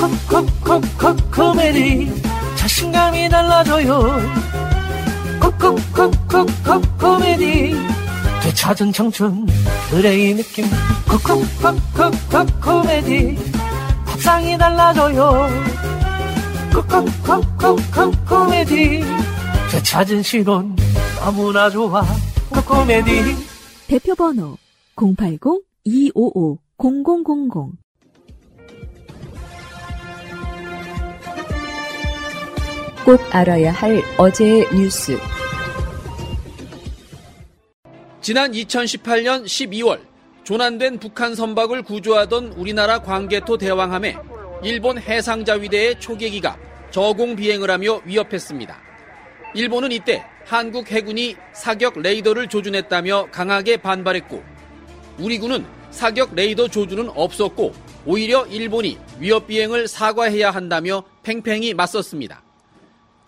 콕콕콕콕 코미디 자신감이 달라져요 콕콕콕콕콕 코미디 되찾은 청춘 그레이 느낌 콕콕콕콕콕 코미디 밥상이 달라져요 콕콕콕콕콕 코미디 되찾은 시론 너무나 좋아 콕 코미디 대표 번호 080-255-0000 꼭 알아야 할 어제의 뉴스 지난 2018년 12월 조난된 북한 선박을 구조하던 우리나라 광개토 대왕함에 일본 해상자위대의 초계기가 저공 비행을 하며 위협했습니다. 일본은 이때 한국 해군이 사격 레이더를 조준했다며 강하게 반발했고 우리 군은 사격 레이더 조준은 없었고 오히려 일본이 위협 비행을 사과해야 한다며 팽팽히 맞섰습니다.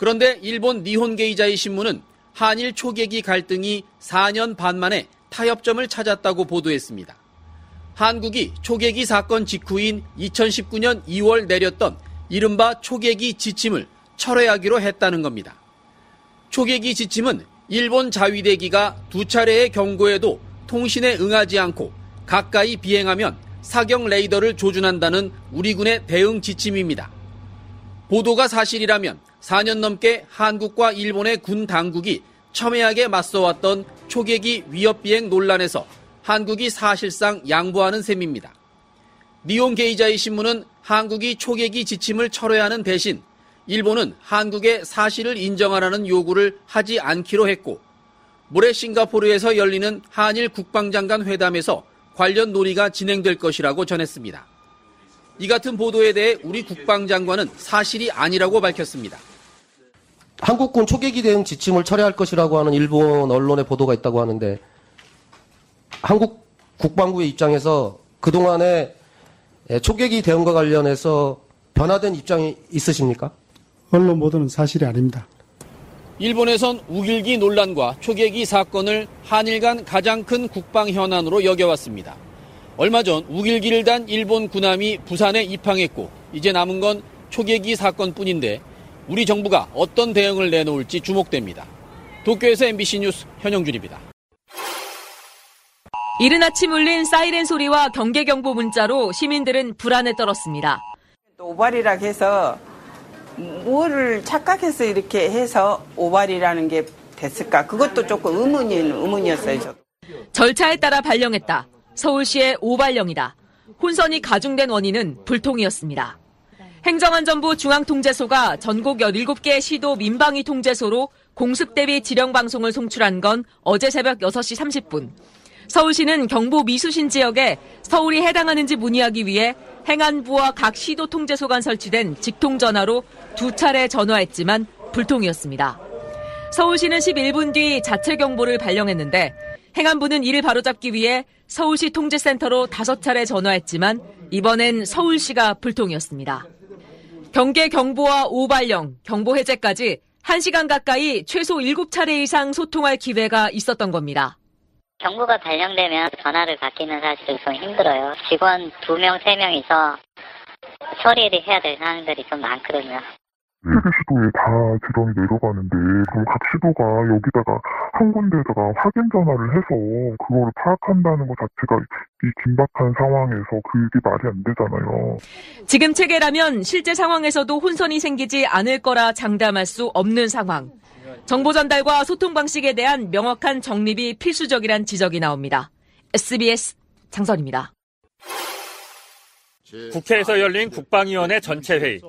그런데 일본 니혼게이자의 신문은 한일 초계기 갈등이 4년 반 만에 타협점을 찾았다고 보도했습니다. 한국이 초계기 사건 직후인 2019년 2월 내렸던 이른바 초계기 지침을 철회하기로 했다는 겁니다. 초계기 지침은 일본 자위대기가 두 차례의 경고에도 통신에 응하지 않고 가까이 비행하면 사격 레이더를 조준한다는 우리 군의 대응 지침입니다. 보도가 사실이라면 4년 넘게 한국과 일본의 군 당국이 첨예하게 맞서왔던 초계기 위협 비행 논란에서 한국이 사실상 양보하는 셈입니다. 니온 게이자의 신문은 한국이 초계기 지침을 철회하는 대신 일본은 한국의 사실을 인정하라는 요구를 하지 않기로 했고 모레 싱가포르에서 열리는 한일 국방장관 회담에서 관련 논의가 진행될 것이라고 전했습니다. 이 같은 보도에 대해 우리 국방장관은 사실이 아니라고 밝혔습니다. 한국군 초계기 대응 지침을 철회할 것이라고 하는 일본 언론의 보도가 있다고 하는데 한국 국방부의 입장에서 그동안의 초계기 대응과 관련해서 변화된 입장이 있으십니까? 언론 보도는 사실이 아닙니다. 일본에선 우길기 논란과 초계기 사건을 한일 간 가장 큰 국방 현안으로 여겨왔습니다. 얼마 전 우길기를 단 일본 군함이 부산에 입항했고 이제 남은 건 초계기 사건뿐인데 우리 정부가 어떤 대응을 내놓을지 주목됩니다. 도쿄에서 MBC 뉴스 현영준입니다. 이른 아침 울린 사이렌 소리와 경계 경보 문자로 시민들은 불안에 떨었습니다. 오발이라 해서 뭐를 착각해서 이렇게 해서 오발이라는 게 됐을까? 그것도 조금 의문이 의문이었어요. 저. 절차에 따라 발령했다. 서울시의 오발령이다. 혼선이 가중된 원인은 불통이었습니다. 행정안전부 중앙통제소가 전국 17개 시도 민방위 통제소로 공습 대비 지령 방송을 송출한 건 어제 새벽 6시 30분. 서울시는 경보 미수신 지역에 서울이 해당하는지 문의하기 위해 행안부와 각 시도 통제소 간 설치된 직통 전화로 두 차례 전화했지만 불통이었습니다. 서울시는 11분 뒤 자체 경보를 발령했는데 행안부는 이를 바로잡기 위해 서울시 통제센터로 다섯 차례 전화했지만 이번엔 서울시가 불통이었습니다. 경계 경보와 오발령, 경보 해제까지 1시간 가까이 최소 7차례 이상 소통할 기회가 있었던 겁니다. 경보가 발령되면 전화를 받기는 사실 좀 힘들어요. 직원 2명, 3명이서 처리를 해야 될 사항들이 좀 많거든요. 세개 시도에 다 지령이 내려가는데 그럼 각 시도가 여기다가 한 군데에다가 확인 전화를 해서 그거를 파악한다는 것 자체가 이 긴박한 상황에서 그게 말이 안 되잖아요. 지금 체계라면 실제 상황에서도 혼선이 생기지 않을 거라 장담할 수 없는 상황. 정보 전달과 소통 방식에 대한 명확한 정립이 필수적이란 지적이 나옵니다. SBS 장선입니다. 국회에서 열린 국방위원회 전체 회의.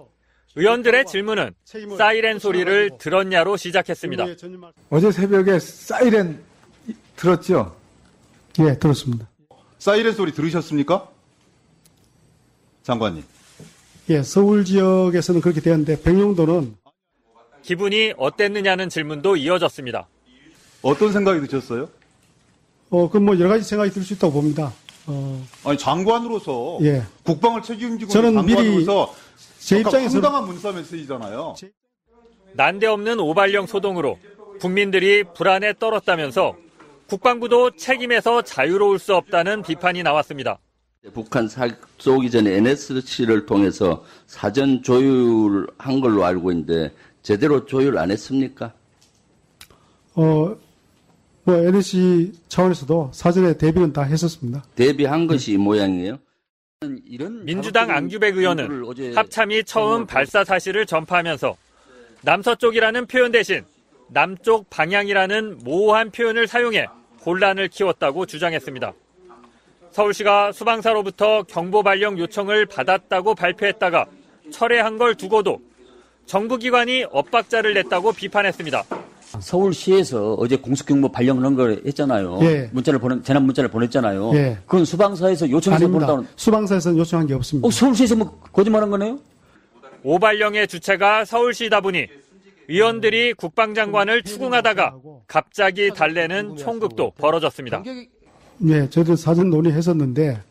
의원들의 질문은 사이렌 소리를 들었냐로 시작했습니다. 어제 새벽에 사이렌 들었죠? 예, 들었습니다. 사이렌 소리 들으셨습니까? 장관님. 예, 서울 지역에서는 그렇게 되었는데 백령도는 기분이 어땠느냐는 질문도 이어졌습니다. 어떤 생각이 드셨어요? 어, 그뭐 여러 가지 생각이 들 수 있다고 봅니다. 어, 아니 장관으로서 예. 국방을 책임지고 저는 있는 미리 장관으로서 제 아까 입장에서 상당한 문자 메시지잖아요. 난데없는 오발령 소동으로 국민들이 불안에 떨었다면서 국방부도 책임에서 자유로울 수 없다는 비판이 나왔습니다. 북한 사격 쏘기 전에 NSC를 통해서 사전 조율한 걸로 알고 있는데 제대로 조율 안 했습니까? 어, 뭐 NSC 차원에서도 사전에 대비는 다 했었습니다. 대비한 것이 이 모양이에요. 민주당 안규백 의원은 합참이 처음 발사 사실을 전파하면서 남서쪽이라는 표현 대신 남쪽 방향이라는 모호한 표현을 사용해 혼란을 키웠다고 주장했습니다. 서울시가 수방사로부터 경보 발령 요청을 받았다고 발표했다가 철회한 걸 두고도 정부기관이 엇박자를 냈다고 비판했습니다. 서울시에서 어제 공수경보 발령하는 걸 했잖아요. 예. 문자를 보내, 재난 문자를 보냈잖아요. 예. 그건 수방사에서 요청해서. 보냈다는. 수방사에서는 요청한 게 없습니다. 어, 서울시에서 뭐 거짓말한 거네요? 오발령의 주체가 서울시다 보니 의원들이 국방장관을 추궁하다가 갑자기 달래는 총극도 벌어졌습니다. 예, 저희들 사전 논의했었는데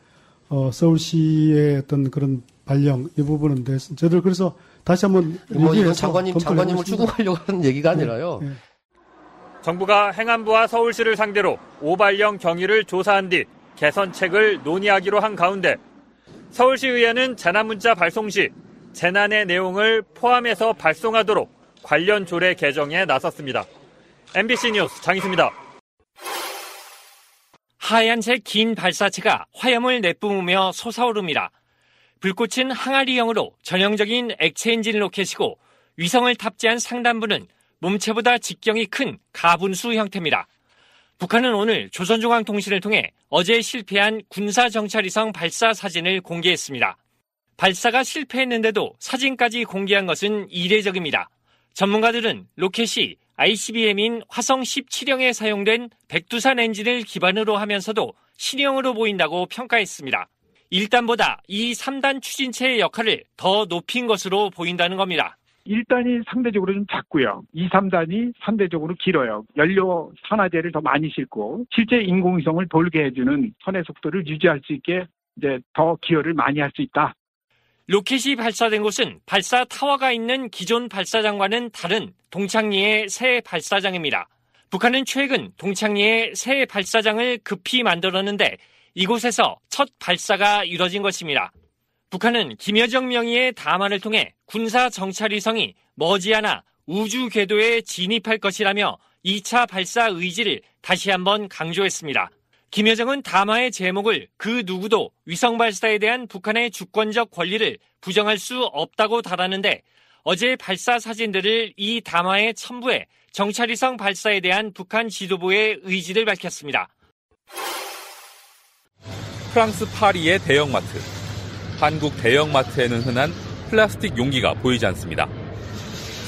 어, 서울시의 어떤 그런 발령 이 부분은 저희들 그래서 다시 한번 뭐 장관님 장관님을. 추궁하려고 하는 얘기가 아니라요. 예. 정부가 행안부와 서울시를 상대로 오발령 경위를 조사한 뒤 개선책을 논의하기로 한 가운데 서울시의회는 재난문자 발송 시 재난의 내용을 포함해서 발송하도록 관련 조례 개정에 나섰습니다. MBC 뉴스 장희수입니다. 하얀색 긴 발사체가 화염을 내뿜으며 솟아오릅니다. 불꽃은 항아리형으로 전형적인 액체 엔진 로켓이고 위성을 탑재한 상단부는 몸체보다 직경이 큰 가분수 형태입니다. 북한은 오늘 조선중앙통신을 통해 어제 실패한 군사정찰위성 발사 사진을 공개했습니다. 발사가 실패했는데도 사진까지 공개한 것은 이례적입니다. 전문가들은 로켓이 ICBM인 화성 17형에 사용된 백두산 엔진을 기반으로 하면서도 신형으로 보인다고 평가했습니다. 1단보다 이 3단 추진체의 역할을 더 높인 것으로 보인다는 겁니다. 1단이 상대적으로 좀 작고요. 2, 3단이 상대적으로 길어요. 연료 산화제를 더 많이 싣고 실제 인공위성을 돌게 해주는 선의 속도를 유지할 수 있게 이제 더 기여를 많이 할 수 있다. 로켓이 발사된 곳은 발사 타워가 있는 기존 발사장과는 다른 동창리의 새 발사장입니다. 북한은 최근 동창리의 새 발사장을 급히 만들었는데 이곳에서 첫 발사가 이뤄진 것입니다. 북한은 김여정 명의의 담화를 통해 군사 정찰위성이 머지않아 우주 궤도에 진입할 것이라며 2차 발사 의지를 다시 한번 강조했습니다. 김여정은 담화의 제목을 그 누구도 위성 발사에 대한 북한의 주권적 권리를 부정할 수 없다고 달았는데 어제 발사 사진들을 이 담화에 첨부해 정찰위성 발사에 대한 북한 지도부의 의지를 밝혔습니다. 프랑스 파리의 대형마트. 한국 대형마트에는 흔한 플라스틱 용기가 보이지 않습니다.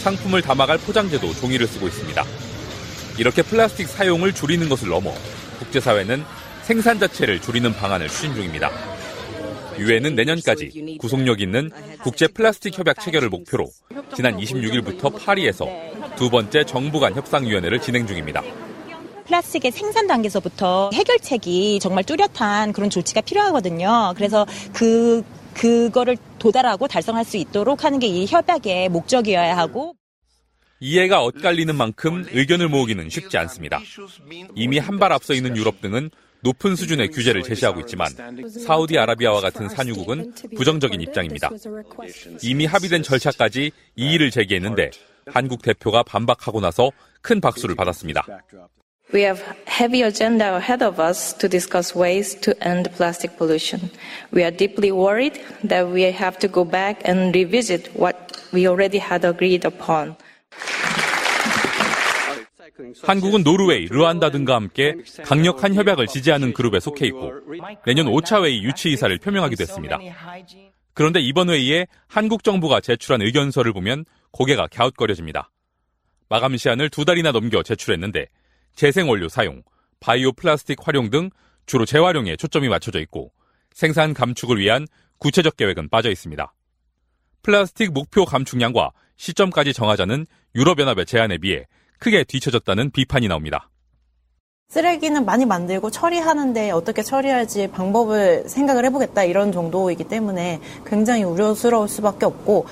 상품을 담아갈 포장재도 종이를 쓰고 있습니다. 이렇게 플라스틱 사용을 줄이는 것을 넘어 국제사회는 생산 자체를 줄이는 방안을 추진 중입니다. 유엔은 내년까지 구속력 있는 국제 플라스틱 협약 체결을 목표로 지난 26일부터 파리에서 두 번째 정부 간 협상위원회를 진행 중입니다. 플라스틱의 생산 단계에서부터 해결책이 정말 뚜렷한 그런 조치가 필요하거든요. 그래서 그 그거를 도달하고 달성할 수 있도록 하는 게 이 협약의 목적이어야 하고 이해가 엇갈리는 만큼 의견을 모으기는 쉽지 않습니다. 이미 한 발 앞서 있는 유럽 등은 높은 수준의 규제를 제시하고 있지만 사우디아라비아와 같은 산유국은 부정적인 입장입니다. 이미 합의된 절차까지 이의를 제기했는데 한국 대표가 반박하고 나서 큰 박수를 받았습니다. We have heavy agenda ahead of us to discuss ways to end plastic pollution. We are deeply worried that we have to go back and revisit what we already had agreed upon. 한국은 노르웨이, 르완다 등과 함께 강력한 협약을 지지하는 그룹에 속해 있고 내년 5차 회의 유치 의사를 표명하기도 했습니다. 그런데 이번 회의에 한국 정부가 제출한 의견서를 보면 고개가 갸웃거려집니다. 마감 시한을 두 달이나 넘겨 제출했는데 재생원료 사용, 바이오 플라스틱 활용 등 주로 재활용에 초점이 맞춰져 있고 생산 감축을 위한 구체적 계획은 빠져 있습니다. 플라스틱 목표 감축량과 시점까지 정하자는 유럽연합의 제안에 비해 크게 뒤처졌다는 비판이 나옵니다. 쓰레기는 많이 만들고 처리하는데 어떻게 처리할지 방법을 생각을 해보겠다 이런 정도이기 때문에 굉장히 우려스러울 수밖에 없고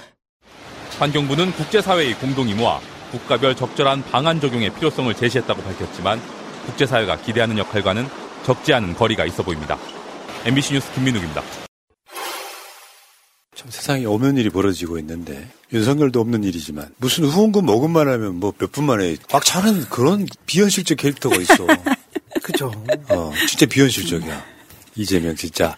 환경부는 국제사회의 공동 임무와 국가별 적절한 방안 적용의 필요성을 제시했다고 밝혔지만 국제사회가 기대하는 역할과는 적지 않은 거리가 있어 보입니다. MBC 뉴스 김민욱입니다. 참 세상에 없는 일이 벌어지고 있는데 윤석열도 없는 일이지만 무슨 후원금 모금만 하면 뭐 몇 분 만에 꽉 차는 그런 비현실적 캐릭터가 있어. 그죠. 어, 진짜 비현실적이야. 이재명 진짜.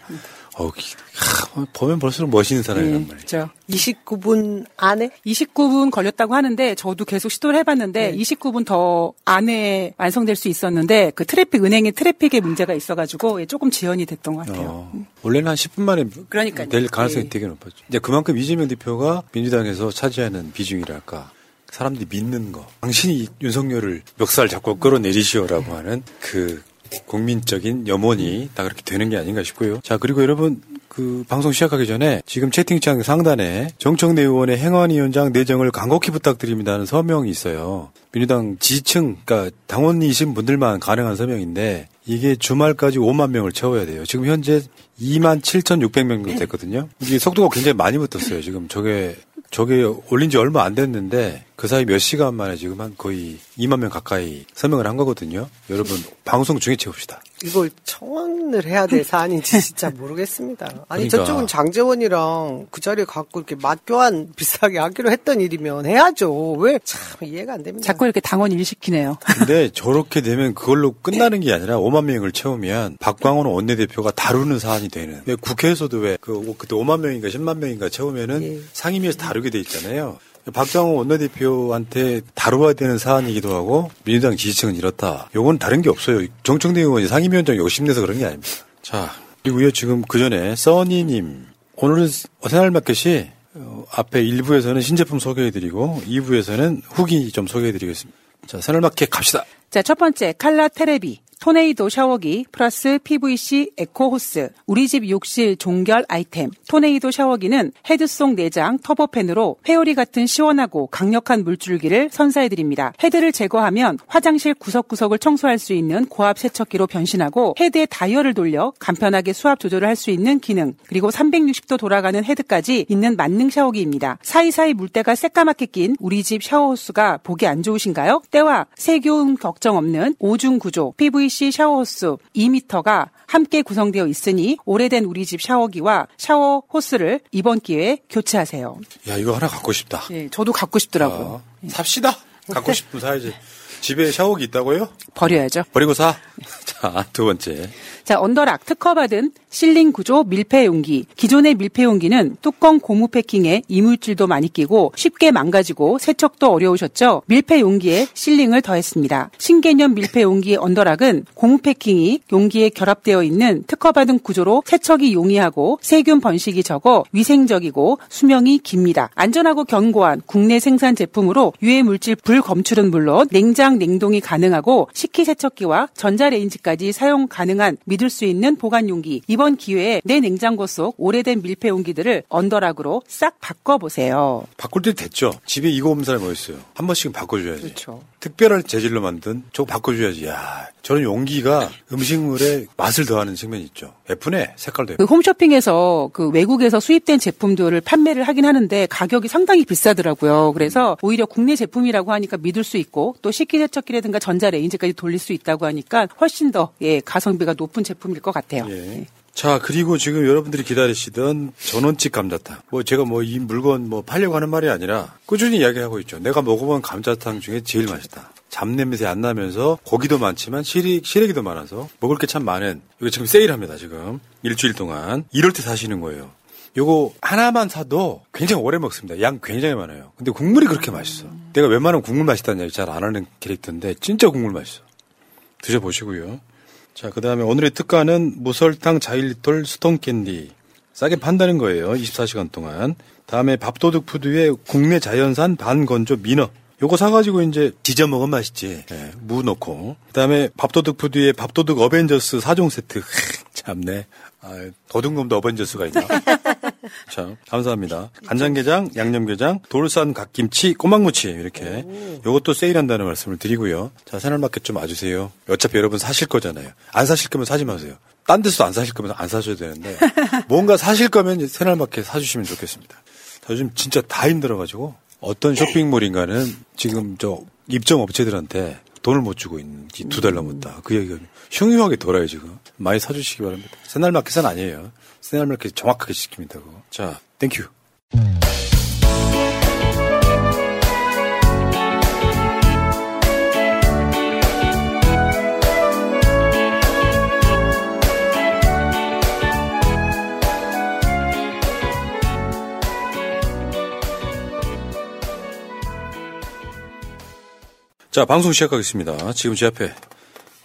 어, 하, 보면 볼수록 멋있는 사람이란 말이야. 그렇죠. 29분 안에 29분 걸렸다고 하는데 저도 계속 시도를 해봤는데 네. 29분 더 안에 완성될 수 있었는데 그 트래픽 은행의 트래픽에 문제가 있어가지고 예, 조금 지연이 됐던 것 같아요. 어, 원래는 한 10분 만에 그러니까요. 될 가능성이 예. 되게 높았죠. 이제 그만큼 이재명 대표가 민주당에서 차지하는 비중이랄까. 사람들이 믿는 거. 당신이 윤석열을 멱살 잡고 끌어내리시오라고 하는 그 국민적인 염원이 다 그렇게 되는 게 아닌가 싶고요. 자, 그리고 여러분, 그 방송 시작하기 전에 지금 채팅창 상단에 정청래 의원의 행안위원장 내정을 간곡히 부탁드립니다는 서명이 있어요. 민주당 지층, 그러니까 당원이신 분들만 가능한 서명인데 이게 주말까지 5만 명을 채워야 돼요. 지금 현재 2만 7,600명 정도 됐거든요. 이게 속도가 굉장히 많이 붙었어요. 지금 저게 저게 올린 지 얼마 안 됐는데 그 사이 몇 시간 만에 지금 한 거의 2만 명 가까이 서명을 한 거거든요. 여러분 방송 중에 채웁시다. 이걸 청원을 해야 될 사안인지 진짜 모르겠습니다. 아니 그러니까. 저쪽은 장재원이랑 그 자리에 갖고 이렇게 맞교환 비슷하게 하기로 했던 일이면 해야죠. 왜 참 이해가 안 됩니다. 자꾸 이렇게 당원 일시키네요. 근데 저렇게 되면 그걸로 끝나는 게 아니라 5만 명을 채우면 박광원 원내대표가 다루는 사안이 되는. 왜 국회에서도 왜 그 그때 5만 명인가 10만 명인가 채우면은 상임위에서 다루게 돼 있잖아요. 박광원 원내대표한테 다루어야 되는 사안이기도 하고 민주당 지지층은 이렇다. 요건 다른 게 없어요. 정청래 의원이 상임위원장 욕심내서 그런 게 아닙니다. 자 그리고요 지금 그 전에 써니님 오늘은 새날마켓이 어, 앞에 1부에서는 신제품 소개해드리고 2부에서는 후기 좀 소개해드리겠습니다. 자 새날마켓 갑시다. 자, 첫 번째 칼라 테레비. 토네이도 샤워기 플러스 PVC 에코 호스, 우리 집 욕실 종결 아이템. 토네이도 샤워기는 헤드 속 내장 터보팬으로 회오리 같은 시원하고 강력한 물줄기를 선사해드립니다. 헤드를 제거하면 화장실 구석구석을 청소할 수 있는 고압 세척기로 변신하고 헤드의 다이얼을 돌려 간편하게 수압 조절을 할 수 있는 기능, 그리고 360도 돌아가는 헤드까지 있는 만능 샤워기입니다. 사이사이 물때가 새까맣게 낀 우리 집 샤워 호스가 보기 안 좋으신가요? 때와 세균 걱정 없는 오중 구조 PVC 샤워 호스 2m가 함께 구성되어 있으니 오래된 우리 집 샤워기와 샤워 호스를 이번 기회에 교체하세요. 야 이거 하나 갖고 싶다. 예, 저도 갖고 싶더라고요. 아, 삽시다. 갖고 싶으면 사야지. 집에 샤워기 있다고요? 버려야죠. 버리고 사. 자, 두 번째. 자, 언더락 특허받은 sealing 구조 밀폐 용기. 기존의 밀폐 용기는 뚜껑 고무 패킹에 이물질도 많이 끼고 쉽게 망가지고 세척도 어려우셨죠? 밀폐 용기에 sealing을 더했습니다. 신개념 밀폐 용기 언더락은 고무 패킹이 용기에 결합되어 있는 특허받은 구조로 세척이 용이하고 세균 번식이 적어 위생적이고 수명이 깁니다. 안전하고 견고한 국내 생산 제품으로 유해 물질 불검출은 물론 냉장 냉동이 가능하고 식기세척기와 전자레인지 까지 사용 가능한 믿을 수 있는 보관 용기. 이번 기회에 내 냉장고 속 오래된 밀폐 용기들을 언더락으로 싹 바꿔보세요. 바꿀 때 됐죠. 집에 이거 없는 사람이 어딨어요. 한 번씩은 바꿔줘야지. 그렇죠. 특별한 재질로 만든 저거 바꿔줘야지. 야 저런 용기가 음식물에 맛을 더하는 측면이 있죠. 예쁘네. 색깔도 그 예쁘고. 홈쇼핑에서 그 외국에서 수입된 제품들을 판매를 하긴 하는데 가격이 상당히 비싸더라고요. 그래서 오히려 국내 제품이라고 하니까 믿을 수 있고 또 식기세척기라든가 전자레인지까지 돌릴 수 있다고 하니까 훨씬 더 예, 가성비가 높은 제품일 것 같아요. 예. 자, 그리고 지금 여러분들이 기다리시던 전원집 감자탕. 뭐 제가 뭐 이 물건 뭐 팔려고 하는 말이 아니라 꾸준히 이야기하고 있죠. 내가 먹어본 감자탕 중에 제일 맛있다. 잡냄새 안 나면서 고기도 많지만 시래기, 시래기도 많아서 먹을 게 참 많은 이거 지금 세일합니다. 지금 일주일 동안 이럴 때 사시는 거예요. 요거 하나만 사도 굉장히 오래 먹습니다. 양 굉장히 많아요. 근데 국물이 그렇게 맛있어. 내가 웬만하면 국물 맛있다는 얘기 잘 안 하는 캐릭터인데 진짜 국물 맛있어. 드셔보시고요. 자, 그 다음에 오늘의 특가는 무설탕 자일리톨 스톤캔디. 싸게 판다는 거예요. 24시간 동안. 다음에 밥도둑 푸드의 국내 자연산 반건조 민어. 요거 사가지고 이제 지져 먹으면 맛있지. 예, 무 넣고. 그 다음에 밥도둑 푸드의 밥도둑 어벤져스 4종 세트. 참네. 아, 도둑놈도 어벤져스가 있나? 자, 감사합니다. 간장게장, 양념게장, 돌산 갓김치, 꼬막무치 이렇게 요것도 세일한다는 말씀을 드리고요. 자, 새날마켓 좀 와주세요. 어차피 여러분 사실 거잖아요. 안 사실 거면 사지 마세요. 딴 데서 안 사실 거면 안 사셔도 되는데 뭔가 사실 거면 새날마켓 사주시면 좋겠습니다. 저 요즘 진짜 다 힘들어가지고 어떤 쇼핑몰인가는 지금 저 입점 업체들한테 돈을 못 주고 있는 두달 넘었다. 그 얘기가 흉흉하게 돌아요 지금. 많이 사주시기 바랍니다. 새날 마켓은 아니에요. 새날 마켓 정확하게 지킵니다. 그거. 자, thank you. 자, 방송 시작하겠습니다. 지금 제 앞에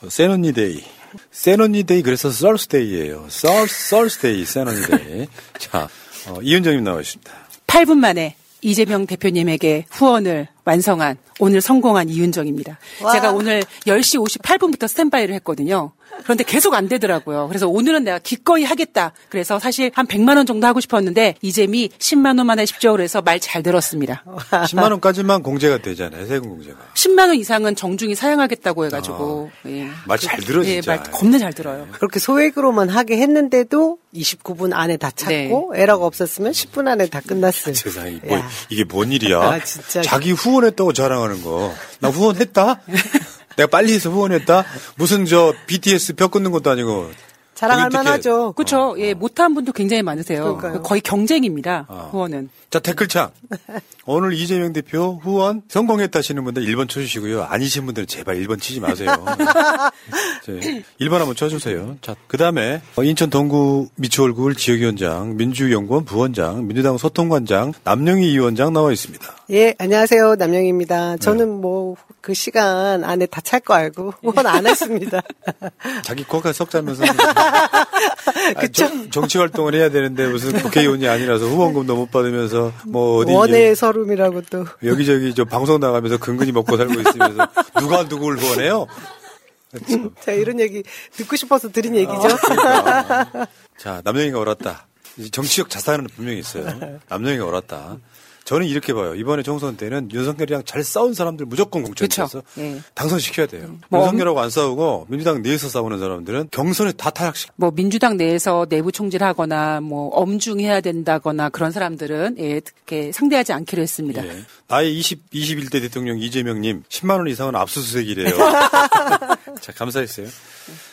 세너니 day. 세너니 day 그래서 Thursday예요. 썰 Thursday 세너니 day. 자, 어, 이은정님 나와 있습니다. 8분 만에 이재명 대표님에게 후원을 완성한 오늘 성공한 이윤정입니다. 와. 제가 오늘 10시 58분부터 스탠바이를 했거든요. 그런데 계속 안 되더라고요. 그래서 오늘은 내가 기꺼이 하겠다. 그래서 사실 한 100만 원 정도 하고 싶었는데 이재미 10만 원만 하십시오. 그래서 말 잘 들었습니다. 10만 원까지만 공제가 되잖아요. 세금 공제가. 10만 원 이상은 정중히 사용하겠다고 해가지고 예. 말잘 들어 예, 진짜. 말 겁나 잘 들어요. 그렇게 소액으로만 하게 했는데도 29분 안에 다 찾고 에러가 없었으면 10분 안에 다 끝났어요. 세상에 뭐, 야. 이게 뭔 일이야? 아, 진짜. 자기 후원했다고 자랑하는 거. 나 후원했다? 내가 빨리 해서 후원했다? 무슨 저 BTS 벽 끊는 것도 아니고. 자랑할 만하죠. 그렇죠. 예, 못한 분도 굉장히 많으세요. 그러니까요. 거의 경쟁입니다. 어. 후원은. 자, 댓글창. 오늘 이재명 대표 후원 성공했다 하시는 분들 1번 쳐주시고요. 아니신 분들은 제발 1번 치지 마세요. 네. 1번 한번 쳐주세요. 자, 그 다음에 인천 동구 미추홀굴 지역위원장, 민주연구원 부원장, 민주당 소통관장, 남영희 위원장 나와 있습니다. 예, 안녕하세요. 남영입니다. 저는 뭐그 시간 안에 다 찰 거 알고 후원 안 했습니다. 자기 코가 썩자면서. 아, 정- 정치 활동을 해야 되는데 무슨 국회의원이 아니라서 후원금도 못 받으면서 뭐 어디 원의 서름이라고 또. 여기저기 저 방송 나가면서 근근히 먹고 살고 있으면서 누가 누구를 후원해요? 자, 이런 얘기 듣고 싶어서 드린 얘기죠. 자, 남영이가 옳았다. 정치적 자산은 분명히 있어요. 남영이가 옳았다. 저는 이렇게 봐요. 이번에 총선 때는 윤석열이랑 잘 싸운 사람들 무조건 공천해서 예. 당선시켜야 돼요. 뭐 윤석열하고 안 싸우고 민주당 내에서 싸우는 사람들은 경선에 다 탈락시켜. 뭐 민주당 내에서 내부 총질하거나 뭐 엄중해야 된다거나 그런 사람들은 예, 이렇게 상대하지 않기로 했습니다. 예. 나의 20, 21대 대통령 이재명님 10만 원 이상은 압수수색이래요. 자, 감사했어요.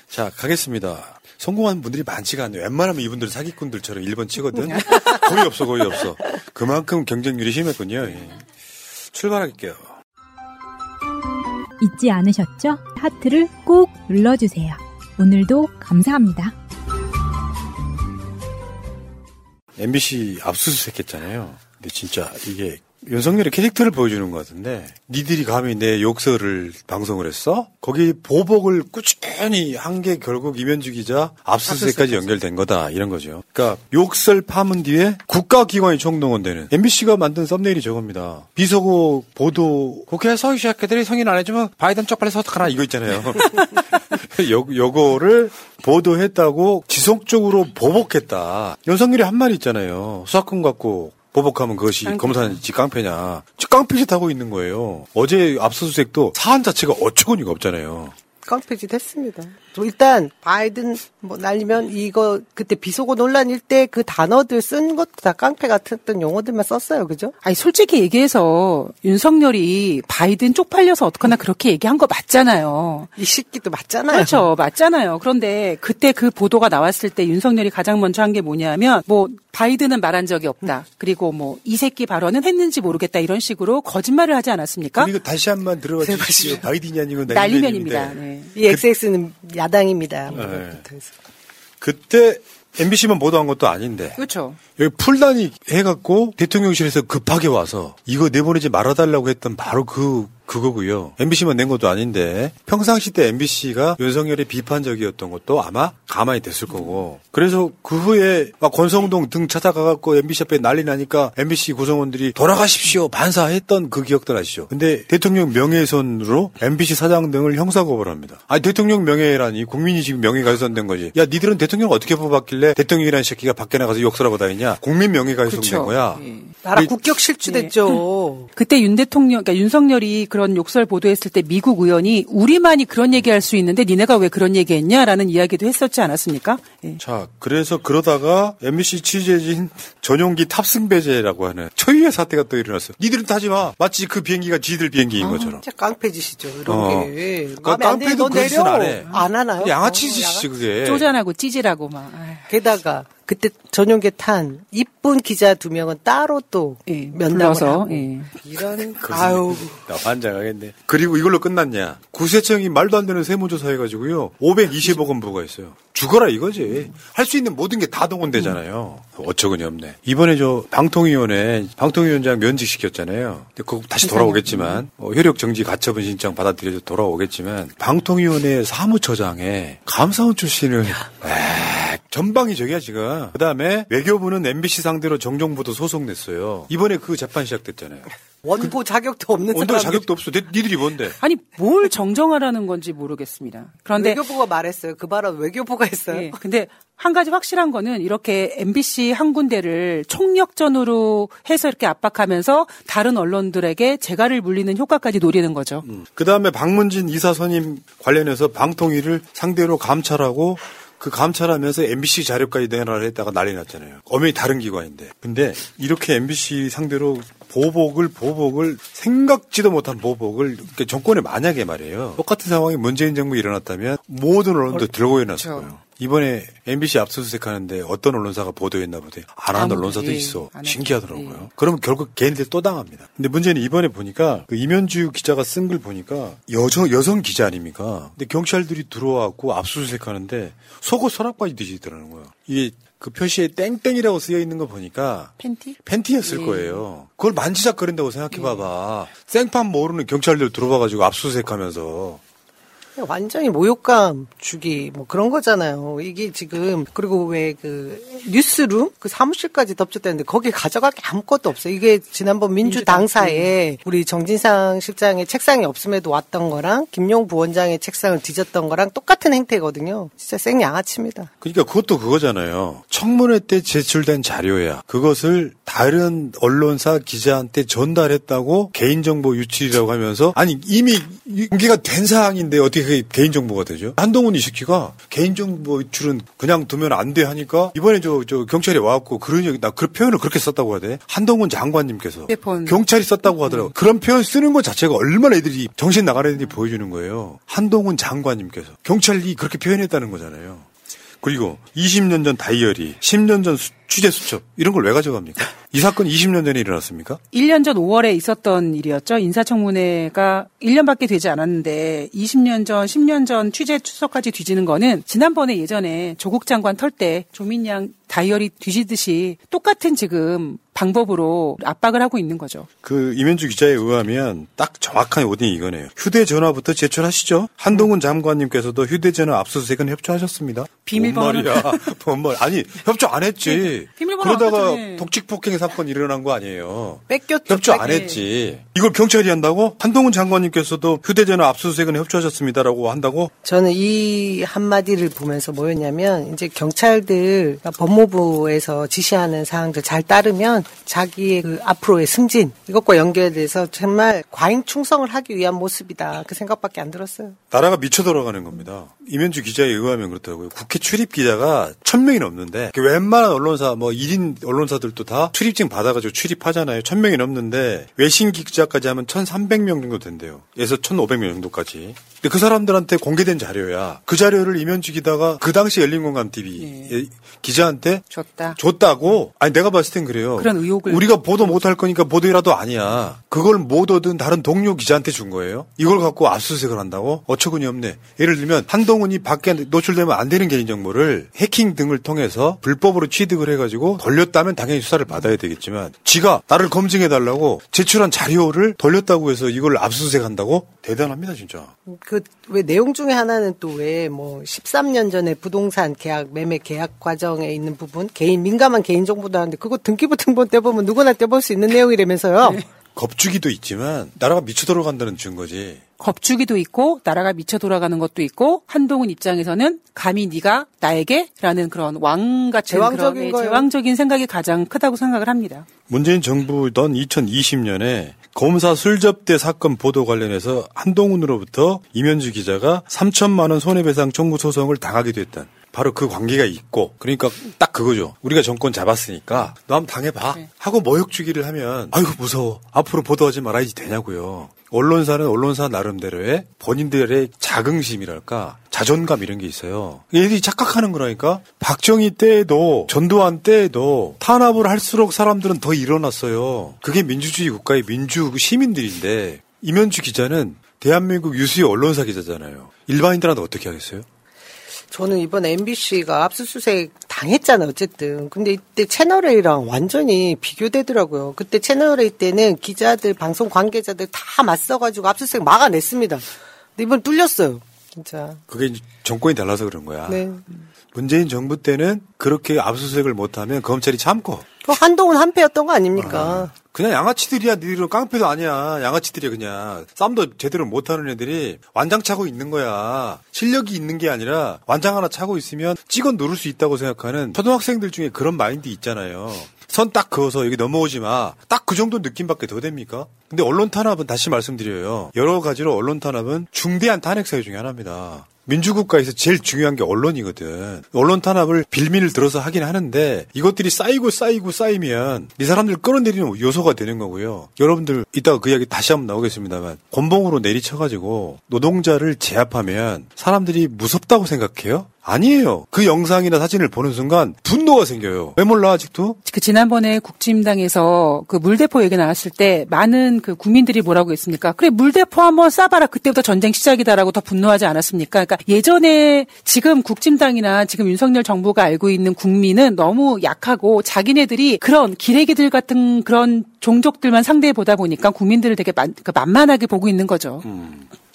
자, 가겠습니다. 성공한 분들이 많지가 않네요. 웬만하면 이분들은 사기꾼들처럼 1번 치거든. 거의 없어, 거의 없어. 그만큼 경쟁률이 심했군요. 예. 출발할게요. 잊지 않으셨죠? 하트를 꼭 눌러주세요. 오늘도 감사합니다. MBC 압수수색 했잖아요. 근데 진짜 이게 윤석열의 캐릭터를 보여주는 것 같은데 니들이 감히 내 욕설을 방송을 했어? 거기 보복을 꾸준히 한 게 결국 이면주 기자 압수수색까지 연결된 거다 이런 거죠. 그러니까 욕설 파문 뒤에 국가기관이 총동원되는 MBC가 만든 썸네일이 저겁니다. 비서고 보도 국회 서유시학회들이 성인 안 해주면 바이든 쪽팔려 서 어떡하나 이거 있잖아요. 요, 요거를 보도했다고 지속적으로 보복했다. 윤석열이 한 말이 있잖아요. 수사권 갖고 보복하면 그것이 검사지 깡패냐. 지 깡패짓 하고 있는 거예요. 어제 압수수색도 사안 자체가 어처구니가 없잖아요. 깡패짓 했습니다. 또 일단 바이든 뭐 날리면 이거 그때 비속어 논란일 때 그 단어들 쓴 것도 다 깡패 같았던 용어들만 썼어요. 그죠? 아니 솔직히 얘기해서 윤석열이 바이든 쪽팔려서 어떡하나 그렇게 얘기한 거 맞잖아요. 이 시기도 맞잖아요. 그렇죠. 맞잖아요. 그런데 그때 그 보도가 나왔을 때 윤석열이 가장 먼저 한 게 뭐냐면 뭐 바이든은 말한 적이 없다. 그리고 뭐 이 새끼 발언은 했는지 모르겠다 이런 식으로 거짓말을 하지 않았습니까? 그리고 다시 한 번 들어봐 주십시오. 바이든이 아니고 날리면입니다. 날리면인데. 네. 이 XX는 야 당입니다. 네. 그때 MBC만 보도한 것도 아닌데 그렇죠. 여기 풀단이 해갖고 대통령실에서 급하게 와서 이거 내보내지 말아달라고 했던 바로 그 그거고요. MBC만 낸 것도 아닌데 평상시 때 MBC가 윤석열이 비판적이었던 것도 아마 가만히 됐을 거고. 그래서 그 후에 막 권성동 등 찾아가갖고 MBC 앞에 난리 나니까 MBC 구성원들이 돌아가십시오 반사했던 그 기억들 아시죠? 근데 대통령 명예훼손으로 MBC 사장 등을 형사고발합니다. 아니 대통령 명예라니 국민이 지금 명예가 훼손된 거지. 야 니들은 대통령 어떻게 뽑았길래 대통령이라는 새끼가 밖에 나가서 욕설하고 다니냐? 국민 명예가 훼손된 그쵸. 거야. 예. 나라 국격 실추됐죠. 그때 윤 대통령, 그러니까 윤석열이 그런 욕설 보도했을 때 미국 의원이 우리만이 그런 얘기할 수 있는데 니네가 왜 그런 얘기했냐라는 이야기도 했었지 않았습니까? 예. 자, 그래서 그러다가 MBC 취재진 전용기 탑승 배제라고 하는 초유의 사태가 또 일어났어요. 니들은 타지 마. 마치 그 비행기가 지들 비행기인 것처럼. 진짜 깡패짓이죠. 이런 어. 게. 그 드는 깡패도 너 그런 짓은 내려. 안 해. 안 하나요? 양아치 어, 짓이지 그게. 쪼잔하고 찌질하고 막. 아휴. 게다가 그때 전용기 탄 이쁜 기자 두 명은 따로 또 면담을 불러서, 하고 예. 이런 아유 나 환장하겠네. 그리고 이걸로 끝났냐? 구세청이 말도 안 되는 세무조사 해가지고요. 520억 원 부과 했어요. 죽어라 이거지. 할 수 있는 모든 게 다 동원되잖아요. 어처구니 없네. 이번에 저 방통위원회 방통위원장 면직시켰잖아요. 근데 그거 다시 돌아오겠지만 어, 효력 정지 가처분 신청 받아들여서 돌아오겠지만 방통위원회 사무처장에 감사원 출신을 전방이 저기야 지금. 그다음에 외교부는 MBC 상대로 정정보도 소송 냈어요. 이번에 그 재판 시작됐잖아요. 원고 자격도 없는 원도 사람 자격도 없어. 니- 니들이 뭔데? 아니 뭘 정정하라는 건지 모르겠습니다. 그런데 외교부가 말했어요. 그 발언 외교부가 했어요. 예, 근데 한 가지 확실한 거는 이렇게 MBC 한 군데를 총력전으로 해서 이렇게 압박하면서 다른 언론들에게 재갈을 물리는 효과까지 노리는 거죠. 그 다음에 박문진 이사 선임 관련해서 방통위를 상대로 감찰하고 그 감찰하면서 MBC 자료까지 내놔라 했다가 난리 났잖아요. 엄연히 다른 기관인데. 근데 이렇게 MBC 상대로 보복을 보복을 생각지도 못한 보복을 정권에 만약에 말이에요. 똑같은 상황이 문재인 정부 일어났다면 모든 언론도 들고 일어났을 거예요. 이번에 MBC 압수수색하는데 어떤 언론사가 보도했나 보대. 안 아무도, 언론사도 예, 있어. 신기하더라고요. 그러면 결국 걔네들 또 당합니다. 근데 문제는 이번에 보니까 그 이면주 기자가 쓴 글 보니까 여성 여성 기자 아닙니까? 근데 경찰들이 들어와갖고 압수수색하는데 속옷 서랍까지 뒤지더라는 거예요. 이게 그 표시에 땡땡이라고 쓰여 있는 거 보니까 팬티? 팬티였을 예. 거예요. 그걸 만지작거린다고 생각해봐봐. 생판 모르는 경찰들 들어와가지고 압수수색하면서 완전히 모욕감 주기 뭐 그런 거잖아요. 이게 지금 그리고 왜 그 뉴스룸 그 사무실까지 덮쳤다는데 거기 가져갈 게 아무것도 없어요. 이게 지난번 민주 당사에 우리 정진상 실장의 책상이 없음에도 왔던 거랑 김용 부원장의 책상을 뒤졌던 거랑 똑같은 행태거든요. 진짜 생 양아치입니다. 그러니까 그것도 그거잖아요. 청문회 때 제출된 자료야. 그것을 다른 언론사 기자한테 전달했다고 개인정보 유출이라고 하면서 아니 이미 공개가 된 사항인데 어떻게 그게 개인정보가 되죠? 한동훈 이식기가 개인정보 유출은 그냥 두면 안 돼 하니까 이번에 저, 저 경찰이 와갖고 그런 얘기 나 그 표현을 그렇게 썼다고 하대. 한동훈 장관님께서 휴대폰. 경찰이 썼다고 하더라고. 그런 표현 쓰는 것 자체가 얼마나 애들이 정신 나가야 되는지 보여주는 거예요. 한동훈 장관님께서 경찰이 그렇게 표현했다는 거잖아요. 그리고 20년 전 다이어리, 10년 전 수- 취재 수첩 이런 걸 왜 가져갑니까? 이 사건 20년 전에 일어났습니까? 1년 전 5월에 있었던 일이었죠. 인사청문회가 1년밖에 되지 않았는데 20년 전, 10년 전 취재 추석까지 뒤지는 거는 지난번에 예전에 조국 장관 털 때 조민양 다이어리 뒤지듯이 똑같은 지금 방법으로 압박을 하고 있는 거죠. 그 이면주 기자에 의하면 딱 정확한 오딘이 이거네요. 휴대전화부터 제출하시죠. 한동훈 장관님께서도 휴대전화 압수수색은 협조하셨습니다. 비밀번호 뭔 말이야? 아니 협조 안 했지. 비밀번호 안 그러다가 줬잖아요. 독직폭행 사건 일어난 거 아니에요. 뺏겼죠. 협조 안. 했지. 이걸 경찰이 한다고? 한동훈 장관님께서도 휴대전화 압수수색은 협조하셨습니다라고 한다고? 저는 이 한마디를 보면서 뭐였냐면 이제 경찰들 법무부에서 지시하는 사항들 잘 따르면 자기의 그 앞으로의 승진 이것과 연결돼서 정말 과잉 충성을 하기 위한 모습이다 그 생각밖에 안 들었어요. 나라가 미쳐 돌아가는 겁니다. 이면주 기자에 의하면 그렇더라고요. 국회 출입 기자가 천 명이 넘는데 그 웬만한 언론사 뭐 1인 언론사들도 다 출입증 받아가지고 출입하잖아요. 천 명이 넘는데 외신 기자까지 하면 1,300명 정도 된대요. 에서 1,500명 정도까지. 근데 그 사람들한테 공개된 자료야. 그 자료를 이면주 기자가 그 당시 열린공감 TV 기자한테 줬다. 줬다고? 아니 내가 봤을 땐 그래요. 그런 의혹을 우리가 보도 못할 거니까 보도라도 아니야. 그걸 못 얻은 다른 동료 기자한테 준 거예요. 이걸 갖고 압수수색을 한다고? 어처구니 없네. 예를 들면 한동훈이 밖에 노출되면 안 되는 개인정보를 해킹 등을 통해서 불법으로 취득을 해가지고 돌렸다면 당연히 수사를 받아야 되겠지만 지가 나를 검증해 달라고 제출한 자료를 돌렸다고 해서 이걸 압수수색한다고? 대단합니다 진짜. 그왜 내용 중에 하나는 또 왜 뭐 13년 전에 부동산 계약 매매 계약 과정에 있는 부분 개인 민감한 개인 정보도 하는데 그거 등기부 등본 떼보면 누구나 떼볼 수 있는 내용이라면서요. 겁주기도 있지만 나라가 미쳐 돌아간다는 증거지. 겁주기도 있고 나라가 미쳐 돌아가는 것도 있고 한동훈 입장에서는 감히 네가 나에게라는 그런 왕 같은 제왕적인 그런 네, 거예요. 제왕적인 생각이 가장 크다고 생각을 합니다. 문재인 정부던 2020년에 검사 술접대 사건 보도 관련해서 한동훈으로부터 이면주 기자가 3천만 원 손해배상 청구 소송을 당하게 됐던 바로 그 관계가 있고 그러니까 딱 그거죠. 우리가 정권 잡았으니까 너 한번 당해봐 하고 모욕 주기를 하면 아이고 무서워 앞으로 보도하지 말아야지 되냐고요. 언론사는 언론사 나름대로의 본인들의 자긍심이랄까 자존감 이런 게 있어요. 얘들이 착각하는 거라니까 박정희 때에도 전두환 때에도 탄압을 할수록 사람들은 더 일어났어요. 그게 민주주의 국가의 민주 시민들인데 이면주 기자는 대한민국 유수의 언론사 기자잖아요. 일반인들한테 어떻게 하겠어요? 저는 이번 MBC가 압수수색 당했잖아요, 어쨌든. 근데 이때 채널A랑 완전히 비교되더라고요. 그때 채널A 때는 기자들, 방송 관계자들 다 맞서가지고 압수수색 막아냈습니다. 근데 이번 뚫렸어요, 진짜. 그게 정권이 달라서 그런 거야. 네. 문재인 정부 때는 그렇게 압수수색을 못하면 검찰이 참고 그 한동훈 한패였던 거 아닙니까? 그냥 양아치들이야. 니들은 깡패도 아니야. 양아치들이야 그냥. 싸움도 제대로 못하는 애들이 완장 차고 있는 거야. 실력이 있는 게 아니라 완장 하나 차고 있으면 찍어 누를 수 있다고 생각하는 초등학생들 중에 그런 마인드 있잖아요. 선 딱 그어서 여기 넘어오지 마. 딱 그 정도 느낌밖에 더 됩니까? 근데 언론 탄압은 다시 말씀드려요. 여러 가지로 언론 탄압은 중대한 탄핵 사유 중에 하나입니다. 민주국가에서 제일 중요한 게 언론이거든. 언론 탄압을 빌미를 들어서 하긴 하는데 이것들이 쌓이고 쌓이고 쌓이면 이 사람들 끌어내리는 요소가 되는 거고요. 여러분들 이따가 그 이야기 다시 한번 나오겠습니다만 곤봉으로 내리쳐가지고 노동자를 제압하면 사람들이 무섭다고 생각해요? 아니에요. 그 영상이나 사진을 보는 순간 분노가 생겨요. 왜 몰라 아직도? 그 지난번에 국짐당에서 그 물대포 얘기 나왔을 때 많은 그 국민들이 뭐라고 했습니까? 그래 물대포 한번 쏴봐라 그때부터 전쟁 시작이다라고 더 분노하지 않았습니까? 그러니까 예전에 지금 국짐당이나 지금 윤석열 정부가 알고 있는 국민은 너무 약하고 자기네들이 그런 기레기들 같은 그런 종족들만 상대해 보다 보니까 국민들을 되게 만, 그 만만하게 보고 있는 거죠.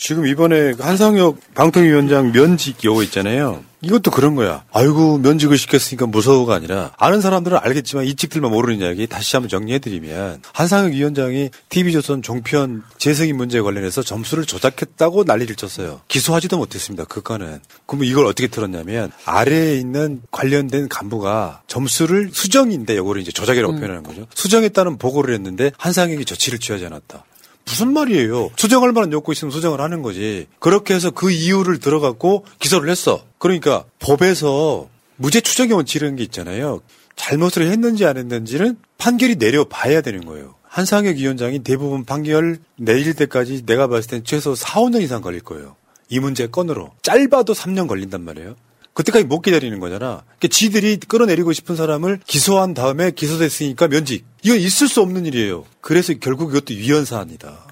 지금 이번에 한상혁 방통위원장 면직 요거 있잖아요. 이것도 그런 거야. 아이고 면직을 시켰으니까 무서워가 아니라 아는 사람들은 알겠지만 이직들만 모르는 이야기 다시 한번 정리해드리면 한상혁 위원장이 TV조선 종편 재승인 문제에 관련해서 점수를 조작했다고 난리를 쳤어요. 기소하지도 못했습니다. 그거는. 그러면 이걸 어떻게 틀었냐면 아래에 있는 관련된 간부가 점수를 수정인데 요거를 이제 조작이라고 표현하는 거죠. 수정했다는 보고를 했는데 한상혁이 조치를 취하지 않았다. 무슨 말이에요? 수정할 만한 욕구 있으면 수정을 하는 거지. 그렇게 해서 그 이유를 들어갖고 기소를 했어. 그러니까 법에서 무죄 추정의 원칙이라는 게 있잖아요. 잘못을 했는지 안 했는지는 판결이 내려봐야 되는 거예요. 한상혁 위원장이 대부분 판결 내릴 때까지 내가 봤을 땐 최소 4, 5년 이상 걸릴 거예요. 이 문제 건으로. 짧아도 3년 걸린단 말이에요. 그때까지 못 기다리는 거잖아. 그러니까 지들이 끌어내리고 싶은 사람을 기소한 다음에 기소됐으니까 면직. 이건 있을 수 없는 일이에요. 그래서 결국 이것도 위헌 사안이다.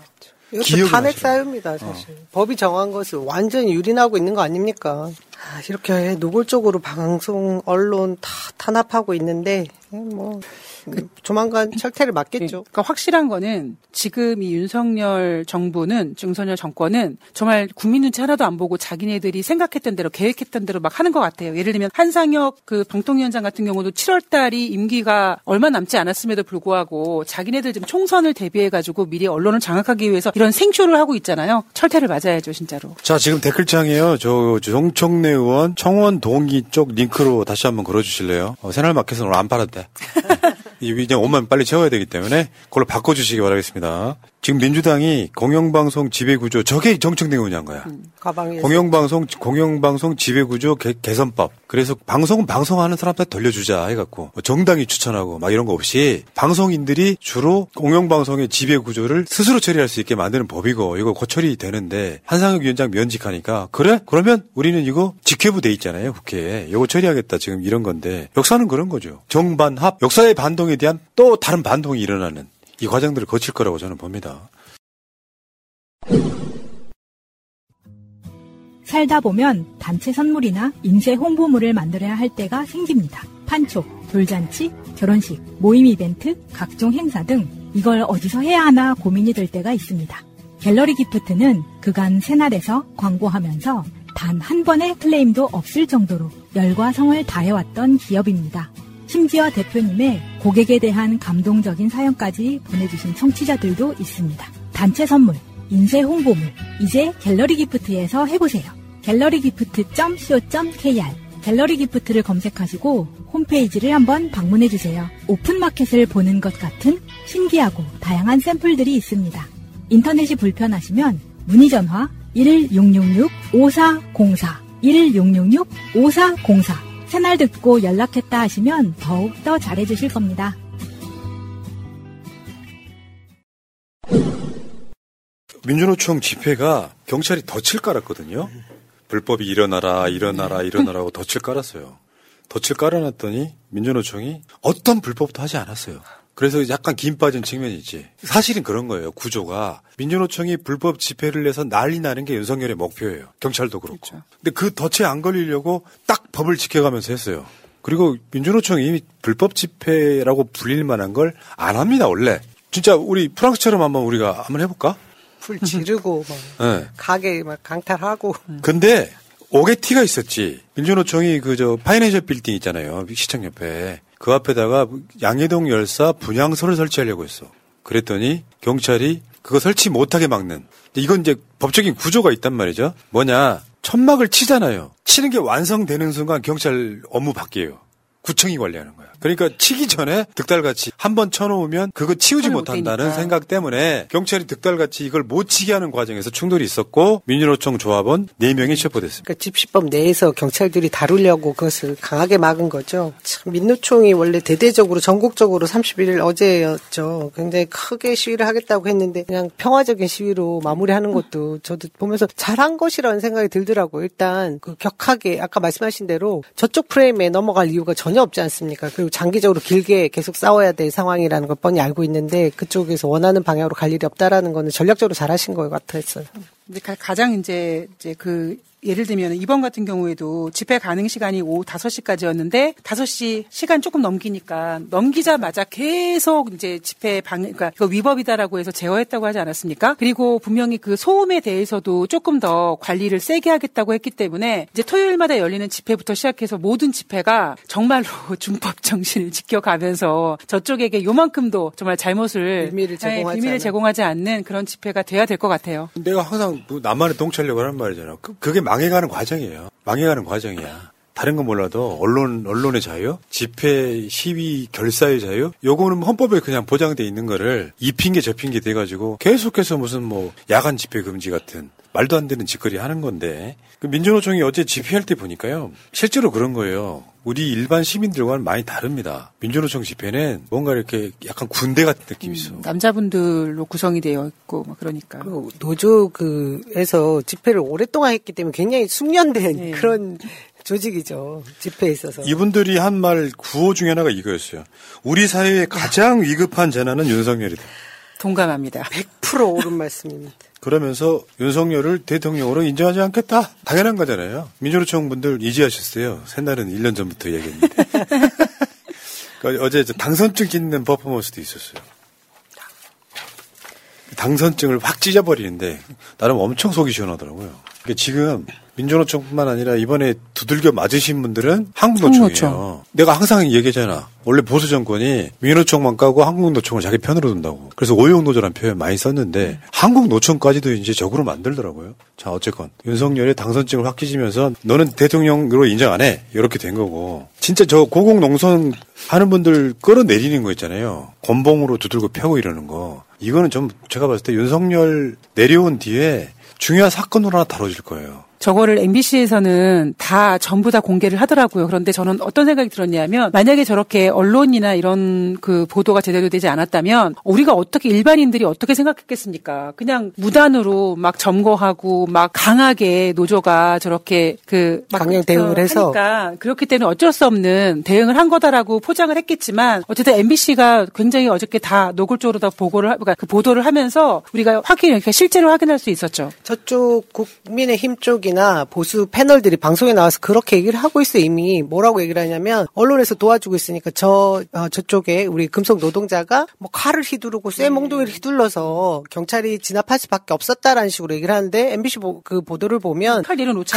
이것도 기억을 탄핵 사유입니다, 사실. 법이 정한 것을 완전히 유린하고 있는 거 아닙니까? 아, 이렇게 노골적으로 방송, 언론 다 탄압하고 있는데, 뭐, 그 조만간 철퇴를 맞겠죠. 그러니까 확실한 거는 지금 이 윤석열 정부는 윤석열 정권은 정말 국민 눈치 하나도 안 보고 자기네들이 생각했던 대로 계획했던 대로 막 하는 것 같아요. 예를 들면 한상혁 그 방통위원장 같은 경우도 7월 달이 임기가 얼마 남지 않았음에도 불구하고 자기네들 지금 총선을 대비해 가지고 미리 언론을 장악하기 위해서 이런 생쇼를 하고 있잖아요. 철퇴를 맞아야죠, 진짜로. 자, 지금 댓글창에요. 저 정청래 의원 청원 동기 쪽 링크로 다시 한번 걸어주실래요? 어, 새날마켓은 오늘 안 팔았대. 이 그냥 옷만 빨리 채워야 되기 때문에 그걸로 바꿔주시기 바라겠습니다. 지금 민주당이 공영방송 지배구조 저게 의원이 한 거야. 가방에. 공영방송 공영방송 지배구조 개, 개선법. 그래서 방송은 방송하는 사람한테 돌려주자 해갖고 뭐 정당이 추천하고 막 이런 거 없이 방송인들이 주로 공영방송의 지배구조를 스스로 처리할 수 있게 만드는 법이고 이거 고처리 되는데 한상혁 위원장 면직하니까 그래? 그러면 우리는 이거 직회부 돼 있잖아요 국회에 이거 처리하겠다 지금 이런 건데 역사는 그런 거죠. 정반합 역사의 반동에 대한 또 다른 반동이 일어나는 이 과정들을 거칠 거라고 저는 봅니다. 살다 보면 단체 선물이나 인쇄 홍보물을 만들어야 할 때가 생깁니다. 판촉, 돌잔치, 결혼식, 모임 이벤트, 각종 행사 등 이걸 어디서 해야 하나 고민이 될 때가 있습니다. 갤러리 기프트는 그간 새날에서 광고하면서 단 한 번의 클레임도 없을 정도로 열과 성을 다해왔던 기업입니다. 심지어 대표님의 고객에 대한 감동적인 사연까지 보내주신 청취자들도 있습니다. 단체 선물, 인쇄 홍보물. 이제 갤러리 기프트에서 해보세요. 갤러리 기프트.co.kr 갤러리 기프트를 검색하시고 홈페이지를 한번 방문해주세요. 오픈마켓을 보는 것 같은 신기하고 다양한 샘플들이 있습니다. 인터넷이 불편하시면 문의전화 1666-5404 1666-5404 새날 듣고 연락했다 하시면 더욱 더 잘해주실 겁니다. 민주노총 집회가 경찰이 덫을 깔았거든요. 불법이 일어나라, 일어나라, 일어나라고 덫을 깔았어요. 덫을 깔아놨더니 민주노총이 어떤 불법도 하지 않았어요. 그래서 약간 김 빠진 측면이 있지. 사실은 그런 거예요. 구조가 민주노총이 불법 집회를 내서 난리 나는 게 윤석열의 목표예요. 경찰도 그렇고. 그렇죠. 근데 그 덫에 안 걸리려고 딱 법을 지켜가면서 했어요. 그리고 민주노총이 불법 집회라고 불릴 만한 걸 안 합니다. 원래. 진짜 우리 프랑스처럼 한번 우리가 한번 해볼까? 불 지르고 막 네. 가게 막 강탈하고. 근데 오게 티가 있었지. 민주노총이 그 저 파이낸셜 빌딩 있잖아요. 시청 옆에. 그 앞에다가 양해동 열사 분향소를 설치하려고 했어. 그랬더니 경찰이 그거 설치 못하게 막는. 이건 이제 법적인 구조가 있단 말이죠. 뭐냐. 천막을 치잖아요. 치는 게 완성되는 순간 경찰 업무 바뀌어요. 구청이 관리하는 거야. 그러니까 치기 전에 득달같이 한 번 쳐놓으면 그거 치우지 못한다는. 생각 때문에 경찰이 득달같이 이걸 못 치게 하는 과정에서 충돌이 있었고 민주노총 조합원 4명이 체포됐습니다. 그러니까 집시법 내에서 경찰들이 다루려고 그것을 강하게 막은 거죠. 참 민노총이 원래 대대적으로 전국적으로 31일 어제였죠. 굉장히 크게 시위를 하겠다고 했는데 그냥 평화적인 시위로 마무리하는 것도 저도 보면서 잘한 것이라는 생각이 들더라고요. 일단 그 격하게 아까 말씀하신 대로 저쪽 프레임에 넘어갈 이유가 전혀 없지 않습니까? 그리고 장기적으로 길게 계속 싸워야 될 상황이라는 걸 뻔히 알고 있는데 그쪽에서 원하는 방향으로 갈 일이 없다라는 거는 전략적으로 잘하신 것 같았어요. 근데 가장 이제 이제 그 예를 들면 이번 같은 경우에도 집회 가능 시간이 오후 5시까지였는데 5시 시간 조금 넘기니까 넘기자마자 계속 이제 집회 방 그러니까 이거 위법이다라고 해서 제어했다고 하지 않았습니까? 그리고 분명히 그 소음에 대해서도 조금 더 관리를 세게 하겠다고 했기 때문에 이제 토요일마다 열리는 집회부터 시작해서 모든 집회가 정말로 준법 정신을 지켜가면서 저쪽에게 요만큼도 정말 잘못을 비밀을 제공하지, 네, 비밀을 제공하지 않는 그런 집회가 돼야 될 것 같아요. 내가 항상 뭐 나만의 동찰력을 하는 말이잖아. 그, 그게 망해가는 과정이에요. 망해가는 과정이야. 다른 건 몰라도 언론 언론의 자유, 집회, 시위, 결사의 자유, 요거는 헌법에 그냥 보장돼 있는 거를 이 핑계 저 핑계 돼 가지고 계속해서 무슨 뭐 야간 집회 금지 같은 말도 안 되는 짓거리 하는 건데 그 민주노총이 어제 집회할 때 보니까요 실제로 그런 거예요. 우리 일반 시민들과는 많이 다릅니다. 민주노총 집회는 뭔가 이렇게 약간 군대 같은 느낌이 있어. 음, 남자분들로 구성이 되어 있고 막 그러니까. 노조 그에서 집회를 오랫동안 했기 때문에 굉장히 숙련된 네. 그런 조직이죠. 집회에 있어서. 이분들이 한 말 구호 중에 하나가 이거였어요. 우리 사회의 가장 위급한 재난은 윤석열이다. 동감합니다. 100% 옳은 말씀입니다. 그러면서 윤석열을 대통령으로 인정하지 않겠다. 당연한 거잖아요. 민주노총 분들 이지하셨어요. 새날은 1년 전부터 얘기했는데. 그러니까 어제 당선증 찍는 퍼포먼스도 있었어요. 당선증을 확 찢어버리는데 나름 엄청 속이 시원하더라고요. 그러니까 지금 민주노총뿐만 아니라 이번에 두들겨 맞으신 분들은 한국노총이에요. 내가 항상 얘기하잖아. 원래 보수 정권이 민주노총만 까고 한국노총을 자기 편으로 둔다고. 그래서 오용노조란 표현 많이 썼는데 음. 한국노총까지도 이제 적으로 만들더라고요. 자 어쨌건 윤석열이 당선증을 확 찢으면서 너는 대통령으로 인정 안 해. 이렇게 된 거고. 진짜 저 고공농선 하는 분들 끌어내리는 거 있잖아요. 권봉으로 두들고 펴고 이러는 거. 이거는 좀 제가 봤을 때 윤석열 내려온 뒤에 중요한 사건으로 하나 다뤄질 거예요. 저거를 MBC에서는 다 전부 다 공개를 하더라고요. 그런데 저는 어떤 생각이 들었냐면 만약에 저렇게 언론이나 이런 그 보도가 제대로 되지 않았다면 우리가 어떻게 일반인들이 어떻게 생각했겠습니까? 그냥 무단으로 막 점거하고 막 강하게 노조가 저렇게 그 강력 대응을 어, 해서 그렇기 때문에 어쩔 수 없는 대응을 한 거다라고 포장을 했겠지만 어쨌든 MBC가 굉장히 어저께 다 노골적으로 다 보고를 그러니까 그 보도를 하면서 우리가 확인 실제로 확인할 수 있었죠. 저쪽 국민의힘 쪽에 쪽이나 보수 패널들이 방송에 나와서 그렇게 얘기를 하고 있어 이미 뭐라고 얘기를 하냐면 언론에서 도와주고 있으니까 저 어, 저쪽에 우리 금속 노동자가 뭐 칼을 휘두르고 쇠몽둥이를 휘둘러서 경찰이 진압할 수밖에 없었다라는 식으로 얘기를 하는데 MBC 보, 그 보도를 보면.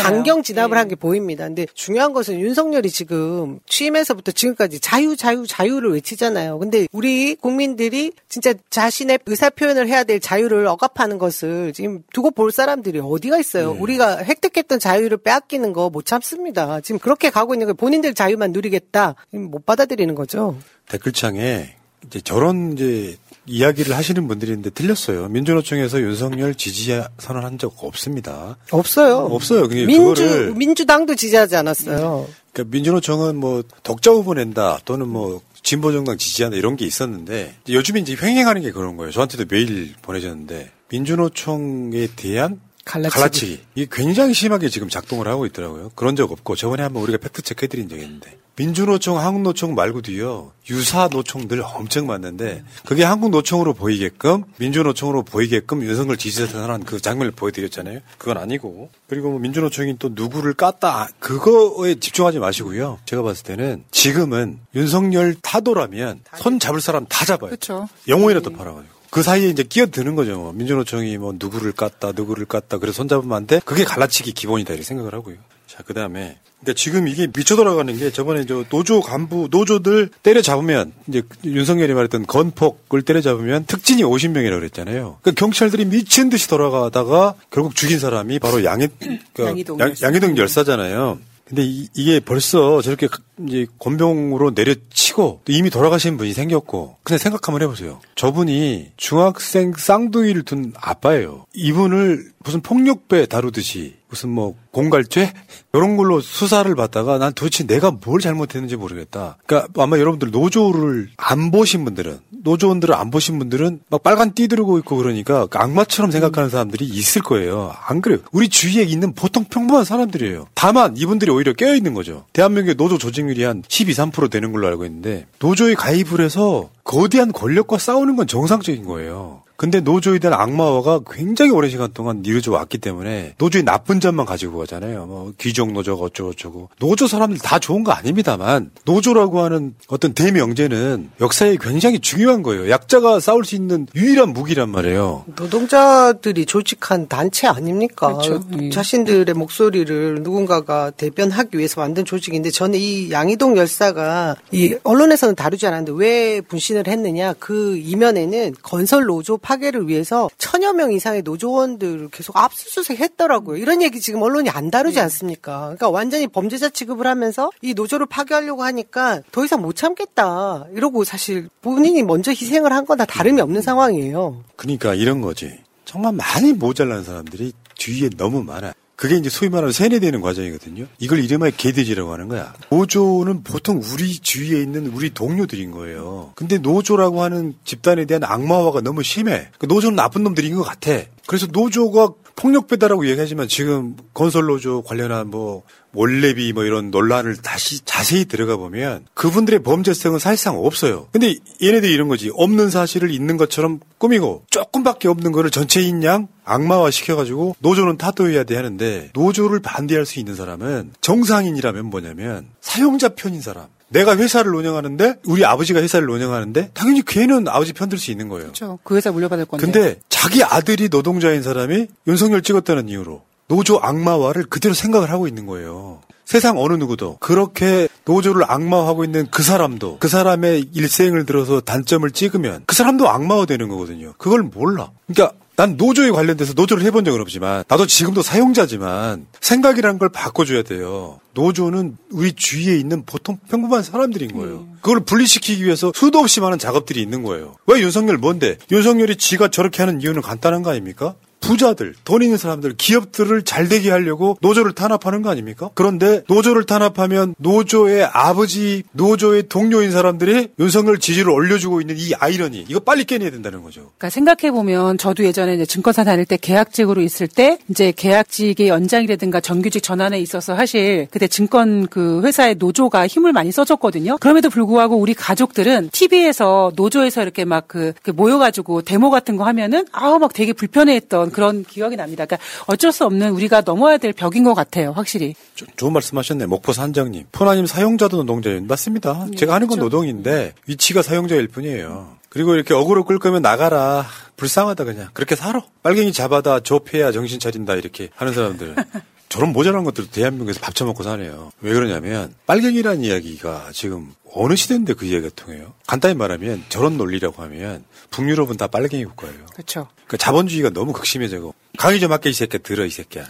강경 진압을 예. 한게 보입니다. 근데 중요한 것은 윤석열이 지금 취임해서부터 지금까지 자유 자유 자유를 외치잖아요. 근데 우리 국민들이 진짜 자신의 의사 표현을 해야 될 자유를 억압하는 것을 지금 두고 볼 사람들이 어디가 있어요. 우리가 획득했던 자유를 빼앗기는 거 못 참습니다. 지금 그렇게 가고 있는 거 본인들 자유만 누리겠다. 못 받아들이는 거죠. 댓글창에 이제 저런 이제 이야기를 하시는 분들이 있는데 틀렸어요. 민주노총에서 윤석열 지지 선언한 적 없습니다. 없어요. 없어요. 민주 그거를 민주당도 지지하지 않았어요. 그러니까 민주노총은 뭐 독자 후보 낸다 또는 뭐 진보 정당 지지한다 이런 게 있었는데 요즘에 이제 횡행하는 게 그런 거예요. 저한테도 메일 보내졌는데 민주노총에 대한 갈라치기. 갈라치기. 이게 굉장히 심하게 지금 작동을 하고 있더라고요. 그런 적 없고 저번에 한번 우리가 팩트 체크 해드린 적이 있는데 민주노총, 한국노총 말고도요 유사 노총들 엄청 많은데 그게 한국노총으로 보이게끔 민주노총으로 보이게끔 윤석열 지지자탄한 그 장면을 보여드렸잖아요. 그건 아니고 그리고 뭐 민주노총이 또 누구를 깠다 그거에 집중하지 마시고요. 제가 봤을 때는 지금은 윤석열 타도라면 손 잡을 사람 다 잡아요. 그렇죠. 영혼이라도 팔아가지고. 그 사이에 이제 끼어드는 거죠. 뭐. 민주노총이 뭐 누구를 깠다, 누구를 깠다. 그래서 손잡으면 안 돼? 그게 갈라치기 기본이다. 이렇게 생각을 하고요. 자, 그 다음에. 그러니까 지금 이게 미쳐 돌아가는 게 저번에 저 노조 간부, 노조들 때려잡으면 이제 윤석열이 말했던 건폭을 때려잡으면 특진이 50명이라고 그랬잖아요. 그러니까 경찰들이 미친 듯이 돌아가다가 결국 죽인 사람이 바로 양해, 그 양희동 양, 열사. 양희동 열사잖아요. 근데 이, 게 벌써 저렇게 이제 권병으로 내려치고 또 이미 돌아가신 분이 생겼고 근데 생각 한번 해보세요. 저분이 중학생 쌍둥이를 둔 아빠예요. 이분을 무슨 폭력배 다루듯이 무슨 뭐 공갈죄 이런 걸로 수사를 받다가 난 도대체 내가 뭘 잘못했는지 모르겠다. 그러니까 아마 여러분들 노조를 안 보신 분들은 노조원들을 안 보신 분들은 막 빨간 띠 들고 있고 그러니까 그 악마처럼 생각하는 사람들이 있을 거예요. 안 그래요. 우리 주위에 있는 보통 평범한 사람들이에요. 다만 이분들이 오히려 깨어 있는 거죠. 대한민국의 노조 조직률이 한 12, 3% 되는 걸로 알고 있는데 노조에 가입을 해서 거대한 권력과 싸우는 건 정상적인 거예요. 근데 노조에 대한 악마화가 굉장히 오랜 시간 동안 이루어져 왔기 때문에 노조의 나쁜 점만 가지고 가잖아요. 뭐 귀족 노조가 어쩌고저쩌고. 노조 사람들 다 좋은 거 아닙니다만 노조라고 하는 어떤 대명제는 역사에 굉장히 중요한 거예요. 약자가 싸울 수 있는 유일한 무기란 말이에요. 노동자들이 조직한 단체 아닙니까? 그렇죠. 예. 자신들의 목소리를 누군가가 대변하기 위해서 만든 조직인데 저는 이 양희동 열사가 이 언론에서는 다루지 않았는데 왜 분신을 했느냐 그 이면에는 건설 노조 파 괴를 위해서 천여 명 이상의 노조원들을 계속 압수수색 했더라고요. 이런 얘기 지금 언론이 안 다루지 않습니까? 그러니까 완전히 범죄자 취급을 하면서 이 노조를 파괴하려고 하니까 더 이상 못 참겠다. 이러고 사실 본인이 먼저 희생을 한 거나 다름이 없는 상황이에요. 그러니까 이런 거지. 정말 많이 모자란 사람들이 뒤에 너무 많아. 그게 이제 소위 말하는 세뇌되는 과정이거든요. 이걸 이름하여 개돼지라고 하는 거야. 노조는 보통 우리 주위에 있는 우리 동료들인 거예요. 근데 노조라고 하는 집단에 대한 악마화가 너무 심해. 그 노조는 나쁜 놈들인 것 같아. 그래서 노조가 폭력배다라고 얘기하지만 지금 건설 노조 관련한 뭐 원래비 뭐 이런 논란을 다시 자세히 들어가 보면 그분들의 범죄성은 사실상 없어요. 근데 얘네들이 이런 거지. 없는 사실을 있는 것처럼 꾸미고 조금밖에 없는 거를 전체인 양 악마화 시켜가지고 노조는 타도해야 돼 하는데 노조를 반대할 수 있는 사람은 정상인이라면 뭐냐면 사용자 편인 사람. 내가 회사를 운영하는데 우리 아버지가 회사를 운영하는데 당연히 걔는 아버지 편들 수 있는 거예요. 그렇죠. 그 회사 물려받을 건데. 근데 자기 아들이 노동자인 사람이 윤석열 찍었다는 이유로 노조 악마화를 그대로 생각을 하고 있는 거예요. 세상 어느 누구도 그렇게 노조를 악마화하고 있는 그 사람도 그 사람의 일생을 들어서 단점을 찍으면 그 사람도 악마화 되는 거거든요. 그걸 몰라. 그러니까 난 노조에 관련돼서 노조를 해본 적은 없지만 나도 지금도 사용자지만 생각이라는 걸 바꿔줘야 돼요. 노조는 우리 주위에 있는 보통 평범한 사람들인 거예요. 그걸 분리시키기 위해서 수도 없이 많은 작업들이 있는 거예요. 왜 윤석열 뭔데? 윤석열이 지가 저렇게 하는 이유는 간단한 거 아닙니까? 부자들, 돈 있는 사람들, 기업들을 잘 되게 하려고 노조를 탄압하는 거 아닙니까? 그런데 노조를 탄압하면 노조의 아버지, 노조의 동료인 사람들이 윤석열 지지를 올려주고 있는 이 아이러니, 이거 빨리 깨내야 된다는 거죠. 그러니까 생각해 보면 저도 예전에 이제 증권사 다닐 때 계약직으로 있을 때 이제 계약직의 연장이라든가 정규직 전환에 있어서 사실 그때 증권 그 회사의 노조가 힘을 많이 써줬거든요. 그럼에도 불구하고 우리 가족들은 TV에서 노조에서 이렇게 막 그 모여가지고 데모 같은 거 하면은 아우 막 되게 불편해했던 그런 기억이 납니다. 그러니까 어쩔 수 없는 우리가 넘어야 될 벽인 것 같아요, 확실히. 좋은 말씀하셨네. 목포 산장님. 푸나님 사용자도 노동자예요. 맞습니다. 제가 하는 건 노동인데 위치가 사용자일 뿐이에요. 그리고 이렇게 어그로 끌 거면 나가라. 불쌍하다 그냥. 그렇게 살아. 빨갱이 잡아다 조폐야 정신 차린다 이렇게 하는 사람들. 저런 모자란 것들도 대한민국에서 밥 처먹고 사네요. 왜 그러냐면 빨갱이라는 이야기가 지금 어느 시대인데 그 이야기가 통해요? 간단히 말하면 저런 논리라고 하면 북유럽은 다 빨갱이 국가예요. 그렇죠. 그러니까 자본주의가 너무 극심해지고 강의 좀 할게 이 새끼야 들어 이 새끼야.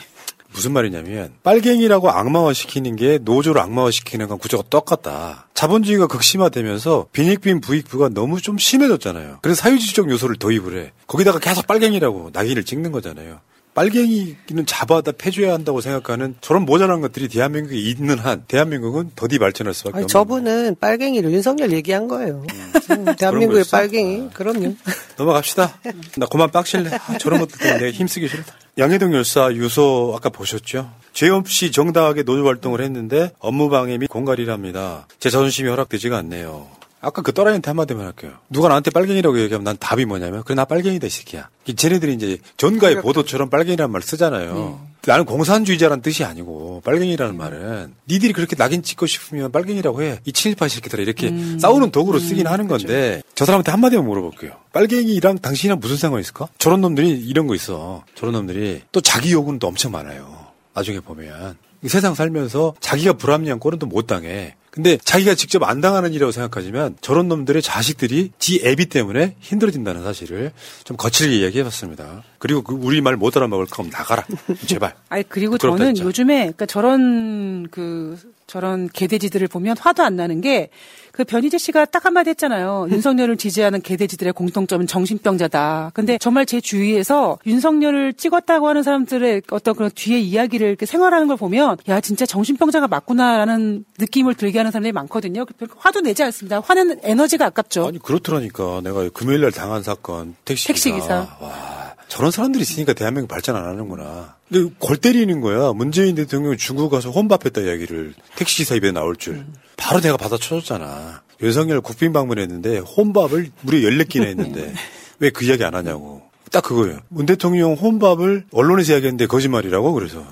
무슨 말이냐면 빨갱이라고 악마화 시키는 게 노조를 악마화 시키는 건 구조가 똑같다. 자본주의가 극심화되면서 빈익빈 부익부가 너무 좀 심해졌잖아요. 그래서 사회주의적 요소를 도입을 해. 거기다가 계속 빨갱이라고 낙인을 찍는 거잖아요. 빨갱이는 잡아다 패줘야 한다고 생각하는 저런 모자란 것들이 대한민국에 있는 한 대한민국은 더디 발전할 수밖에 아니, 없는 저분은 빨갱이를 윤석열 얘기한 거예요. 음, 대한민국의? 빨갱이. 그럼요. 넘어갑시다. 나 그만 빡실래. 아, 저런 것들 때문에 내가 힘쓰기 싫다. 양해동 열사 유서 아까 보셨죠? 죄 없이 정당하게 노조 활동을 했는데 업무 방해 및 공갈이랍니다. 제 자존심이 허락되지가 않네요. 아까 그 또라이한테 한마디만 할게요. 누가 나한테 빨갱이라고 얘기하면 난 답이 뭐냐면 그래 나 빨갱이다 이 새끼야. 이 쟤네들이 이제 전가의 보도처럼 빨갱이라는 말 쓰잖아요. 나는 공산주의자란 뜻이 아니고 빨갱이라는 말은 니들이 그렇게 낙인 찍고 싶으면 빨갱이라고 해. 이 친일파 새끼들아 이렇게 싸우는 도구로 쓰긴 하는 건데 저 사람한테 한마디만 물어볼게요. 빨갱이랑 당신이랑 무슨 상관이 있을까? 저런 놈들이 이런 거 있어. 저런 놈들이 또 자기 요구는 또 엄청 많아요. 나중에 보면 이 세상 살면서 자기가 불합리한 꼴은 또 못 당해. 근데 자기가 직접 안 당하는 일이라고 생각하지만 저런 놈들의 자식들이 지 애비 때문에 힘들어진다는 사실을 좀 거칠게 이야기해봤습니다. 그리고 그 우리 말 못 알아먹을 거면 나가라. 제발. 아니 그리고 저는. 요즘에 그러니까 저런 그 저런 개돼지들을 보면 화도 안 나는 게 그 변희재 씨가 딱 한마디 했잖아요. 윤석열을 지지하는 개돼지들의 공통점은 정신병자다. 근데 정말 제 주위에서 윤석열을 찍었다고 하는 사람들의 어떤 그런 뒤에 이야기를 이렇게 생활하는 걸 보면 야 진짜 정신병자가 맞구나라는 느낌을 들게 하는 사람들이 많거든요. 그 화도 내지 않습니다. 화는 에너지가 아깝죠. 아니 그렇더라니까 내가 금요일 날 당한 사건 택시 택시기사. 와 저런 사람들이 있으니까 대한민국 발전 안 하는구나. 근데 골 때리는 거야. 문재인 대통령이 중국 가서 혼밥했다 이야기를 택시기사 입에 나올 줄. 바로 내가 받아쳐줬잖아. 윤석열 국빈 방문했는데 혼밥을 무려 14끼나 했는데 왜 그 이야기 안 하냐고. 딱 그거예요. 문 대통령 혼밥을 언론에서 이야기했는데 거짓말이라고 그래서.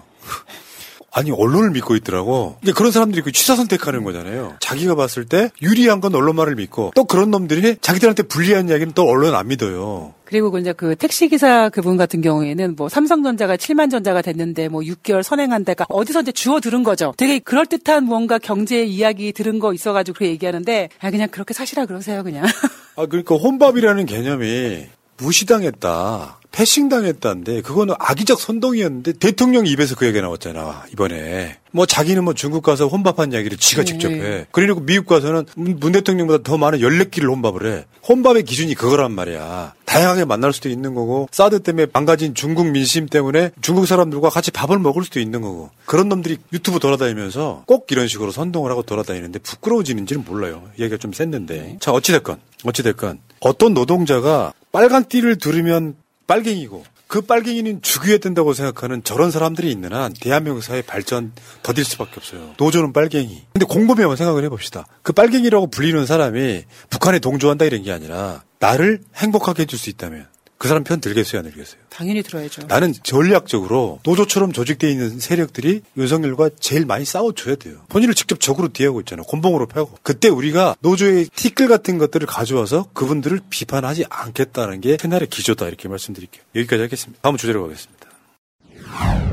아니 언론을 믿고 있더라고. 이제 그런 사람들이 그 취사 선택하는 거잖아요. 자기가 봤을 때 유리한 건 언론 말을 믿고 또 그런 놈들이 자기들한테 불리한 이야기는 또 언론 안 믿어요. 그리고 이제 그 택시 기사 그분 같은 경우에는 뭐 삼성전자가 7만 전자가 됐는데 뭐 6개월 선행한다가 어디서 이제 주워 들은 거죠. 되게 그럴 듯한 뭔가 경제 이야기 들은 거 있어가지고 그렇게 얘기하는데 아 그냥 그렇게 사시라 그러세요 그냥. 아 그러니까 혼밥이라는 개념이 무시당했다. 패싱당했다는데 그거는 악의적 선동이었는데 대통령 입에서 그 얘기가 나왔잖아 이번에. 뭐 자기는 뭐 중국 가서 혼밥한 이야기를 지가 직접 해. 그리고 미국 가서는 문문 대통령보다 더 많은 14끼를 혼밥을 해. 혼밥의 기준이 그거란 말이야. 다양하게 만날 수도 있는 거고 사드 때문에 망가진 중국 민심 때문에 중국 사람들과 같이 밥을 먹을 수도 있는 거고 그런 놈들이 유튜브 돌아다니면서 꼭 이런 식으로 선동을 하고 돌아다니는데 부끄러워지는지는 몰라요. 얘기가 좀 셌는데. 자 어찌됐건 어찌됐건 어떤 노동자가 빨간 띠를 두르면 빨갱이고 그 빨갱이는 죽여야 된다고 생각하는 저런 사람들이 있는 한 대한민국 사회 발전 더딜 수밖에 없어요. 노조는 빨갱이. 근데 한번 생각을 해봅시다. 그 빨갱이라고 불리는 사람이 북한에 동조한다 이런 게 아니라 나를 행복하게 해줄 수 있다면 그 사람 편 들겠어요 안 들겠어요? 당연히 들어야죠. 나는 전략적으로 노조처럼 조직되어 있는 세력들이 윤석열과 제일 많이 싸워줘야 돼요. 본인을 직접 적으로 대하고 있잖아요. 곤봉으로 펴고. 그때 우리가 노조의 티끌 같은 것들을 가져와서 그분들을 비판하지 않겠다는 게 새날의 기조다 이렇게 말씀드릴게요. 여기까지 하겠습니다. 다음 주제로 가겠습니다.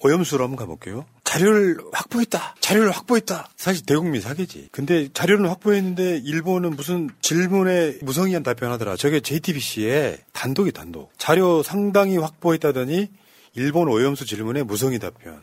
오염수로 한번 가볼게요. 자료를 확보했다. 자료를 확보했다. 사실 대국민 사계지. 근데 자료는 확보했는데 일본은 무슨 질문에 무성의한 답변하더라. 저게 JTBC의 단독이 단독. 자료 상당히 확보했다더니 일본 오염수 질문에 무성의 답변.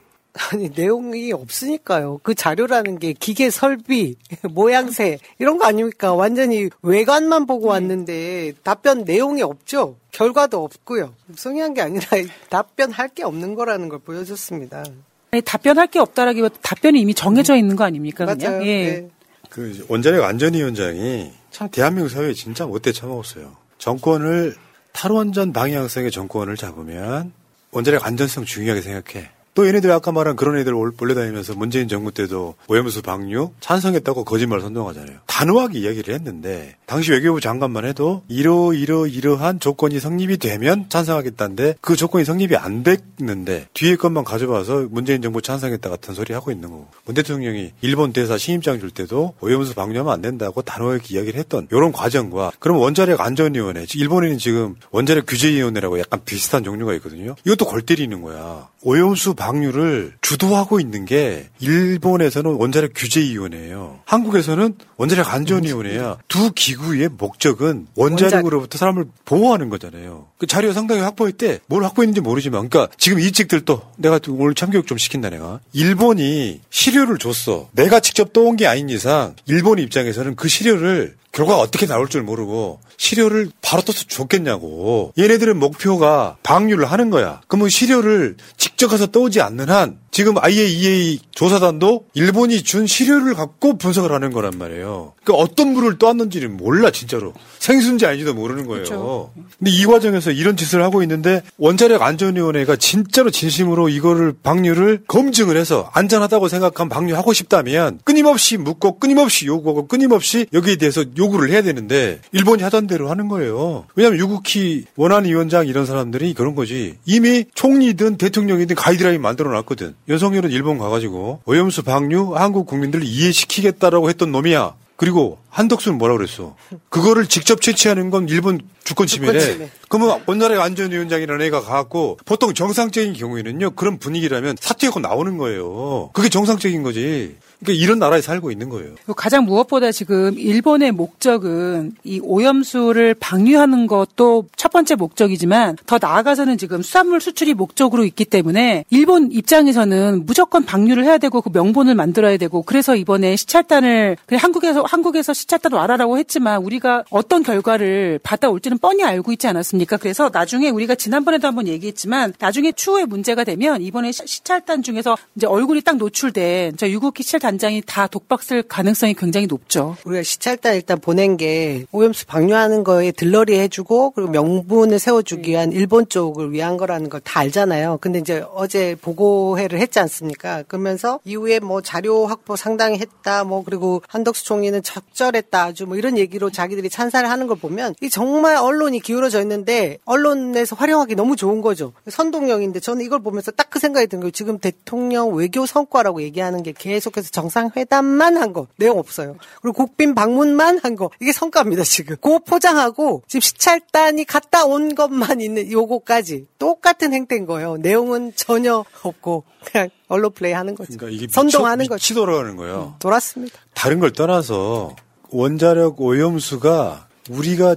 아니 내용이 없으니까요. 그 자료라는 게 기계 설비, 모양새 이런 거 아닙니까? 완전히 외관만 보고 왔는데 답변 내용이 없죠. 결과도 없고요. 성의한 게 아니라 답변할 게 없는 거라는 걸 보여줬습니다. 아니, 답변할 게 없다라기보다 답변이 이미 정해져 있는 거 아닙니까? 그냥? 맞아요. 예. 네. 그 원자력 안전위원장이 참 대한민국 사회에 진짜 못돼 처먹었어요. 정권을 탈원전 방향성의 정권을 잡으면 원자력 안전성 중요하게 생각해. 또 얘네들 아까 말한 그런 애들 올- 몰려다니면서 문재인 정부 때도 오염수 방류 찬성했다고 거짓말 선동하잖아요. 단호하게 이야기를 했는데 당시 외교부 장관만 해도 이러 이러 이러한 조건이 성립이 되면 찬성하겠다는데 그 조건이 성립이 안 됐는데 뒤에 것만 가져와서 문재인 정부 찬성했다 같은 소리 하고 있는 거고 문 대통령이 일본 대사 신임장 줄 때도 오염수 방류하면 안 된다고 단호하게 이야기를 했던 이런 과정과 그럼 원자력 안전위원회 즉 일본에는 지금 원자력 규제위원회라고 약간 비슷한 종류가 있거든요. 이것도 골 때리는 거야. 오염수 방 류를 주도하고 있는 게 일본에서는 원자력 규제위원회예요. 한국에서는 원자력 안전위원회야. 두 기구의 목적은 원자력으로부터 사람을 보호하는 거잖아요. 그 자료 상당히 확보했대. 뭘 확보했는지 모르지만, 그러니까 지금 이 책들도 내가 오늘 참교육 좀 시킨다 내가. 일본이 시료를 줬어. 내가 직접 떠온 게 아닌 이상 일본 입장에서는 그 시료를 결과가 어떻게 나올 줄 모르고 시료를 바로 떠서 줬겠냐고. 얘네들은 목표가 방류를 하는 거야. 그러면 시료를 직접 가서 떠오지 않는 한 지금 IAEA 조사단도 일본이 준 시료를 갖고 분석을 하는 거란 말이에요. 그러니까 어떤 물을 떠왔는지는 몰라 진짜로. 생수인지 아닌지도 모르는 거예요. 근데 이 과정에서 이런 짓을 하고 있는데 원자력 안전위원회가 진짜로 진심으로 이거를 방류를 검증을 해서 안전하다고 생각하면 방류하고 싶다면 끊임없이 묻고 끊임없이 요구하고 끊임없이 여기에 대해서 요구를 해야 되는데 일본이 하던 대로 하는 거예요. 왜냐하면 유국희 원안 위원장 이런 사람들이 그런 거지. 이미 총리든 대통령이든 가이드라인 만들어 놨거든. 윤석열은 일본 가가지고 오염수 방류 한국 국민들을 이해시키겠다라고 했던 놈이야. 그리고 한덕수는 뭐라 그랬어? 그거를 직접 채취하는 건 일본 주권 침해래. 그러면 원나라의 안전위원장이라는 애가 가갖고 보통 정상적인 경우에는요 그런 분위기라면 사퇴하고 나오는 거예요. 그게 정상적인 거지. 그러니까 이런 나라에 살고 있는 거예요. 가장 무엇보다 지금 일본의 목적은 이 오염수를 방류하는 것도 첫 번째 목적이지만 더 나아가서는 지금 수산물 수출이 목적으로 있기 때문에 일본 입장에서는 무조건 방류를 해야 되고 그 명분을 만들어야 되고 그래서 이번에 시찰단을 그냥 한국에서 한국에서 시찰단 와라라고 했지만 우리가 어떤 결과를 받아올지는 뻔히 알고 있지 않았습니까? 그래서 나중에 우리가 지난번에도 한번 얘기했지만 나중에 추후에 문제가 되면 이번에 시- 시찰단 중에서 이제 얼굴이 딱 노출된 저 유국희 시찰 단장이 다 독박 쓸 가능성이 굉장히 높죠. 우리가 시찰단 일단 보낸 게 오염수 방류하는 거에 들러리 해주고 그리고 명분을 세워주기 위한 일본 쪽을 위한 거라는 걸 다 알잖아요. 근데 이제 어제 보고회를 했지 않습니까? 그러면서 이후에 뭐 자료 확보 상당히 했다. 뭐 그리고 한덕수 총리는 적절 했다. 아주 뭐 이런 얘기로 자기들이 찬사를 하는 걸 보면 이 정말 언론이 기울어져 있는데 언론에서 활용하기 너무 좋은 거죠. 선동력인데 저는 이걸 보면서 딱 그 생각이 든 거예요. 지금 대통령 외교 성과라고 얘기하는 게 계속해서 정상회담만 한 거. 내용 없어요. 그리고 국빈 방문만 한 거. 이게 성과입니다, 지금. 그거 포장하고 지금 시찰단이 갔다 온 것만 있는 요거까지 똑같은 행태인 거예요. 내용은 전혀 없고 그냥 언론 플레이 하는 거죠. 그러니까 이게 선동하는 거죠. 미치 돌아가는 거예요. 돌았습니다. 다른 걸 떠나서 원자력 오염수가 우리가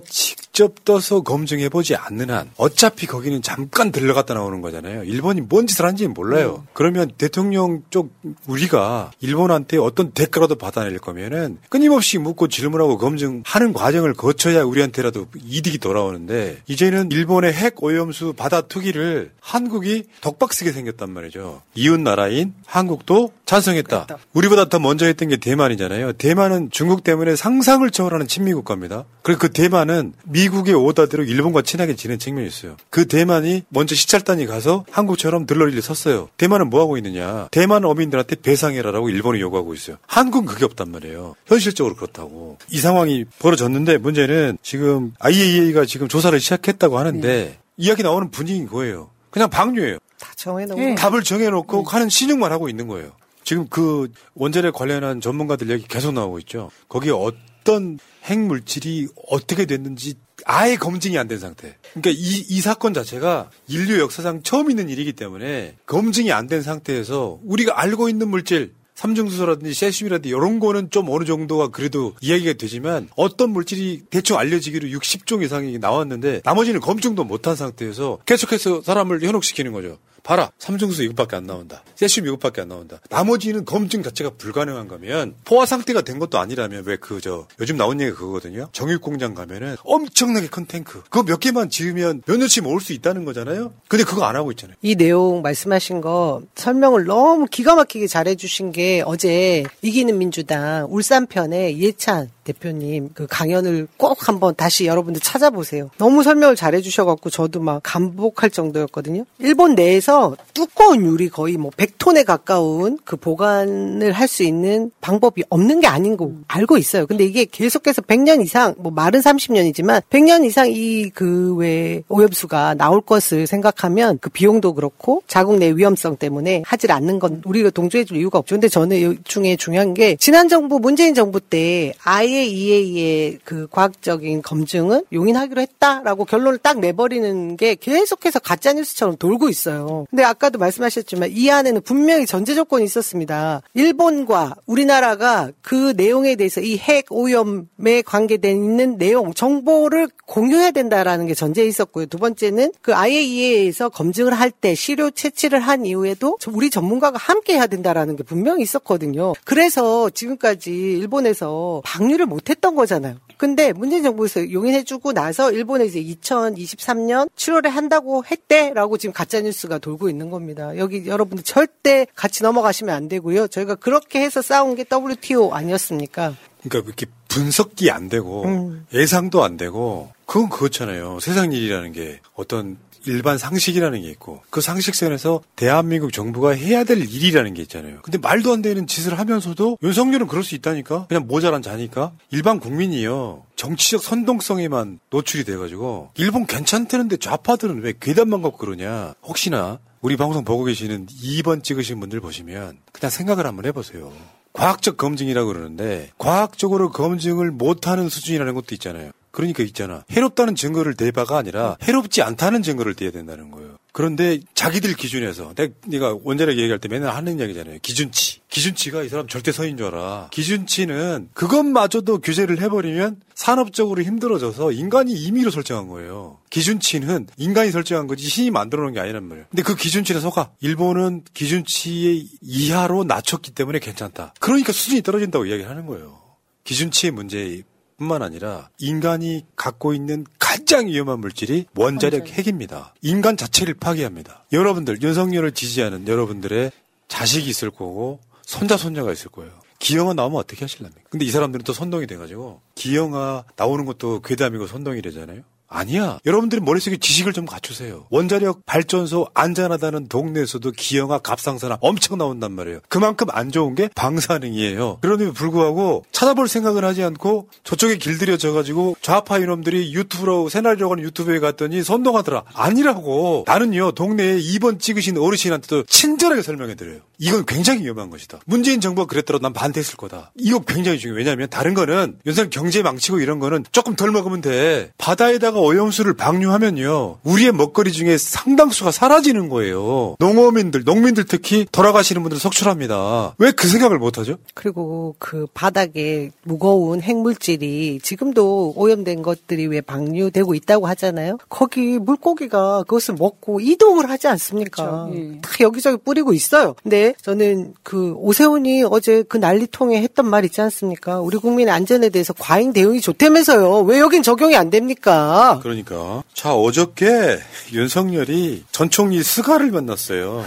직접 떠서 검증해 보지 않는 한 어차피 거기는 잠깐 들러갔다 나오는 거잖아요. 일본이 뭔 짓을 한지는 몰라요. 그러면 대통령 쪽 우리가 일본한테 어떤 대가라도 받아낼 거면은 끊임없이 묻고 질문하고 검증하는 과정을 거쳐야 우리한테라도 이득이 돌아오는데 이제는 일본의 핵 오염수 바다 투기를 한국이 덕박쓰게 생겼단 말이죠. 이웃 나라인 한국도 찬성했다. 우리보다 더 먼저 했던 게 대만이잖아요. 대만은 중국 때문에 상상을 초월하는 친미 국가입니다. 그리고 그 대만은 미 국의 오다대로 일본과 친하게 지낸 측면이 있어요. 그 대만이 먼저 시찰단이 가서 한국처럼 들러리를 섰어요. 대만은 뭐 하고 있느냐? 대만 어민들한테 배상해라라고 일본이 요구하고 있어요. 한국은 그게 없단 말이에요. 현실적으로 그렇다고. 이 상황이 벌어졌는데 문제는 지금 IAEA가 지금 조사를 시작했다고 하는데 이야기 나오는 분위기인 거예요. 그냥 방류예요. 다 정해놓은 거. 답을 정해놓고 하는 신용만 하고 있는 거예요. 지금 그 원자력 관련한 전문가들 얘기 계속 나오고 있죠. 거기에 어떤 핵물질이 어떻게 됐는지 아예 검증이 안 된 상태. 그러니까 이, 이 사건 자체가 인류 역사상 처음 있는 일이기 때문에 검증이 안 된 상태에서 우리가 알고 있는 물질 삼중수소라든지 세슘이라든지 이런 거는 좀 어느 정도가 그래도 이야기가 되지만 어떤 물질이 대충 알려지기로 60종 이상이 나왔는데 나머지는 검증도 못한 상태에서 계속해서 사람을 현혹시키는 거죠. 봐라 삼중수 이것밖에 안 나온다. 세슘 이것밖에 안 나온다. 나머지는 검증 자체가 불가능한 거면 포화 상태가 된 것도 아니라면 왜 그 저 요즘 나온 얘기가 그거거든요. 정육 공장 가면은 엄청나게 큰 탱크 그거 몇 개만 지으면 몇 년치 모을 수 있다는 거잖아요. 근데 그거 안 하고 있잖아요. 이 내용 말씀하신 거 설명을 너무 기가 막히게 잘해 주신 게 어제 이기는 민주당 울산 편에 이해찬 대표님 그 강연을 꼭 한번 다시 여러분들 찾아보세요. 너무 설명을 잘해 주셔 갖고 저도 막 감복할 정도였거든요. 일본 내에서 두꺼운 유리 거의 뭐 100톤에 가까운 그 보관을 할 수 있는 방법이 없는 게 아닌 거 알고 있어요. 근데 이게 계속해서 100년 이상 뭐 말은 30년이지만 100년 이상 이 그 외 오염수가 나올 것을 생각하면 그 비용도 그렇고 자국 내 위험성 때문에 하질 않는 건 우리가 동조해 줄 이유가 없죠. 근데 저는 이 중에 중요한 게 지난 정부 문재인 정부 때 IAEA의 그 과학적인 검증은 용인하기로 했다라고 결론을 딱 내버리는 게 계속해서 가짜 뉴스처럼 돌고 있어요. 근데 아까도 말씀하셨지만 이 안에는 분명히 전제 조건이 있었습니다. 일본과 우리나라가 그 내용에 대해서 이 핵 오염에 관계된 있는 내용 정보를 공유해야 된다라는 게 전제에 있었고요. 두 번째는 그 IAEA에서 검증을 할 때 시료 채취를 한 이후에도 우리 전문가가 함께 해야 된다라는 게 분명히 있었거든요. 그래서 지금까지 일본에서 방류를 못했던 거잖아요. 근데 문재인 정부에서 용인해주고 나서 일본에서 2023년 7월에 한다고 했대라고 지금 가짜 뉴스가 돌고 있는 겁니다. 여기 여러분들 절대 같이 넘어가시면 안 되고요. 저희가 그렇게 해서 싸운 게 WTO 아니었습니까? 그러니까 이렇게 분석이 안 되고 음. 예상도 안 되고 그건 그렇잖아요. 세상 일이라는 게 어떤 일반 상식이라는 게 있고 그 상식선에서 대한민국 정부가 해야 될 일이라는 게 있잖아요. 근데 말도 안 되는 짓을 하면서도 윤석열은 그럴 수 있다니까. 그냥 모자란 자니까. 일반 국민이요. 정치적 선동성에만 노출이 돼가지고 일본 괜찮다는데 좌파들은 왜 괴담만 갖고 그러냐. 혹시나 우리 방송 보고 계시는 2번 찍으신 분들 보시면 그냥 생각을 한번 해보세요. 과학적 검증이라고 그러는데 과학적으로 검증을 못하는 수준이라는 것도 있잖아요. 그러니까 있잖아. 해롭다는 증거를 대바가 아니라 해롭지 않다는 증거를 대야 된다는 거예요. 그런데 자기들 기준에서 내가, 원자력 얘기할 때 맨날 하는 얘기잖아요. 기준치. 기준치가 이 사람 절대 서인 줄 알아. 기준치는 그것마저도 규제를 해버리면 산업적으로 힘들어져서 인간이 임의로 설정한 거예요. 기준치는 인간이 설정한 거지 신이 만들어 놓은 게 아니란 말이에요. 근데 그 기준치에 속아. 일본은 기준치 이하로 낮췄기 때문에 괜찮다. 그러니까 수준이 떨어진다고 이야기하는 거예요. 기준치의 문제 뿐만 아니라 인간이 갖고 있는 가장 위험한 물질이 원자력 핵입니다. 인간 자체를 파괴합니다. 여러분들 윤석열을 지지하는 여러분들의 자식이 있을 거고 손자 손녀가 있을 거예요. 기영아 나오면 어떻게 하실랍니까? 근데 이 사람들은 또 선동이 돼가지고 기영아 나오는 것도 괴담이고 선동이래잖아요. 아니야. 여러분들이 머릿속에 지식을 좀 갖추세요. 원자력 발전소 안전하다는 동네에서도 기형아 갑상선암 엄청 나온단 말이에요. 그만큼 안 좋은 게 방사능이에요. 그럼에도 불구하고 찾아볼 생각을 하지 않고 저쪽에 길들여져가지고 좌파 이놈들이 유튜브로 새날이라고 하는 유튜브에 갔더니 선동하더라. 아니라고. 나는요 동네에 2번 찍으신 어르신한테도 친절하게 설명해드려요. 이건 굉장히 위험한 것이다. 문재인 정부가 그랬더라도 난 반대했을 거다. 이거 굉장히 중요해. 왜냐하면 다른 거는 연상 경제 망치고 이런 거는 조금 덜 먹으면 돼. 바다에다가 오염수를 방류하면요. 우리의 먹거리 중에 상당수가 사라지는 거예요. 농어민들, 농민들 특히 돌아가시는 분들 속출합니다. 왜 그 생각을 못 하죠? 그리고 그 바닥에 무거운 핵물질이 지금도 오염된 것들이 왜 방류되고 있다고 하잖아요. 거기 물고기가 그것을 먹고 이동을 하지 않습니까? 다 여기저기 뿌리고 있어요. 근데 저는 그 오세훈이 어제 그 난리통에 했던 말 있지 않습니까? 우리 국민의 안전에 대해서 과잉 대응이 좋다면서요. 왜 여긴 적용이 안 됩니까? 그러니까 자 어저께 윤석열이 전 총리 스가를 만났어요.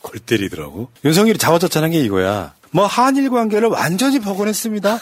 골 때리더라고. 윤석열이 자화자찬한 게 이거야. 뭐 한일 관계를 완전히 복원했습니다.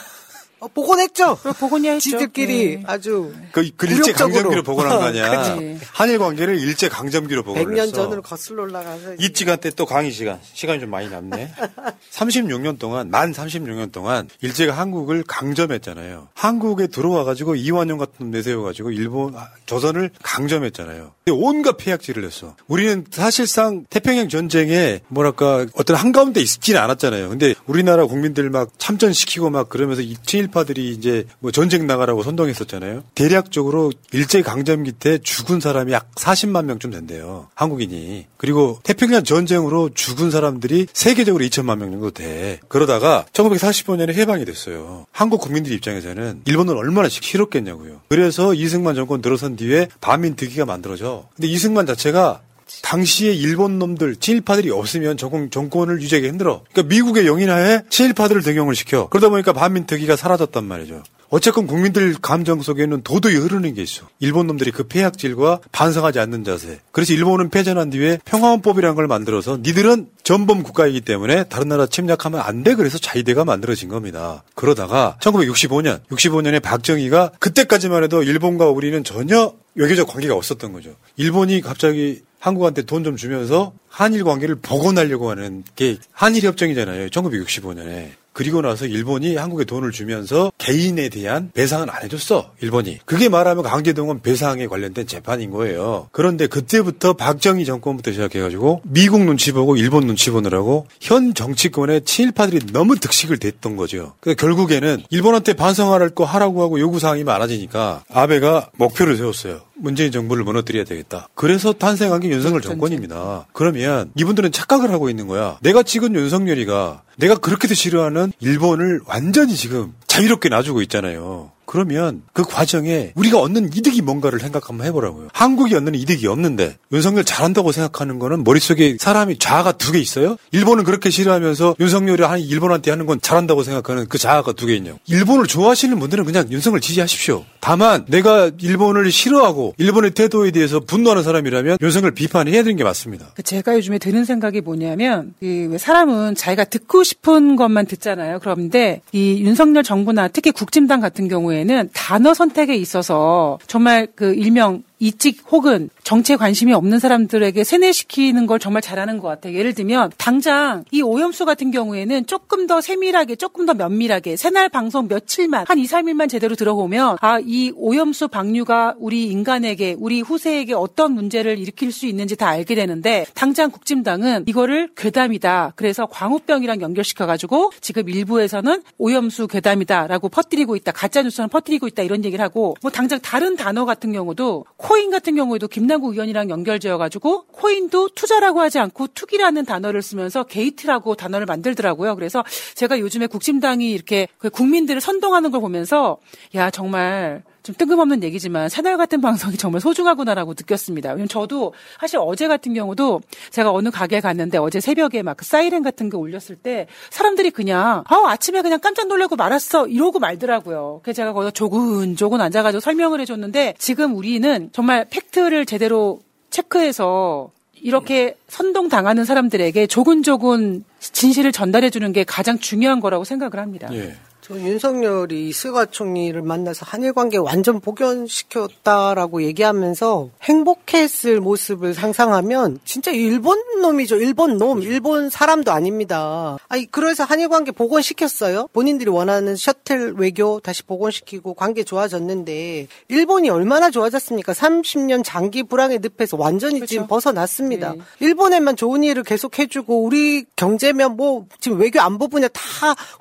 어, 복원했죠. 네, 복원이 했죠. 지들끼리 네. 아주 그, 그 일제 강점기로 복원한 거 아니야. 한일 관계를 일제 강점기로 복원했어. 100년 전으로 거슬러 올라가서 입지간 때 또 강의 시간 시간이 좀 많이 남네. 36년 동안 만 36년 동안 일제가 한국을 강점했잖아요. 한국에 들어와 가지고 이완용 같은 내세워 가지고 일본 아, 조선을 강점했잖아요. 온갖 폐약질을 했어. 우리는 사실상 태평양 전쟁에 뭐랄까 어떤 한가운데 있지는 않았잖아요. 근데 우리나라 국민들 막 참전시키고 막 그러면서 2 7 좌파들이 이제 뭐 전쟁 나가라고 선동했었잖아요. 대략적으로 일제 강점 기때 죽은 사람이 약 40만 명쯤 된대요. 한국인이. 그리고 태평양 전쟁으로 죽은 사람들이 세계적으로 2천만 명 정도 돼. 그러다가 1945년에 해방이 됐어요. 한국 국민들 입장에서는 일본은 얼마나 싫었겠냐고요. 그래서 이승만 정권 들어선 뒤에 반민특위가 만들어져. 근데 이승만 자체가 당시에 일본 놈들 친일파들이 없으면 정권, 정권을 유지하기 힘들어. 그러니까 미국의 영인하에 친일파들을 등용을 시켜. 그러다 보니까 반민특위가 사라졌단 말이죠. 어쨌건 국민들 감정 속에는 도도히 흐르는 게 있어. 일본 놈들이 그 폐약질과 반성하지 않는 자세. 그래서 일본은 패전한 뒤에 평화헌법이라는 걸 만들어서 니들은 전범 국가이기 때문에 다른 나라 침략하면 안 돼. 그래서 자위대가 만들어진 겁니다. 그러다가 1965년, 65년에 박정희가 그때까지만 해도 일본과 우리는 전혀 외교적 관계가 없었던 거죠. 일본이 갑자기 한국한테 돈 좀 주면서 한일 관계를 복원하려고 하는 게 한일 협정이잖아요. 1965년에. 그리고 나서 일본이 한국에 돈을 주면서 개인에 대한 배상은 안 해줬어. 일본이. 그게 말하면 강제동원 배상에 관련된 재판인 거예요. 그런데 그때부터 박정희 정권부터 시작해가지고 미국 눈치 보고 일본 눈치 보느라고 현 정치권의 친일파들이 너무 득식을 댔던 거죠. 그래서 결국에는 일본한테 반성할 거 하라고 하고 요구사항이 많아지니까 아베가 목표를 세웠어요. 문재인 정부를 무너뜨려야 되겠다. 그래서 탄생한 게 윤석열 정권입니다. 그러면 이분들은 착각을 하고 있는 거야. 내가 찍은 윤석열이가 내가 그렇게도 싫어하는 일본을 완전히 지금 자유롭게 놔주고 있잖아요. 그러면 그 과정에 우리가 얻는 이득이 뭔가를 생각 한번 해보라고요. 한국이 얻는 이득이 없는데 윤석열 잘한다고 생각하는 거는 머릿속에 사람이 자아가 두 개 있어요? 일본은 그렇게 싫어하면서 윤석열이 한 일본한테 하는 건 잘한다고 생각하는 그 자아가 두 개 있냐고. 일본을 좋아하시는 분들은 그냥 윤석열 지지하십시오. 다만 내가 일본을 싫어하고 일본의 태도에 대해서 분노하는 사람이라면 윤석열 비판해야 되는 게 맞습니다. 그 제가 요즘에 드는 생각이 뭐냐면 이 사람은 자기가 듣고 싶은 것만 듣잖아요. 그런데 이 윤석열 정부나 특히 국진당 같은 경우에 는 단어 선택에 있어서 정말 그 일명 이직 혹은 정치에 관심이 없는 사람들에게 세뇌시키는 걸 정말 잘하는 것 같아요. 예를 들면 당장 이 오염수 같은 경우에는 조금 더 세밀하게 조금 더 면밀하게 새날 방송 며칠만 한 2, 3일만 제대로 들어보면 아 이 오염수 방류가 우리 인간에게 우리 후세에게 어떤 문제를 일으킬 수 있는지 다 알게 되는데 당장 국진당은 이거를 괴담이다. 그래서 광우병이랑 연결시켜 가지고 지금 일부에서는 오염수 괴담이다라고 퍼뜨리고 있다. 가짜 뉴스는 퍼뜨리고 있다 이런 얘기를 하고 뭐 당장 다른 단어 같은 경우도 코인 같은 경우에도 김남국 의원이랑 연결되어 가지고 코인도 투자라고 하지 않고 투기라는 단어를 쓰면서 게이트라고 단어를 만들더라고요. 그래서 제가 요즘에 국진당이 이렇게 그 국민들을 선동하는 걸 보면서 야 정말 좀 뜬금없는 얘기지만 새날 같은 방송이 정말 소중하구나라고 느꼈습니다. 왜냐면 저도 사실 어제 같은 경우도 제가 어느 가게에 갔는데 어제 새벽에 막 그 사이렌 같은 거 올렸을 때 사람들이 그냥 아 아침에 그냥 깜짝 놀라고 말았어 이러고 말더라고요. 그래서 제가 거기서 조근조근 앉아가지고 설명을 해줬는데 지금 우리는 정말 팩트를 제대로 체크해서 이렇게 선동당하는 사람들에게 조근조근 진실을 전달해 주는 게 가장 중요한 거라고 생각을 합니다. 예. 저 윤석열이 스가 총리를 만나서 한일 관계 완전 복연시켰다라고 얘기하면서 행복했을 모습을 상상하면 진짜 일본 놈이죠. 일본 놈, 일본 사람도 아닙니다. 아니 그래서 한일 관계 복원시켰어요. 본인들이 원하는 셔틀 외교 다시 복원시키고 관계 좋아졌는데 일본이 얼마나 좋아졌습니까? 30년 장기 불황의 늪에서 완전히 그렇죠. 지금 벗어났습니다. 네. 일본에만 좋은 일을 계속 해주고 우리 경제면 뭐 지금 외교 안보 분야 다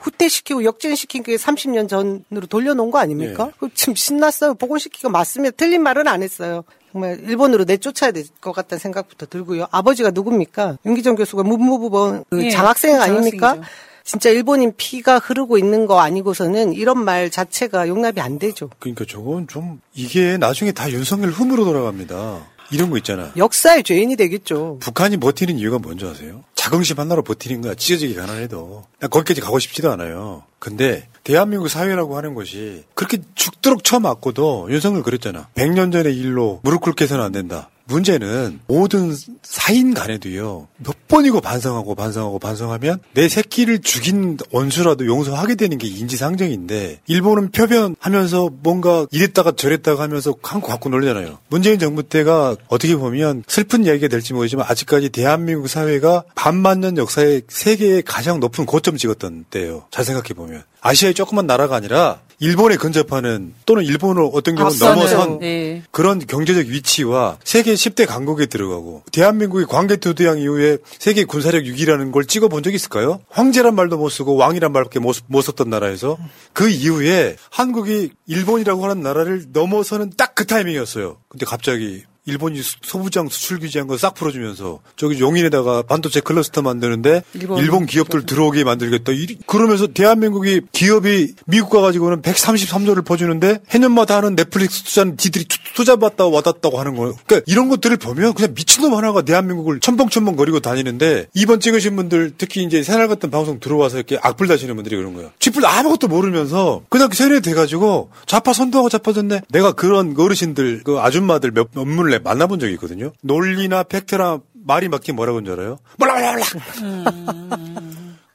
후퇴시키고 역전시 킨 게 30년 전으로 돌려놓은 거 아닙니까? 그럼 지금 신났어요. 복원시키고 맞습니다. 틀린 말은 안 했어요. 정말 일본으로 내쫓아야 될 것 같다는 생각부터 들고요. 아버지가 누굽니까? 윤기정 교수가 문무부본 그 예, 장학생 아닙니까? 장학생이죠. 진짜 일본인 피가 흐르고 있는 거 아니고서는 이런 말 자체가 용납이 안 되죠. 그러니까 저건 좀 이게 나중에 다 윤석열 흠으로 돌아갑니다. 이런 거 있잖아. 역사의 죄인이 되겠죠. 북한이 버티는 이유가 뭔지 아세요? 자긍심 하나로 버티는 거야. 찢어지기 가난해도. 나 거기까지 가고 싶지도 않아요. 근데 대한민국 사회라고 하는 것이 그렇게 죽도록 쳐맞고도 윤석열 그랬잖아. 100년 전의 일로 무릎 꿇게 해서는 안 된다. 문제는 모든 사인 간에도요. 몇 번이고 반성하고 반성하고 반성하면 내 새끼를 죽인 원수라도 용서하게 되는 게 인지상정인데 일본은 표변하면서 뭔가 이랬다가 저랬다가 하면서 한국 갖고 놀잖아요. 문재인 정부 때가 어떻게 보면 슬픈 이야기가 될지 모르지만 아직까지 대한민국 사회가 반만 년 역사에 세계의 가장 높은 고점 찍었던 때예요. 잘 생각해 보면 아시아의 조그만 나라가 아니라 일본에 근접하는 또는 일본을 어떤 경우는 앞서는, 넘어선 네. 그런 경제적 위치와 세계 10대 강국에 들어가고 대한민국이 광개토대왕 이후에 세계 군사력 6위라는 걸 찍어본 적이 있을까요? 황제란 말도 못 쓰고 왕이란 말밖에 못, 못 썼던 나라에서 그 이후에 한국이 일본이라고 하는 나라를 넘어서는 딱 그 타이밍이었어요. 근데 갑자기 일본이 수- 소부장 수출 규제한 거 싹 풀어주면서 저기 용인에다가 반도체 클러스터 만드는데 일본- 일본, 기업들 들어오게 만들겠다. 이- 그러면서 대한민국이 기업이 미국 가가지고는 133조를 퍼주는데 해년마다 하는 넷플릭스 투자는 지들이 투- 투자받아 왔다고 하는 거예요. 그러니까 이런 것들을 보면 그냥 미친놈 하나가 대한민국을 첨벙첨벙 거리고 다니는데 이번 찍으신 분들 특히 이제 새날 같은 방송 들어와서 이렇게 악플 다시는 분들이 그런 거예요. 쥐뿔 아무것도 모르면서 그냥 세뇌돼가지고 좌파 선도하고 좌파 졌네. 내가 그런 어르신들 그 아줌마들 몇업 무를 만나본 적이 있거든요. 논리나 팩트나 말이 맞긴 뭐라고 하는 줄 알아요? 몰라 몰라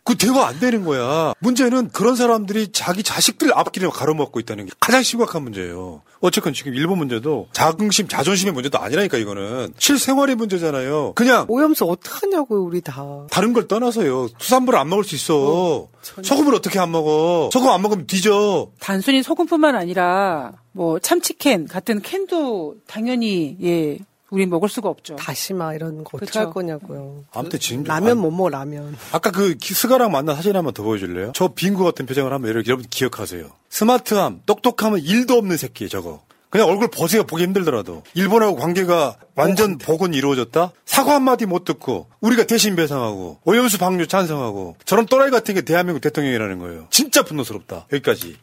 그 대화 안 되는 거야. 문제는 그런 사람들이 자기 자식들 앞길을 가로막고 있다는 게 가장 심각한 문제예요. 어쨌건 지금 일본 문제도 자긍심, 자존심의 문제도 아니라니까 이거는 실생활의 문제잖아요. 그냥 오염수 어떡하냐고요, 우리 다. 다른 걸 떠나서요. 수산물을 안 먹을 수 있어. 소금을 어떻게 안 먹어? 소금 안 먹으면 뒤져. 단순히 소금뿐만 아니라 뭐 참치캔 같은 캔도 당연히 예 우리 먹을 수가 없죠. 다시마 이런 거 어떻게. 할 거냐고요. 아무튼 지금 라면 못 먹어, 라면. 아까 그 기- 스가랑 만난 사진 한번 더 보여줄래요? 저 빙구 같은 표정을 한번 여러분, 여러분 기억하세요. 스마트함, 똑똑함은 일도 없는 새끼 저거. 그냥 얼굴 버세가 보기 힘들더라도 일본하고 관계가 완전 복원 이루어졌다? 사과 한마디 못 듣고 우리가 대신 배상하고 오염수 방류 찬성하고 저런 또라이 같은 게 대한민국 대통령이라는 거예요. 진짜 분노스럽다. 여기까지.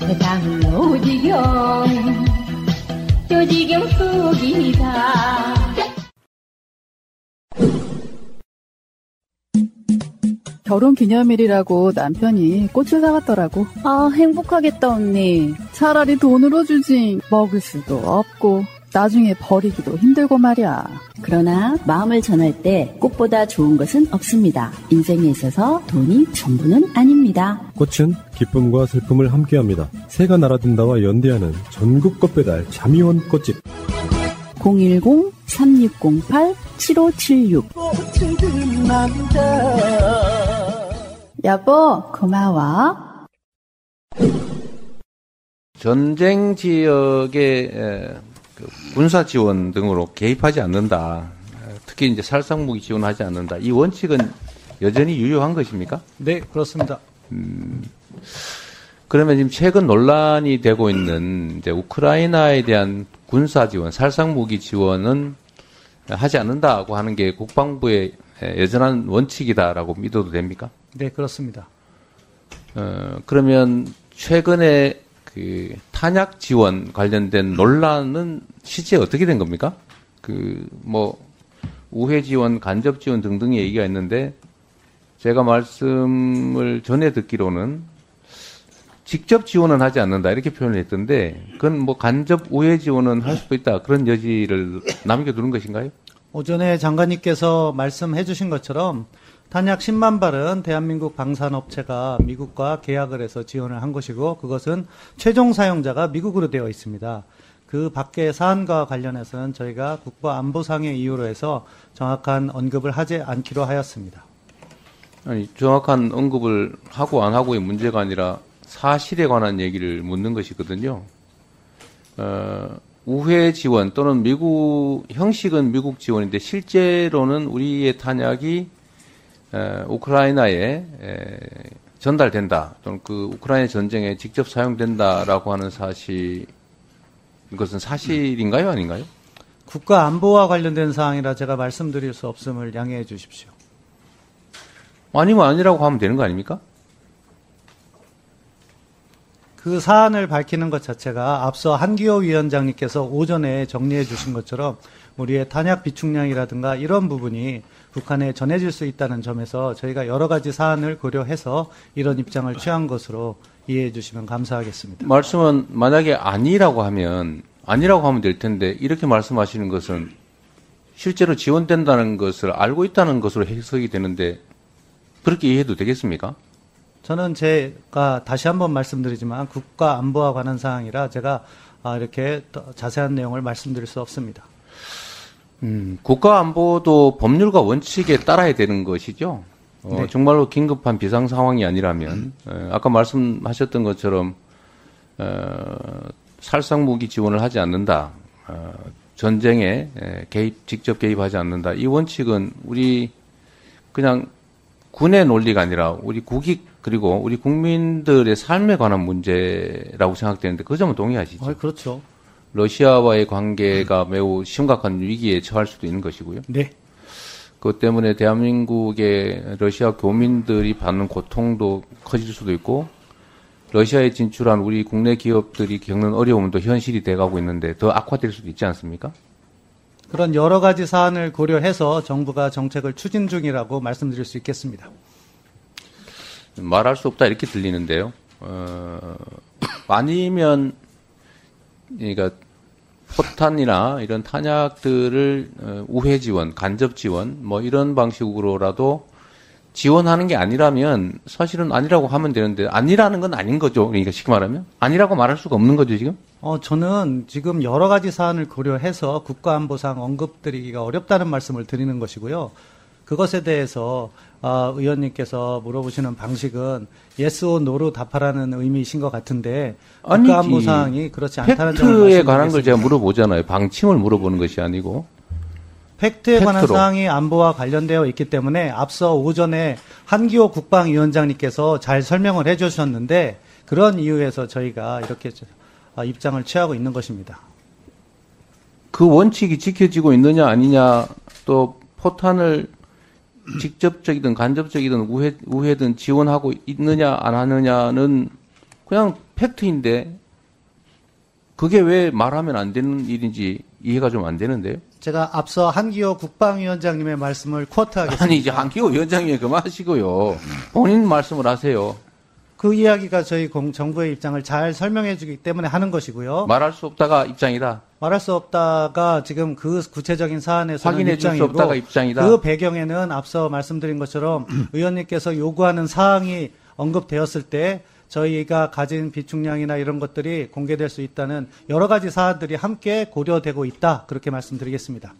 세상은 오지경 요지경 속이다 결혼 기념일이라고 남편이 꽃을 사왔더라고. 아, 행복하겠다, 언니. 차라리 돈으로 주지. 먹을 수도 없고, 나중에 버리기도 힘들고 말이야. 그러나 마음을 전할 때 꽃보다 좋은 것은 없습니다. 인생에 있어서 돈이 전부는 아닙니다. 꽃은 기쁨과 슬픔을 함께합니다. 새가 날아든다와 연대하는 전국 꽃배달 자미원 꽃집. 010-3608-7576. 여보, 고마워. 전쟁 지역의 에, 그 군사 지원 등으로 개입하지 않는다. 에, 특히 이제 살상 무기 지원하지 않는다. 이 원칙은 여전히 유효한 것입니까? 네, 그렇습니다. 음, 그러면 지금 최근 논란이 되고 있는 이제 우크라이나에 대한 군사 지원, 살상 무기 지원은 하지 않는다고 하는 게 국방부의 에, 여전한 원칙이다라고 믿어도 됩니까? 네, 그렇습니다. 어, 그러면 최근에 그 탄약 지원 관련된 논란은 실제 어떻게 된 겁니까? 그 뭐 우회 지원, 간접 지원 등등의 얘기가 있는데 제가 말씀을 전해 듣기로는 직접 지원은 하지 않는다 이렇게 표현을 했던데 그건 뭐 간접 우회 지원은 할 수도 있다 그런 여지를 남겨두는 것인가요? 오전에 장관님께서 말씀해 주신 것처럼 탄약 10만 발은 대한민국 방산업체가 미국과 계약을 해서 지원을 한 것이고 그것은 최종 사용자가 미국으로 되어 있습니다. 그 밖의 사안과 관련해서는 저희가 국가안보상의 이유로 해서 정확한 언급을 하지 않기로 하였습니다. 아니 정확한 언급을 하고 안 하고의 문제가 아니라 사실에 관한 얘기를 묻는 것이거든요. 어, 우회 지원 또는 미국 형식은 미국 지원인데 실제로는 우리의 탄약이 에, 우크라이나에 에, 전달된다 또는 그 우크라이나 전쟁에 직접 사용된다라고 하는 사실 이것은 사실인가요 아닌가요? 국가 안보와 관련된 사항이라 제가 말씀드릴 수 없음을 양해해 주십시오. 아니면 아니라고 하면 되는 거 아닙니까? 그 사안을 밝히는 것 자체가 앞서 한기호 위원장님께서 오전에 정리해 주신 것처럼 우리의 탄약 비축량이라든가 이런 부분이 북한에 전해질 수 있다는 점에서 저희가 여러 가지 사안을 고려해서 이런 입장을 취한 것으로 이해해 주시면 감사하겠습니다. 말씀은 만약에 아니라고 하면 아니라고 하면 될 텐데 이렇게 말씀하시는 것은 실제로 지원된다는 것을 알고 있다는 것으로 해석이 되는데 그렇게 이해해도 되겠습니까? 저는 제가 다시 한번 말씀드리지만 국가 안보와 관한 사항이라 제가 아, 이렇게 더 자세한 내용을 말씀드릴 수 없습니다. 음, 국가 안보도 법률과 원칙에 따라야 되는 것이죠. 어, 네. 정말로 긴급한 비상 상황이 아니라면 어, 아까 말씀하셨던 것처럼 어, 살상 무기 지원을 하지 않는다. 어, 전쟁에 에, 개입 직접 개입하지 않는다. 이 원칙은 우리 그냥 군의 논리가 아니라 우리 국익 그리고 우리 국민들의 삶에 관한 문제라고 생각되는데 그 점은 동의하시죠? 아, 그렇죠. 러시아와의 관계가 매우 심각한 위기에 처할 수도 있는 것이고요. 네. 그것 때문에 대한민국의 러시아 교민들이 받는 고통도 커질 수도 있고 러시아에 진출한 우리 국내 기업들이 겪는 어려움도 현실이 돼가고 있는데 더 악화될 수도 있지 않습니까? 그런 여러 가지 사안을 고려해서 정부가 정책을 추진 중이라고 말씀드릴 수 있겠습니다. 말할 수 없다 이렇게 들리는데요. 어, 아니면 그러니까 포탄이나 이런 탄약들을 어, 우회 지원, 간접 지원 뭐 이런 방식으로라도 지원하는 게 아니라면 사실은 아니라고 하면 되는데 아니라는 건 아닌 거죠. 그러니까 쉽게 말하면 아니라고 말할 수가 없는 거죠 지금. 어, 저는 지금 여러 가지 사안을 고려해서 국가안보상 언급드리기가 어렵다는 말씀을 드리는 것이고요. 그것에 대해서 어, 의원님께서 물어보시는 방식은 yes or no로 답하라는 의미이신 것 같은데 국가 안보 사항이 그렇지 않다는 점을 팩트에 관한 걸. 제가 물어보잖아요. 방침을 물어보는 것이 아니고. 팩트에 관한 팩트로. 사항이 안보와 관련되어 있기 때문에 앞서 오전에 한기호 국방위원장님께서 잘 설명을 해주셨는데 그런 이유에서 저희가 이렇게 저- 아, 입장을 취하고 있는 것입니다. 그 원칙이 지켜지고 있느냐 아니냐 또 포탄을 직접적이든 간접적이든 우회, 우회든 지원하고 있느냐 안 하느냐는 그냥 팩트인데 그게 왜 말하면 안 되는 일인지 이해가 좀 안 되는데요. 제가 앞서 한기호 국방위원장님의 말씀을 쿼트하겠습니다. 아니 이제 한기호 위원장님 그만하시고요. 본인 말씀을 하세요. 그 이야기가 저희 공- 정부의 입장을 잘 설명해 주기 때문에 하는 것이고요. 말할 수 없다가 입장이다. 말할 수 없다가 지금 그 구체적인 사안에서는 확인해 줄수 입장이고 없다가 입장이다. 그 배경에는 앞서 말씀드린 것처럼 의원님께서 요구하는 사항이 언급되었을 때 저희가 가진 비축량이나 이런 것들이 공개될 수 있다는 여러 가지 사안들이 함께 고려되고 있다 그렇게 말씀드리겠습니다.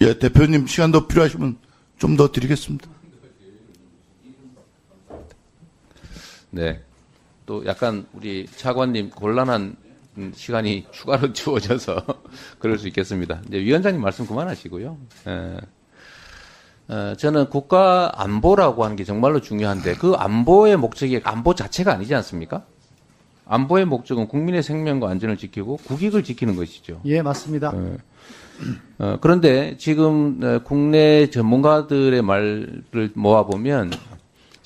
예, 대표님 시간 더 필요하시면 좀 더 드리겠습니다. 네. 또 약간 우리 차관님 곤란한 음, 시간이 추가로 주어져서 그럴 수 있겠습니다. 이제 위원장님 말씀 그만하시고요. 예. 어, 저는 국가 안보라고 하는 게 정말로 중요한데 그 안보의 목적이 안보 자체가 아니지 않습니까? 안보의 목적은 국민의 생명과 안전을 지키고 국익을 지키는 것이죠. 예, 맞습니다. 어, 그런데 지금 어, 국내 전문가들의 말을 모아보면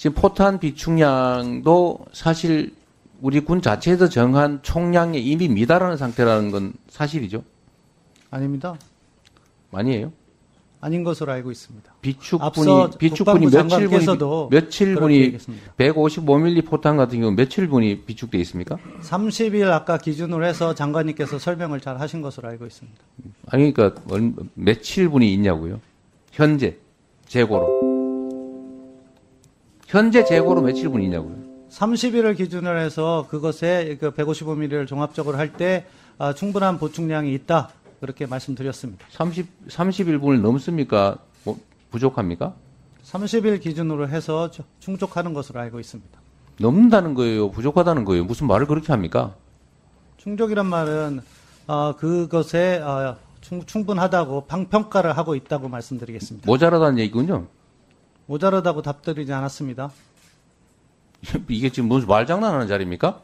지금 포탄 비축량도 사실 우리 군 자체에서 정한 총량에 이미 미달하는 상태라는 건 사실이죠. 아닙니다. 아니에요? 아닌 것으로 알고 있습니다. 비축분이 비축분이 며칠 분이 며칠 분이 얘기했습니다. 155mm 포탄 같은 경우 며칠 분이 비축돼 있습니까? 30일 아까 기준으로 해서 장관님께서 설명을 잘 하신 것으로 알고 있습니다. 아니 그러니까 얼- 며칠 분이 있냐고요? 현재 재고로 현재 재고로 며칠 분이 있냐고요? 30일을 기준으로 해서 그것에 그 155mm를 종합적으로 할때 아, 충분한 보충량이 있다. 그렇게 말씀드렸습니다. 30 31분을 넘습니까? 뭐, 부족합니까? 30일 기준으로 해서 저- 충족하는 것으로 알고 있습니다. 넘는다는 거예요, 부족하다는 거예요. 무슨 말을 그렇게 합니까? 충족이란 말은 아, 그것에 아, 충, 충분하다고 방- 평가를 하고 있다고 말씀드리겠습니다. 모자라다는 얘기군요. 모자르다고 답드리지 않았습니다. 이게 지금 무슨 말장난하는 자리입니까?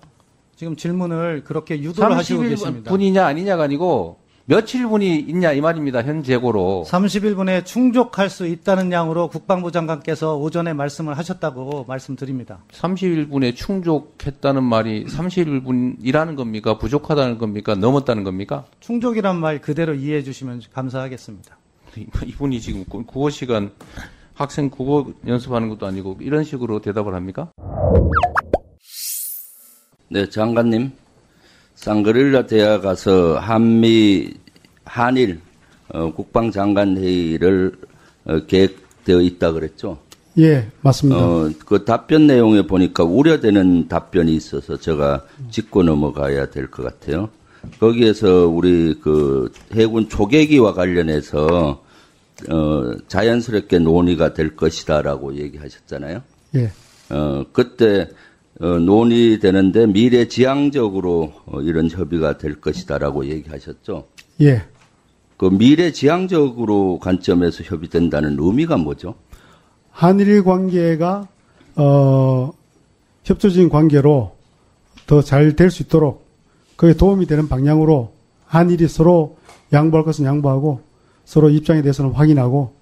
지금 질문을 그렇게 유도를 하시고 계십니다. 30분이냐 아니냐가 아니고 며칠 분이 있냐 이 말입니다. 현 재고로. 30일분에 충족할 수 있다는 양으로 국방부 장관께서 오전에 말씀을 하셨다고 말씀드립니다. 30일분에 충족했다는 말이 30일분이라는 겁니까? 부족하다는 겁니까? 넘었다는 겁니까? 충족이란 말 그대로 이해해 주시면 감사하겠습니다. 이분이 지금 구- 국어 시간 학생 국어 연습하는 것도 아니고 이런 식으로 대답을 합니까? 네, 장관님. 쌍그릴라 대학 가서 한미, 한일, 어, 국방장관 회의를 어, 계획되어 있다 그랬죠? 예, 맞습니다. 어, 그 답변 내용에 보니까 우려되는 답변이 있어서 제가 짚고 넘어가야 될 것 같아요. 거기에서 우리 그 해군 초계기와 관련해서 어, 자연스럽게 논의가 될 것이다라고 얘기하셨잖아요. 예. 어, 그때 어, 논의되는데 미래 지향적으로 어, 이런 협의가 될 것이다라고 얘기하셨죠. 예. 그 미래 지향적으로 관점에서 협의된다는 의미가 뭐죠? 한일 관계가 어, 협조적인 관계로 더 잘 될 수 있도록 그에 도움이 되는 방향으로 한일이 서로 양보할 것은 양보하고 서로 입장에 대해서는 확인하고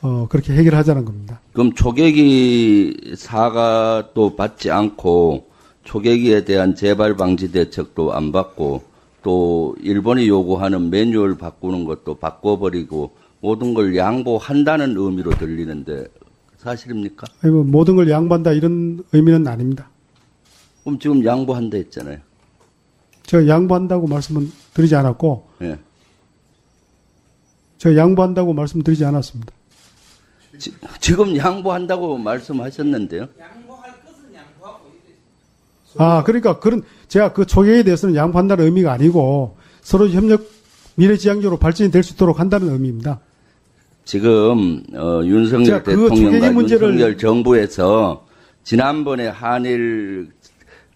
어, 그렇게 해결하자는 겁니다. 그럼 초계기 사과도 받지 않고 초계기에 대한 재발 방지 대책도 안 받고 또 일본이 요구하는 매뉴얼 바꾸는 것도 바꿔버리고 모든 걸 양보한다는 의미로 들리는데 사실입니까? 아니, 뭐 모든 걸 양보한다 이런 의미는 아닙니다. 그럼 지금 양보한다 했잖아요. 제가 양보한다고 말씀은 드리지 않았고 예. 제가 양보한다고 말씀드리지 않았습니다. 지, 지금 양보한다고 말씀하셨는데요. 아, 그러니까 그런 제가 그 초계에 대해서는 양보한다는 의미가 아니고 서로 협력 미래지향적으로 발전이 될 수 있도록 한다는 의미입니다. 지금 어, 윤석열 자, 그 대통령과 문제를- 윤석열 정부에서 지난번에 한일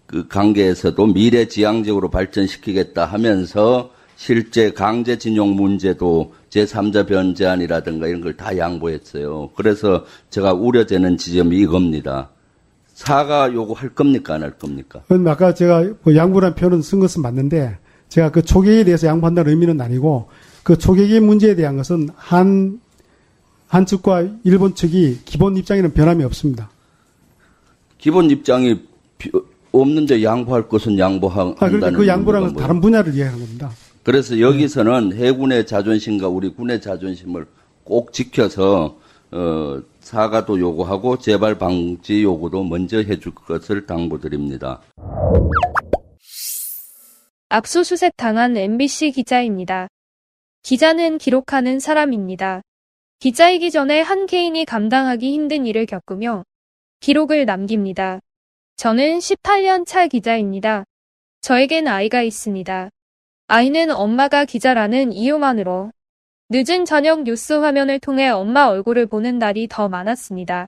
그 관계에서도 미래지향적으로 발전시키겠다 하면서 실제 강제징용 문제도 제3자 변제안이라든가 이런 걸 다 양보했어요. 그래서 제가 우려되는 지점이 이겁니다. 사과 요구할 겁니까 안 할 겁니까? 그건 아까 제가 그 양보라는 표현은 쓴 것은 맞는데 제가 그 초계에 대해서 양보한다는 의미는 아니고 그 초계기 문제에 대한 것은 한, 한 측과 일본 측이 기본 입장에는 변함이 없습니다. 기본 입장이 비- 없는데 양보할 것은 양보한다는 아, 그러니까 그 양보라는? 다른 분야를 이해하는 겁니다. 그래서 여기서는 해군의 자존심과 우리 군의 자존심을 꼭 지켜서 어, 사과도 요구하고 재발 방지 요구도 먼저 해줄 것을 당부드립니다. 압수수색 당한 MBC 기자입니다. 기자는 기록하는 사람입니다. 기자이기 전에 한 개인이 감당하기 힘든 일을 겪으며 기록을 남깁니다. 저는 18년 차 기자입니다. 저에겐 아이가 있습니다. 아이는 엄마가 기자라는 이유만으로 늦은 저녁 뉴스 화면을 통해 엄마 얼굴을 보는 날이 더 많았습니다.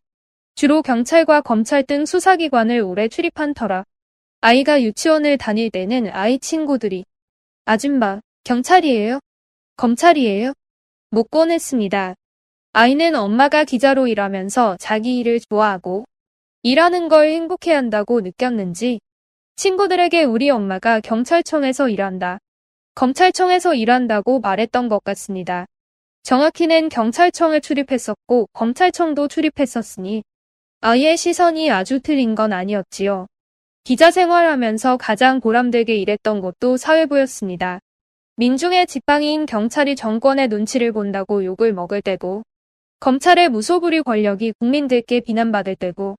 주로 경찰과 검찰 등 수사기관을 오래 출입한 터라 아이가 유치원을 다닐 때는 아이 친구들이 아줌마, 경찰이에요? 검찰이에요? 못 꺼냈습니다. 아이는 엄마가 기자로 일하면서 자기 일을 좋아하고 일하는 걸 행복해한다고 느꼈는지 친구들에게 우리 엄마가 경찰청에서 일한다. 검찰청에서 일한다고 말했던 것 같습니다. 정확히는 경찰청에 출입했었고 검찰청도 출입했었으니 아이의 시선이 아주 틀린 건 아니었지요. 기자 생활하면서 가장 보람되게 일했던 것도 사회부였습니다. 민중의 지팡이인 경찰이 정권의 눈치를 본다고 욕을 먹을 때고, 검찰의 무소불위 권력이 국민들께 비난받을 때고,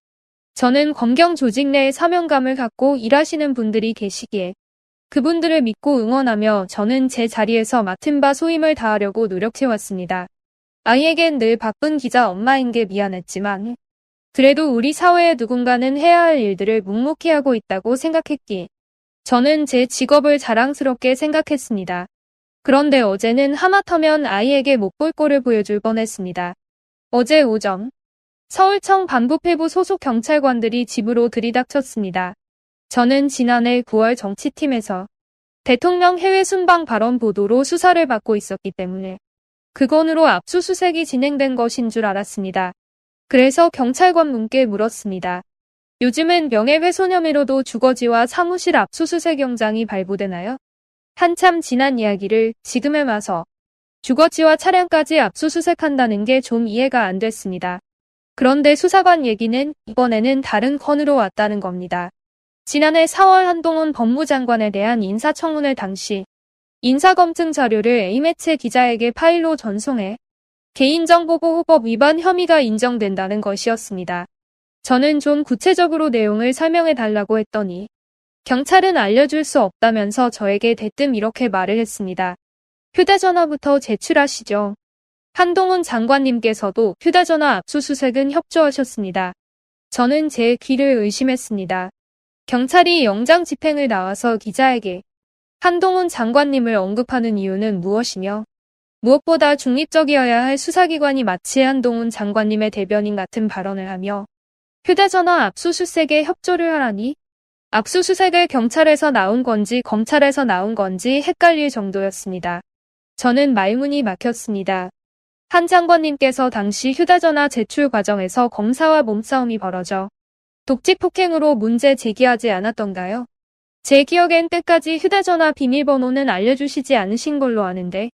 저는 검경 조직 내에 사명감을 갖고 일하시는 분들이 계시기에, 그분들을 믿고 응원하며 저는 제 자리에서 맡은 바 소임을 다하려고 노력해왔습니다. 아이에겐 늘 바쁜 기자 엄마인 게 미안했지만, 그래도 우리 사회의 누군가는 해야 할 일들을 묵묵히 하고 있다고 생각했기에 저는 제 직업을 자랑스럽게 생각했습니다. 그런데 어제는 하마터면 아이에게 못 볼 꼴을 보여줄 뻔했습니다. 어제 오전 서울청 반부패부 소속 경찰관들이 집으로 들이닥쳤습니다. 저는 지난해 9월 정치팀에서 대통령 해외 순방 발언 보도로 수사를 받고 있었기 때문에 그 건으로 압수수색이 진행된 것인 줄 알았습니다. 그래서 경찰관 분께 물었습니다. 요즘은 명예훼손 혐의로도 주거지와 사무실 압수수색 영장이 발부되나요? 한참 지난 이야기를 지금에 와서 주거지와 차량까지 압수수색한다는 게 좀 이해가 안 됐습니다. 그런데 수사관 얘기는 이번에는 다른 건으로 왔다는 겁니다. 지난해 4월 한동훈 법무장관에 대한 인사청문회 당시 인사검증 자료를 A매체 기자에게 파일로 전송해 개인정보보호법 위반 혐의가 인정된다는 것이었습니다. 저는 좀 구체적으로 내용을 설명해 달라고 했더니 경찰은 알려줄 수 없다면서 저에게 대뜸 이렇게 말을 했습니다. 휴대전화부터 제출하시죠. 한동훈 장관님께서도 휴대전화 압수수색은 협조하셨습니다. 저는 제 귀를 의심했습니다. 경찰이 영장 집행을 나와서 기자에게 한동훈 장관님을 언급하는 이유는 무엇이며 무엇보다 중립적이어야 할 수사기관이 마치 한동훈 장관님의 대변인 같은 발언을 하며 휴대전화 압수수색에 협조를 하라니 압수수색을 경찰에서 나온 건지 검찰에서 나온 건지 헷갈릴 정도였습니다. 저는 말문이 막혔습니다. 한 장관님께서 당시 휴대전화 제출 과정에서 검사와 몸싸움이 벌어져 독직 폭행으로 문제 제기하지 않았던가요? 제 기억엔 끝까지 휴대전화 비밀번호는 알려주시지 않으신 걸로 아는데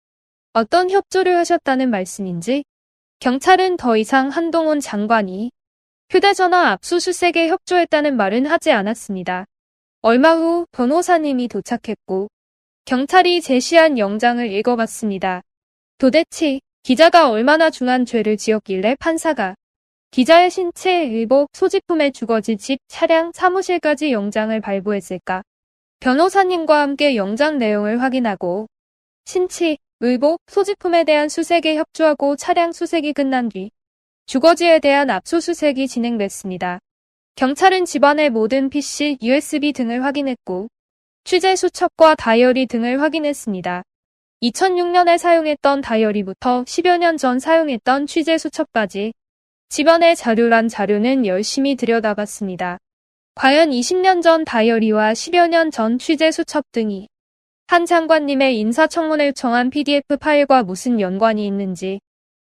어떤 협조를 하셨다는 말씀인지 경찰은 더 이상 한동훈 장관이 휴대전화 압수수색에 협조했다는 말은 하지 않았습니다. 얼마 후 변호사님이 도착했고 경찰이 제시한 영장을 읽어봤습니다. 도대체 기자가 얼마나 중한 죄를 지었길래 판사가 기자의 신체, 의복, 소지품에 주거지 집, 차량, 사무실까지 영장을 발부했을까? 변호사님과 함께 영장 내용을 확인하고 신체, 의복, 소지품에 대한 수색에 협조하고 차량 수색이 끝난 뒤 주거지에 대한 압수수색이 진행됐습니다. 경찰은 집안의 모든 PC, USB 등을 확인했고 취재 수첩과 다이어리 등을 확인했습니다. 2006년에 사용했던 다이어리부터 10여 년 전 사용했던 취재 수첩까지 집안의 자료란 자료는 열심히 들여다봤습니다. 과연 20년 전 다이어리와 10여 년 전 취재 수첩 등이 한 장관님의 인사청문회 요청한 PDF 파일과 무슨 연관이 있는지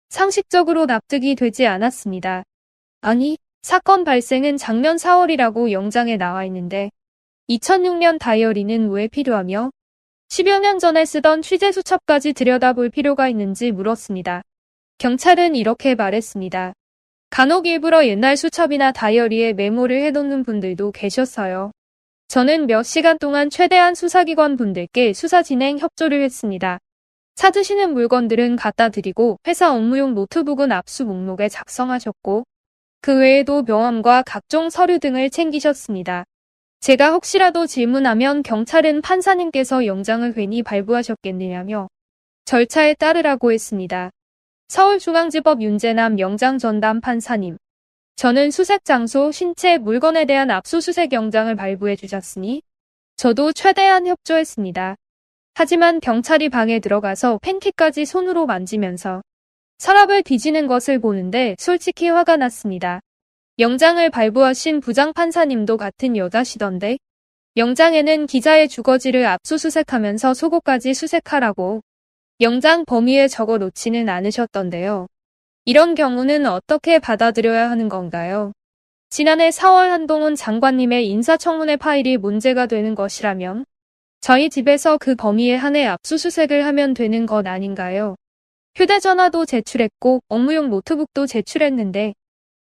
상식적으로 납득이 되지 않았습니다. 아니, 사건 발생은 작년 4월이라고 영장에 나와 있는데 2006년 다이어리는 왜 필요하며 10여 년 전에 쓰던 취재 수첩까지 들여다볼 필요가 있는지 물었습니다. 경찰은 이렇게 말했습니다. 간혹 일부러 옛날 수첩이나 다이어리에 메모를 해놓는 분들도 계셨어요. 저는 몇 시간 동안 최대한 수사기관 분들께 수사 진행 협조를 했습니다. 찾으시는 물건들은 갖다 드리고 회사 업무용 노트북은 압수 목록에 작성하셨고 그 외에도 명함과 각종 서류 등을 챙기셨습니다. 제가 혹시라도 질문하면 경찰은 판사님께서 영장을 괜히 발부하셨겠느냐며 절차에 따르라고 했습니다. 서울중앙지법 윤재남 영장 전담 판사님. 저는 수색 장소, 신체, 물건에 대한 압수수색 영장을 발부해 주셨으니 저도 최대한 협조했습니다. 하지만 경찰이 방에 들어가서 팬티까지 손으로 만지면서 서랍을 뒤지는 것을 보는데 솔직히 화가 났습니다. 영장을 발부하신 부장판사님도 같은 여자시던데 영장에는 기자의 주거지를 압수수색하면서 속옷까지 수색하라고 영장 범위에 적어 놓지는 않으셨던데요. 이런 경우는 어떻게 받아들여야 하는 건가요? 지난해 4월 한동훈 장관님의 인사청문회 파일이 문제가 되는 것이라면 저희 집에서 그 범위에 한해 압수수색을 하면 되는 것 아닌가요? 휴대전화도 제출했고 업무용 노트북도 제출했는데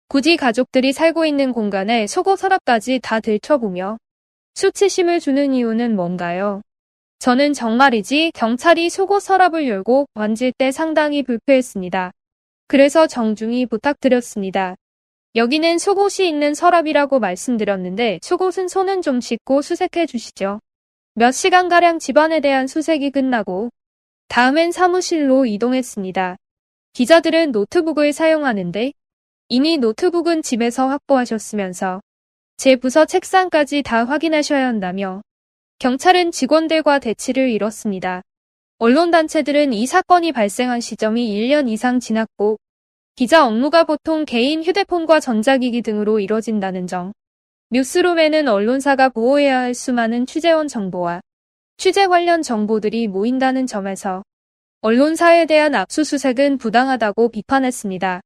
굳이 가족들이 살고 있는 공간에 속옷 서랍까지 다 들춰보며 수치심을 주는 이유는 뭔가요? 저는 정말이지 경찰이 속옷 서랍을 열고 만질 때 상당히 불쾌했습니다. 그래서 정중히 부탁드렸습니다. 여기는 속옷이 있는 서랍이라고 말씀드렸는데 속옷은 손은 좀 씻고 수색해 주시죠. 몇 시간가량 집안에 대한 수색이 끝나고 다음엔 사무실로 이동했습니다. 기자들은 노트북을 사용하는데 이미 노트북은 집에서 확보하셨으면서 제 부서 책상까지 다 확인하셔야 한다며 경찰은 직원들과 대치를 이뤘습니다. 언론단체들은 이 사건이 발생한 시점이 1년 이상 지났고 기자 업무가 보통 개인 휴대폰과 전자기기 등으로 이뤄진다는 점, 뉴스룸에는 언론사가 보호해야 할 수많은 취재원 정보와 취재 관련 정보들이 모인다는 점에서 언론사에 대한 압수수색은 부당하다고 비판했습니다.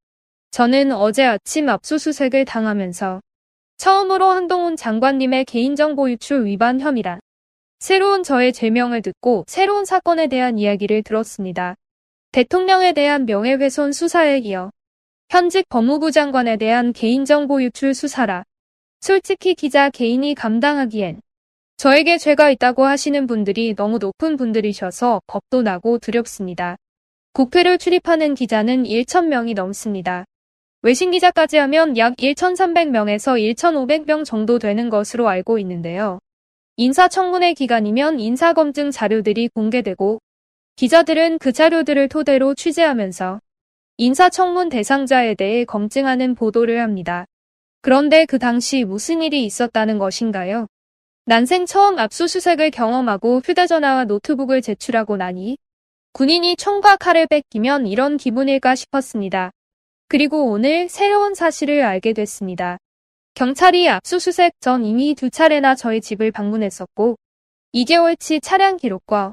저는 어제 아침 압수수색을 당하면서 처음으로 한동훈 장관님의 개인정보 유출 위반 혐의란 새로운 저의 죄명을 듣고 새로운 사건에 대한 이야기를 들었습니다. 대통령에 대한 명예훼손 수사에 이어 현직 법무부 장관에 대한 개인정보 유출 수사라. 솔직히 기자 개인이 감당하기엔 저에게 죄가 있다고 하시는 분들이 너무 높은 분들이셔서 겁도 나고 두렵습니다. 국회를 출입하는 기자는 1,000명이 넘습니다. 외신 기자까지 하면 약 1,300명에서 1,500명 정도 되는 것으로 알고 있는데요. 인사청문회 기간이면 인사검증 자료들이 공개되고 기자들은 그 자료들을 토대로 취재하면서 인사청문 대상자에 대해 검증하는 보도를 합니다. 그런데 그 당시 무슨 일이 있었다는 것인가요? 난생 처음 압수수색을 경험하고 휴대전화와 노트북을 제출하고 나니 군인이 총과 칼을 뺏기면 이런 기분일까 싶었습니다. 그리고 오늘 새로운 사실을 알게 됐습니다. 경찰이 압수수색 전 이미 두 차례나 저희 집을 방문했었고 2개월치 차량 기록과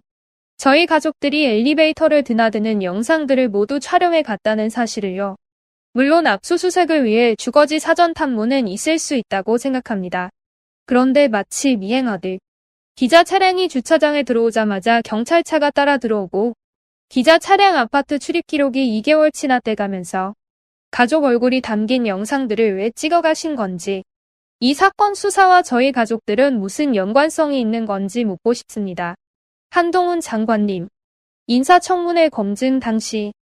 저희 가족들이 엘리베이터를 드나드는 영상들을 모두 촬영해 갔다는 사실을요. 물론 압수수색을 위해 주거지 사전 탐문은 있을 수 있다고 생각합니다. 그런데 마치 미행하듯 기자 차량이 주차장에 들어오자마자 경찰차가 따라 들어오고 기자 차량 아파트 출입 기록이 2개월치나 떼가면서 가족 얼굴이 담긴 영상들을 왜 찍어가신 건지 이 사건 수사와 저희 가족들은 무슨 연관성이 있는 건지 묻고 싶습니다. 한동훈 장관님, 인사청문회 검증 당시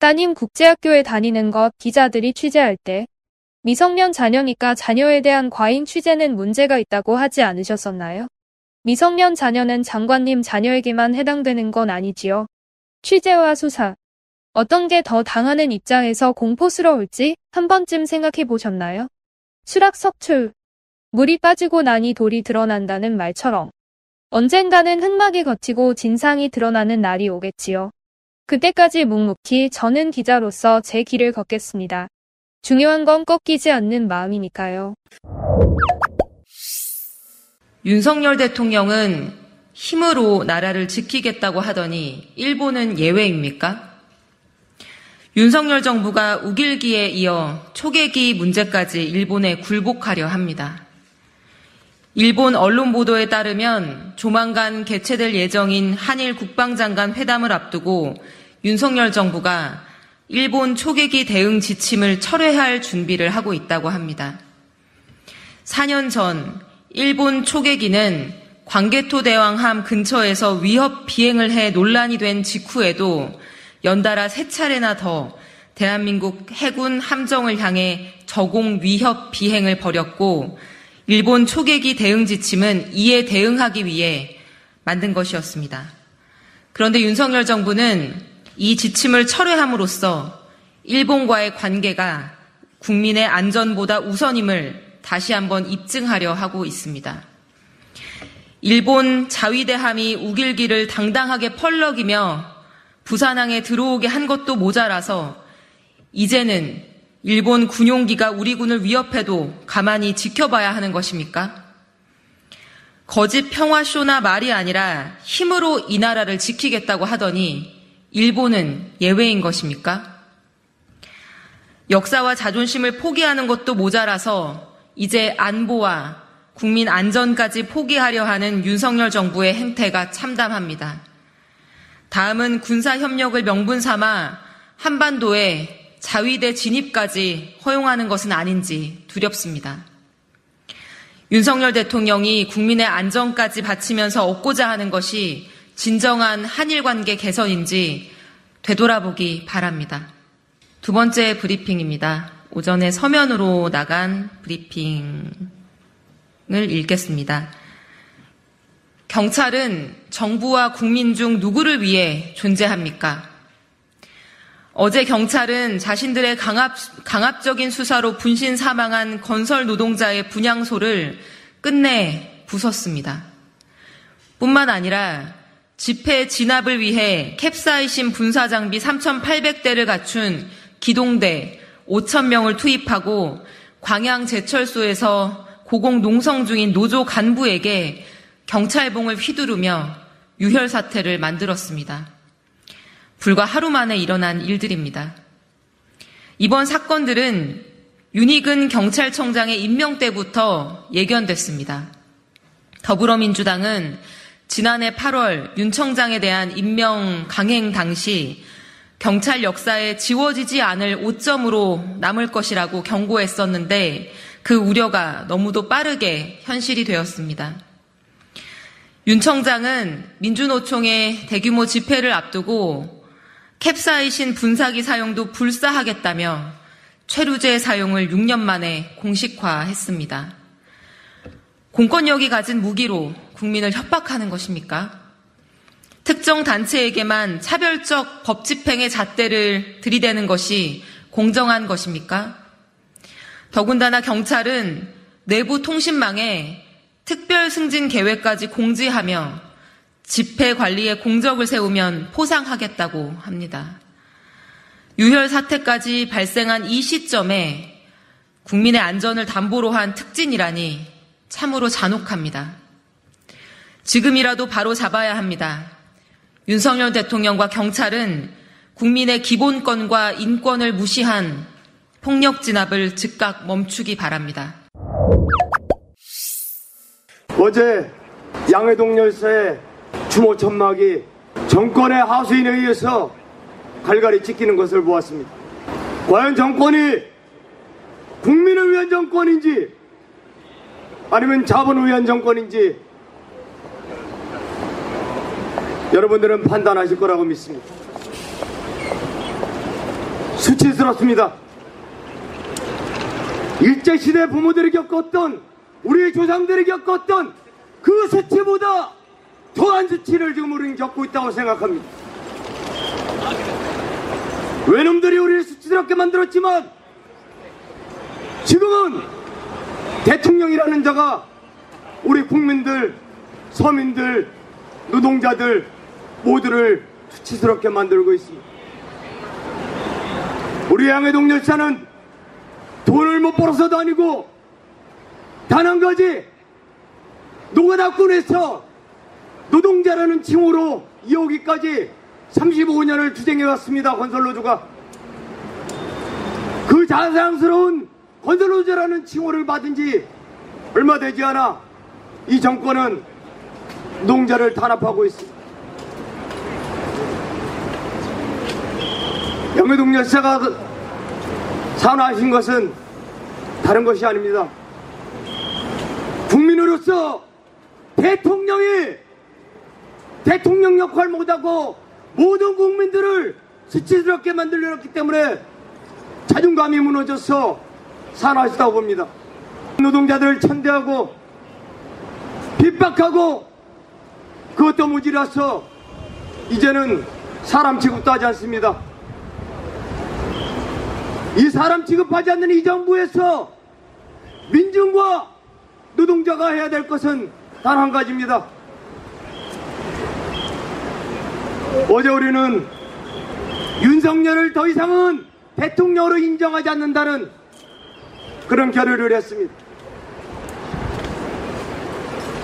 따님 국제학교에 다니는 것 기자들이 취재할 때 미성년 자녀니까 자녀에 대한 과잉 취재는 문제가 있다고 하지 않으셨었나요? 미성년 자녀는 장관님 자녀에게만 해당되는 건 아니지요. 취재와 수사. 어떤 게 더 당하는 입장에서 공포스러울지 한 번쯤 생각해 보셨나요? 수락 석출. 물이 빠지고 나니 돌이 드러난다는 말처럼 언젠가는 흑막이 걷히고 진상이 드러나는 날이 오겠지요. 그때까지 묵묵히 저는 기자로서 제 길을 걷겠습니다. 중요한 건 꺾이지 않는 마음이니까요. 윤석열 대통령은 힘으로 나라를 지키겠다고 하더니 일본은 예외입니까? 윤석열 정부가 우길기에 이어 초계기 문제까지 일본에 굴복하려 합니다. 일본 언론 보도에 따르면 조만간 개최될 예정인 한일 국방장관 회담을 앞두고 윤석열 정부가 일본 초계기 대응 지침을 철회할 준비를 하고 있다고 합니다. 4년 전 일본 초계기는 광개토 대왕함 근처에서 위협 비행을 해 논란이 된 직후에도 연달아 세 차례나 더 대한민국 해군 함정을 향해 저공 위협 비행을 벌였고 일본 초계기 대응 지침은 이에 대응하기 위해 만든 것이었습니다. 그런데 윤석열 정부는 이 지침을 철회함으로써 일본과의 관계가 국민의 안전보다 우선임을 다시 한번 입증하려 하고 있습니다. 일본 자위대함이 우길기를 당당하게 펄럭이며 부산항에 들어오게 한 것도 모자라서 이제는 일본 군용기가 우리 군을 위협해도 가만히 지켜봐야 하는 것입니까? 거짓 평화쇼나 말이 아니라 힘으로 이 나라를 지키겠다고 하더니 일본은 예외인 것입니까? 역사와 자존심을 포기하는 것도 모자라서 이제 안보와 국민 안전까지 포기하려 하는 윤석열 정부의 행태가 참담합니다. 다음은 군사협력을 명분 삼아 한반도에 자위대 진입까지 허용하는 것은 아닌지 두렵습니다. 윤석열 대통령이 국민의 안전까지 바치면서 얻고자 하는 것이 진정한 한일 관계 개선인지 되돌아보기 바랍니다. 두 번째 브리핑입니다. 오전에 서면으로 나간 브리핑을 읽겠습니다. 경찰은 정부와 국민 중 누구를 위해 존재합니까? 어제 경찰은 자신들의 강압, 강압적인 수사로 분신 사망한 건설 노동자의 분향소를 끝내 부쉈습니다. 뿐만 아니라 집회 진압을 위해 캡사이신 분사 장비 3,800대를 갖춘 기동대 5,000명을 투입하고 광양 제철소에서 고공 농성 중인 노조 간부에게 경찰봉을 휘두르며 유혈 사태를 만들었습니다. 불과 하루 만에 일어난 일들입니다. 이번 사건들은 윤희근 경찰청장의 임명 때부터 예견됐습니다. 더불어민주당은 지난해 8월 윤 청장에 대한 임명 강행 당시 경찰 역사에 지워지지 않을 오점으로 남을 것이라고 경고했었는데 그 우려가 너무도 빠르게 현실이 되었습니다. 윤 청장은 민주노총의 대규모 집회를 앞두고 캡사이신 분사기 사용도 불사하겠다며 최루제 사용을 6년 만에 공식화했습니다. 공권력이 가진 무기로 국민을 협박하는 것입니까? 특정 단체에게만 차별적 법 집행의 잣대를 들이대는 것이 공정한 것입니까? 더군다나 경찰은 내부 통신망에 특별 승진 계획까지 공지하며 집회 관리에 공적을 세우면 포상하겠다고 합니다. 유혈 사태까지 발생한 이 시점에 국민의 안전을 담보로 한 특진이라니 참으로 잔혹합니다. 지금이라도 바로 잡아야 합니다. 윤석열 대통령과 경찰은 국민의 기본권과 인권을 무시한 폭력 진압을 즉각 멈추기 바랍니다. 어제 양해동 열사의 추모 천막이 정권의 하수인에 의해서 갈갈이 찢기는 것을 보았습니다. 과연 정권이 국민을 위한 정권인지 아니면 자본을 위한 정권인지 여러분들은 판단하실 거라고 믿습니다. 수치스럽습니다. 일제시대 부모들이 겪었던 우리 조상들이 겪었던 그 수치보다 더한 수치를 지금 우리는 겪고 있다고 생각합니다. 외놈들이 우리를 수치스럽게 만들었지만 지금은 대통령이라는 자가 우리 국민들, 서민들, 노동자들 모두를 수치스럽게 만들고 있습니다. 우리 양해동 열차는 돈을 못 벌어서도 아니고 단한 가지 노가다꾼에서 노동자라는 칭호로 이어오기까지 35년을 투쟁해 왔습니다. 건설노조가 그 자랑스러운 건설노조라는 칭호를 받은 지 얼마 되지 않아 이 정권은 노동자를 탄압하고 있습니다. 영해동 열사가 산화하신 것은 다른 것이 아닙니다. 국민으로서 대통령이 대통령 역할 못하고 모든 국민들을 수치스럽게 만들려놨기 때문에 자존감이 무너져서 산화하시다고 봅니다. 노동자들을 천대하고 핍박하고 그것도 무지라서 이제는 사람 취급도 하지 않습니다. 이 사람 취급하지 않는 이 정부에서 민중과 노동자가 해야 될 것은 단 한 가지입니다. 어제 우리는 윤석열을 더 이상은 대통령으로 인정하지 않는다는 그런 결의를 했습니다.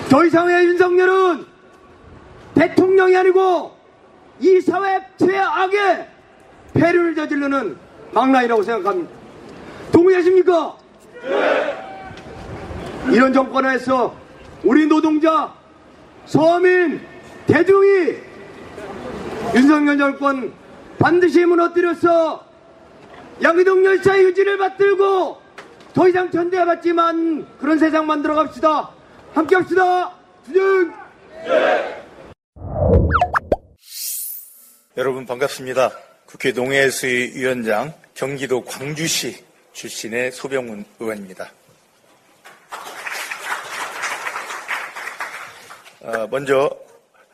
더 이상의 윤석열은 대통령이 아니고 이 사회 최악의 폐륜을 저지르는 망라이라고 생각합니다. 동의하십니까? 네. 이런 정권에서 우리 노동자, 서민, 대중이 윤석열 정권 반드시 무너뜨려서 양기동 열차의 유지를 받들고 더 이상 전대해봤지만 그런 세상 만들어 갑시다. 함께 합시다. 주정! 여러분 반갑습니다. 국회 농해수위 위원장 경기도 광주시 출신의 소병문 의원입니다. 먼저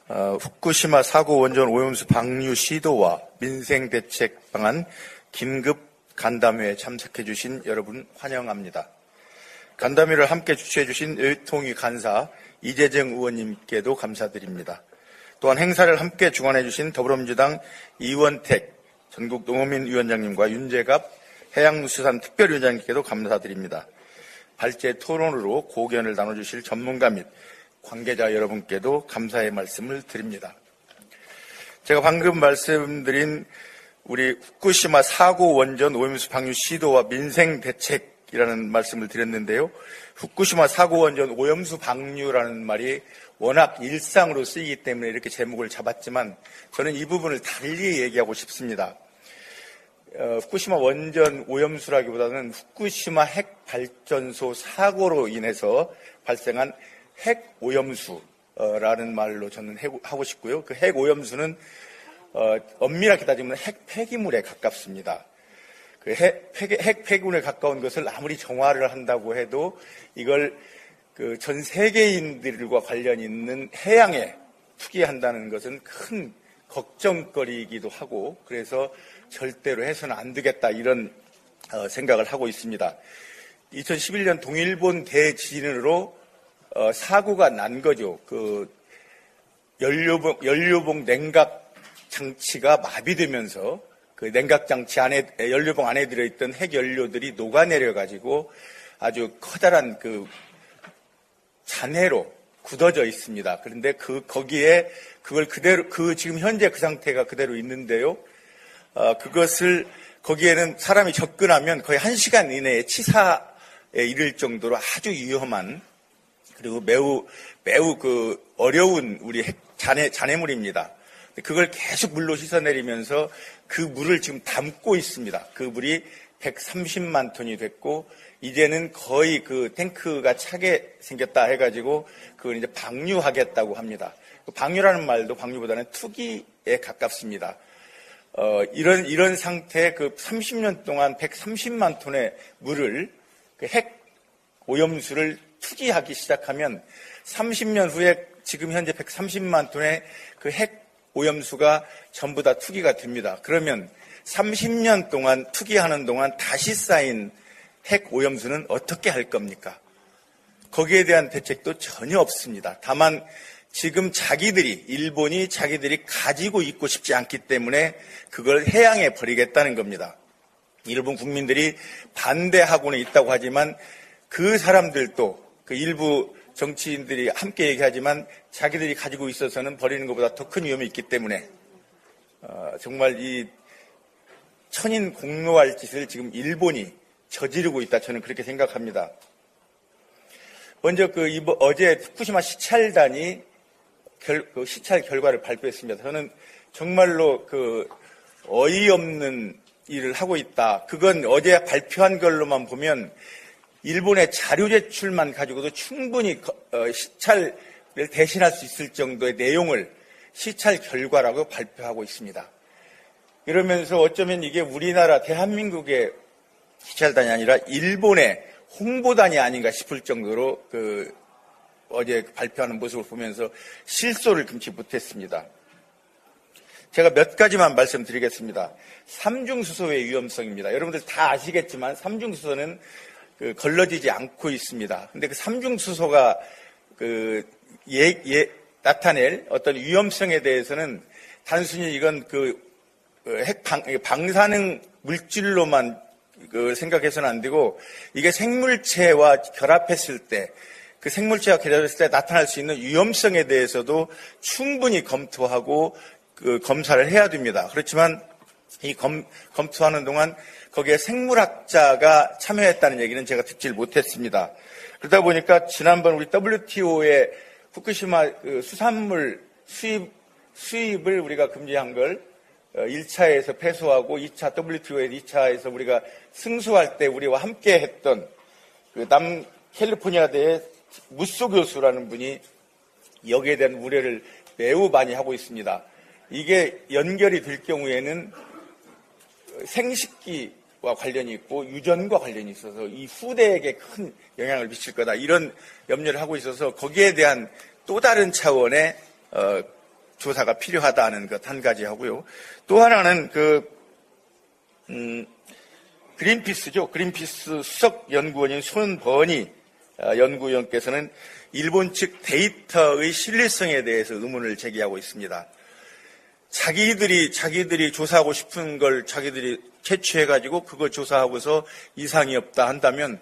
어, 후쿠시마 사고 원전 오염수 방류 시도와 민생 대책 방안 긴급 간담회에 참석해 주신 여러분 환영합니다. 간담회를 함께 주최해 주신 의통위 간사 이재정 의원님께도 감사드립니다. 또한 행사를 함께 주관해 주신 더불어민주당 이원택 전국 농어민 위원장님과 윤재갑 해양수산 특별위원장님께도 감사드립니다. 발제 토론으로 고견을 나눠주실 전문가 및 관계자 여러분께도 감사의 말씀을 드립니다. 제가 방금 말씀드린 우리 후쿠시마 사고 원전 오염수 방류 시도와 민생 대책이라는 말씀을 드렸는데요. 후쿠시마 사고 원전 오염수 방류라는 말이 워낙 일상으로 쓰이기 때문에 이렇게 제목을 잡았지만 저는 이 부분을 달리 얘기하고 싶습니다. 어, 후쿠시마 원전 오염수라기보다는 후쿠시마 핵 발전소 사고로 인해서 발생한 핵 오염수라는 말로 저는 하고 싶고요. 그 핵 오염수는 어, 엄밀하게 따지면 핵 폐기물에 가깝습니다. 그 핵, 폐기, 핵 폐기물에 가까운 것을 아무리 정화를 한다고 해도 이걸 그 전 세계인들과 관련 있는 해양에 투기한다는 것은 큰 걱정거리이기도 하고 그래서 절대로 해서는 안 되겠다 이런 어, 생각을 하고 있습니다. 2011년 동일본 대지진으로 어, 사고가 난 거죠. 그 연료봉, 연료봉 냉각 장치가 마비되면서 그 냉각 장치 안에 연료봉 안에 들어있던 핵 연료들이 녹아내려 가지고 아주 커다란 그 잔해로 굳어져 있습니다. 그런데 그 거기에 그걸 그대로 그 지금 현재 그 상태가 그대로 있는데요. 어, 그것을 거기에는 사람이 접근하면 거의 한 시간 이내에 치사에 이를 정도로 아주 위험한 그리고 매우 매우 그 어려운 우리 핵 잔해, 잔해물입니다. 그걸 계속 물로 씻어내리면서 그 물을 지금 담고 있습니다. 그 물이 130만 톤이 됐고 이제는 거의 그 탱크가 차게 생겼다 해가지고 그걸 이제 방류하겠다고 합니다. 그 방류라는 말도 방류보다는 투기에 가깝습니다. 어, 이런 이런 상태 그 30년 동안 130만 톤의 물을 그 핵 오염수를 투기하기 시작하면 30년 후에 지금 현재 130만 톤의 그 핵 오염수가 전부 다 투기가 됩니다. 그러면 30년 동안 투기하는 동안 다시 쌓인 핵 오염수는 어떻게 할 겁니까? 거기에 대한 대책도 전혀 없습니다. 다만 지금 자기들이 일본이 자기들이 가지고 있고 싶지 않기 때문에 그걸 해양에 버리겠다는 겁니다. 일본 국민들이 반대하고는 있다고 하지만 그 사람들도 그 일부 정치인들이 함께 얘기하지만 자기들이 가지고 있어서는 버리는 것보다 더 큰 위험이 있기 때문에 어, 정말 이 천인 공로할 짓을 지금 일본이 저지르고 있다 저는 그렇게 생각합니다. 먼저 그 이번 어제 후쿠시마 시찰단이 결, 그 시찰 결과를 발표했습니다. 저는 정말로 그 어이없는 일을 하고 있다. 그건 어제 발표한 걸로만 보면 일본의 자료 제출만 가지고도 충분히 어, 시찰을 대신할 수 있을 정도의 내용을 시찰 결과라고 발표하고 있습니다. 이러면서 어쩌면 이게 우리나라 대한민국의 시찰단이 아니라 일본의 홍보단이 아닌가 싶을 정도로 그 어제 발표하는 모습을 보면서 실소를 금치 못했습니다. 제가 몇 가지만 말씀드리겠습니다. 삼중수소의 위험성입니다. 여러분들 다 아시겠지만 삼중수소는 그 걸러지지 않고 있습니다. 근데 그 삼중수소가 그 예, 예, 나타낼 어떤 위험성에 대해서는 단순히 이건 그 핵방, 방사능 물질로만 그 생각해서는 안 되고 이게 생물체와 결합했을 때 그 생물체와 결합했을 때 나타날 수 있는 위험성에 대해서도 충분히 검토하고 그 검사를 해야 됩니다. 그렇지만 이 검, 검토하는 동안 거기에 생물학자가 참여했다는 얘기는 제가 듣질 못했습니다. 그러다 보니까 지난번 우리 WTO의 후쿠시마 그 수산물 수입, 수입을 우리가 금지한 걸 1차에서 어, 패소하고 2차 WTO의 2차에서 우리가 승소할 때 우리와 함께 했던 그 남 캘리포니아대의 무소 교수라는 분이 여기에 대한 우려를 매우 많이 하고 있습니다. 이게 연결이 될 경우에는 생식기 와 관련이 있고 유전과 관련이 있어서 이 후대에게 큰 영향을 미칠 거다 이런 염려를 하고 있어서 거기에 대한 또 다른 차원의 어, 조사가 필요하다는 것 한 가지 하고요. 또 하나는 그 음, 그린피스죠. 그린피스 수석 연구원인 손버니 어, 연구위원께서는 일본 측 데이터의 신뢰성에 대해서 의문을 제기하고 있습니다. 자기들이 자기들이 조사하고 싶은 걸 자기들이 채취해가지고 그걸 조사하고서 이상이 없다 한다면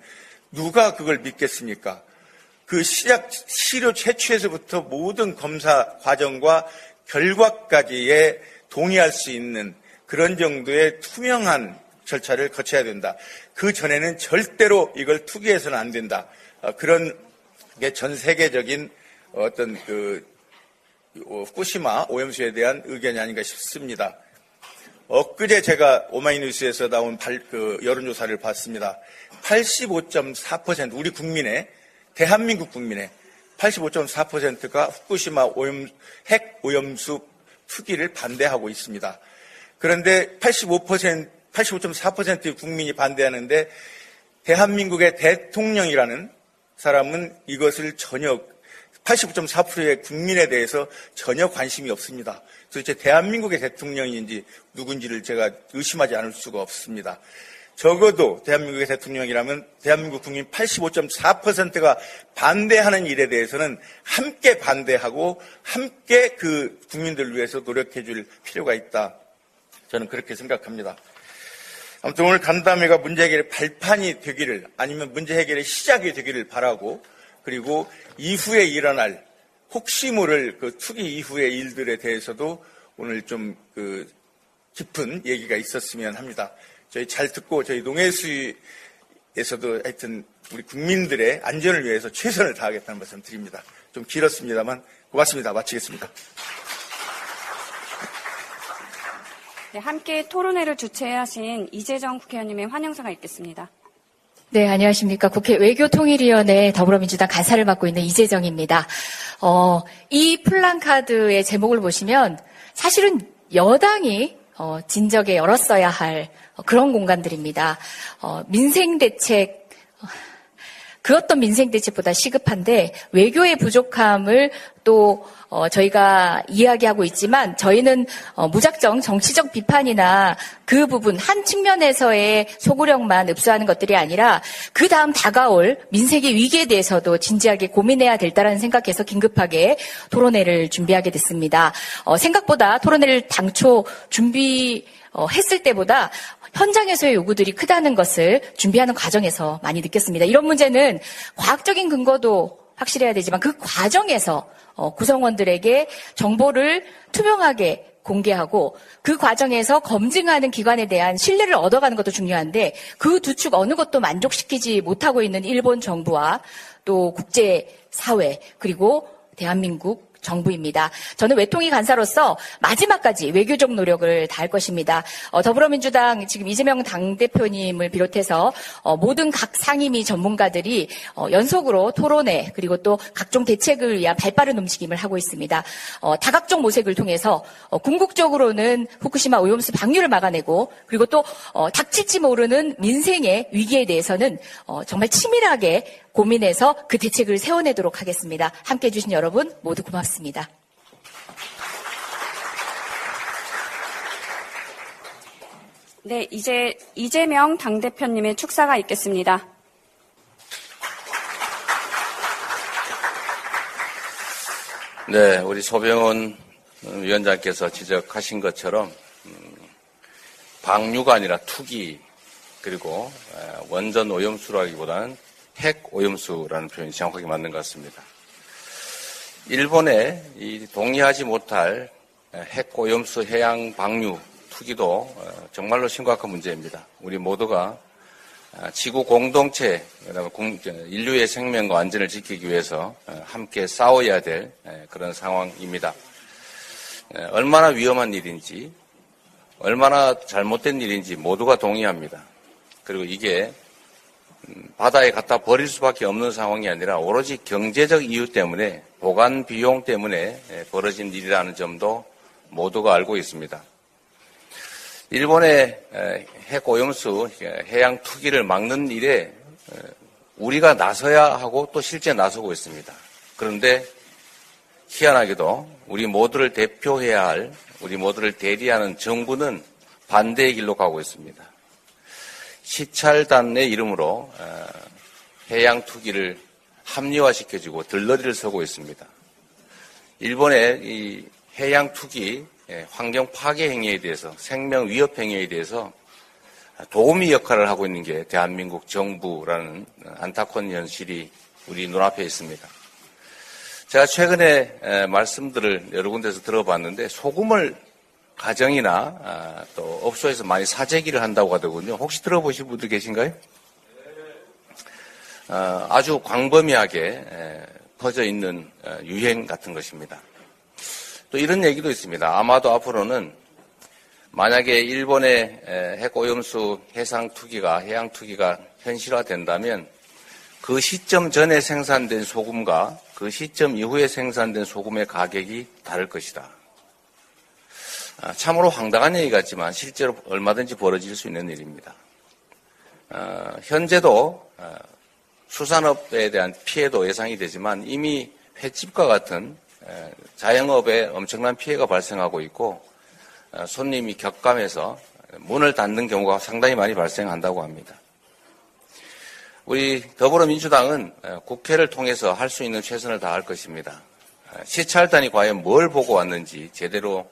누가 그걸 믿겠습니까? 그 시작 시료 채취에서부터 모든 검사 과정과 결과까지에 동의할 수 있는 그런 정도의 투명한 절차를 거쳐야 된다. 그 전에는 절대로 이걸 투기해서는 안 된다. 어, 그런 게 전 세계적인 어떤 그 어, 후쿠시마 오염수에 대한 의견이 아닌가 싶습니다. 엊그제 제가 오마이뉴스에서 나온 발, 그 여론조사를 봤습니다. 85.4% 우리 국민의 대한민국 국민의 85.4%가 후쿠시마 오염, 핵 오염수 투기를 반대하고 있습니다. 그런데 85% 85.4%의 국민이 반대하는데 대한민국의 대통령이라는 사람은 이것을 전혀 85.4%의 국민에 대해서 전혀 관심이 없습니다. 도대체 대한민국의 대통령인지 누군지를 제가 의심하지 않을 수가 없습니다. 적어도 대한민국의 대통령이라면 대한민국 국민 85.4%가 반대하는 일에 대해서는 함께 반대하고 함께 그 국민들을 위해서 노력해 줄 필요가 있다. 저는 그렇게 생각합니다. 아무튼 오늘 간담회가 문제 해결의 발판이 되기를 아니면 문제 해결의 시작이 되기를 바라고 그리고 이후에 일어날 혹시 모를 그 투기 이후의 일들에 대해서도 오늘 좀 그 깊은 얘기가 있었으면 합니다. 저희 잘 듣고 저희 농해수에서도 하여튼 우리 국민들의 안전을 위해서 최선을 다하겠다는 말씀 드립니다. 좀 길었습니다만 고맙습니다. 마치겠습니다. 네, 함께 토론회를 주최하신 이재정 국회의원님의 환영사가 있겠습니다. 네, 안녕하십니까. 국회 외교통일위원회 더불어민주당 간사를 맡고 있는 이재정입니다. 어, 이 플랜카드의 제목을 보시면 사실은 여당이 어, 진작에 열었어야 할 그런 공간들입니다. 어, 민생 대책, 그 어떤 민생 대책보다 시급한데 외교의 부족함을 또 어, 저희가 이야기하고 있지만 저희는 어, 무작정 정치적 비판이나 그 부분 한 측면에서의 소구력만 흡수하는 것들이 아니라 그 다음 다가올 민생의 위기에 대해서도 진지하게 고민해야 될다라는 생각해서 긴급하게 토론회를 준비하게 됐습니다. 어, 생각보다 토론회를 당초 준비 어, 했을 때보다 현장에서의 요구들이 크다는 것을 준비하는 과정에서 많이 느꼈습니다. 이런 문제는 과학적인 근거도 확실해야 되지만 그 과정에서 어, 구성원들에게 정보를 투명하게 공개하고 그 과정에서 검증하는 기관에 대한 신뢰를 얻어가는 것도 중요한데 그 두 축 어느 것도 만족시키지 못하고 있는 일본 정부와 또 국제 사회 그리고 대한민국 정부입니다. 저는 외통위 간사로서 마지막까지 외교적 노력을 다할 것입니다. 어, 더불어민주당 지금 이재명 당대표님을 비롯해서 어, 모든 각 상임위 전문가들이 어, 연속으로 토론회 그리고 또 각종 대책을 위한 발빠른 움직임을 하고 있습니다. 어, 다각적 모색을 통해서 어, 궁극적으로는 후쿠시마 오염수 방류를 막아내고 그리고 또 어, 닥칠지 모르는 민생의 위기에 대해서는 어, 정말 치밀하게 고민해서 그 대책을 세워내도록 하겠습니다. 함께 해주신 여러분 모두 고맙습니다. 네, 이제 이재명 당대표님의 축사가 있겠습니다. 네, 우리 소병원 위원장께서 지적하신 것처럼 음, 방류가 아니라 투기 그리고 원전 오염수라기보다는 핵 오염수라는 표현이 정확하게 맞는 것 같습니다. 일본에 동의하지 못할 핵 오염수 해양 방류 투기도 어, 정말로 심각한 문제입니다. 우리 모두가 아, 지구 공동체, 인류의 생명과 안전을 지키기 위해서 어, 함께 싸워야 될 그런 상황입니다. 얼마나 위험한 일인지, 얼마나 잘못된 일인지 모두가 동의합니다. 그리고 이게 음, 바다에 갖다 버릴 수밖에 없는 상황이 아니라 오로지 경제적 이유 때문에 보관 비용 때문에 벌어진 일이라는 점도 모두가 알고 있습니다. 일본의 핵 오염수 해양 투기를 막는 일에 우리가 나서야 하고 또 실제 나서고 있습니다. 그런데 희한하게도 우리 모두를 대표해야 할 우리 모두를 대리하는 정부는 반대의 길로 가고 있습니다. 시찰단의 이름으로 해양 투기를 합리화시켜주고 들러리를 서고 있습니다. 일본의 이 해양 투기 예, 환경 파괴 행위에 대해서 생명 위협 행위에 대해서 도우미 역할을 하고 있는 게 대한민국 정부라는 안타까운 현실이 우리 눈앞에 있습니다. 제가 최근에 말씀들을 여러 군데서 들어봤는데 소금을 가정이나 아, 또 업소에서 많이 사재기를 한다고 하더군요. 혹시 들어보신 분들 계신가요? 어, 아주 광범위하게 퍼져 있는 어, 유행 같은 것입니다. 또 이런 얘기도 있습니다. 아마도 앞으로는 만약에 일본의 핵오염수 해상 투기가 해양 투기가 현실화된다면 그 시점 전에 생산된 소금과 그 시점 이후에 생산된 소금의 가격이 다를 것이다. 아, 참으로 황당한 얘기 같지만 실제로 얼마든지 벌어질 수 있는 일입니다. 어, 현재도 어, 수산업에 대한 피해도 예상이 되지만 이미 횟집과 같은 자영업에 엄청난 피해가 발생하고 있고 어, 손님이 격감해서 문을 닫는 경우가 상당히 많이 발생한다고 합니다. 우리 더불어민주당은 국회를 통해서 할 수 있는 최선을 다할 것입니다. 시찰단이 과연 뭘 보고 왔는지 제대로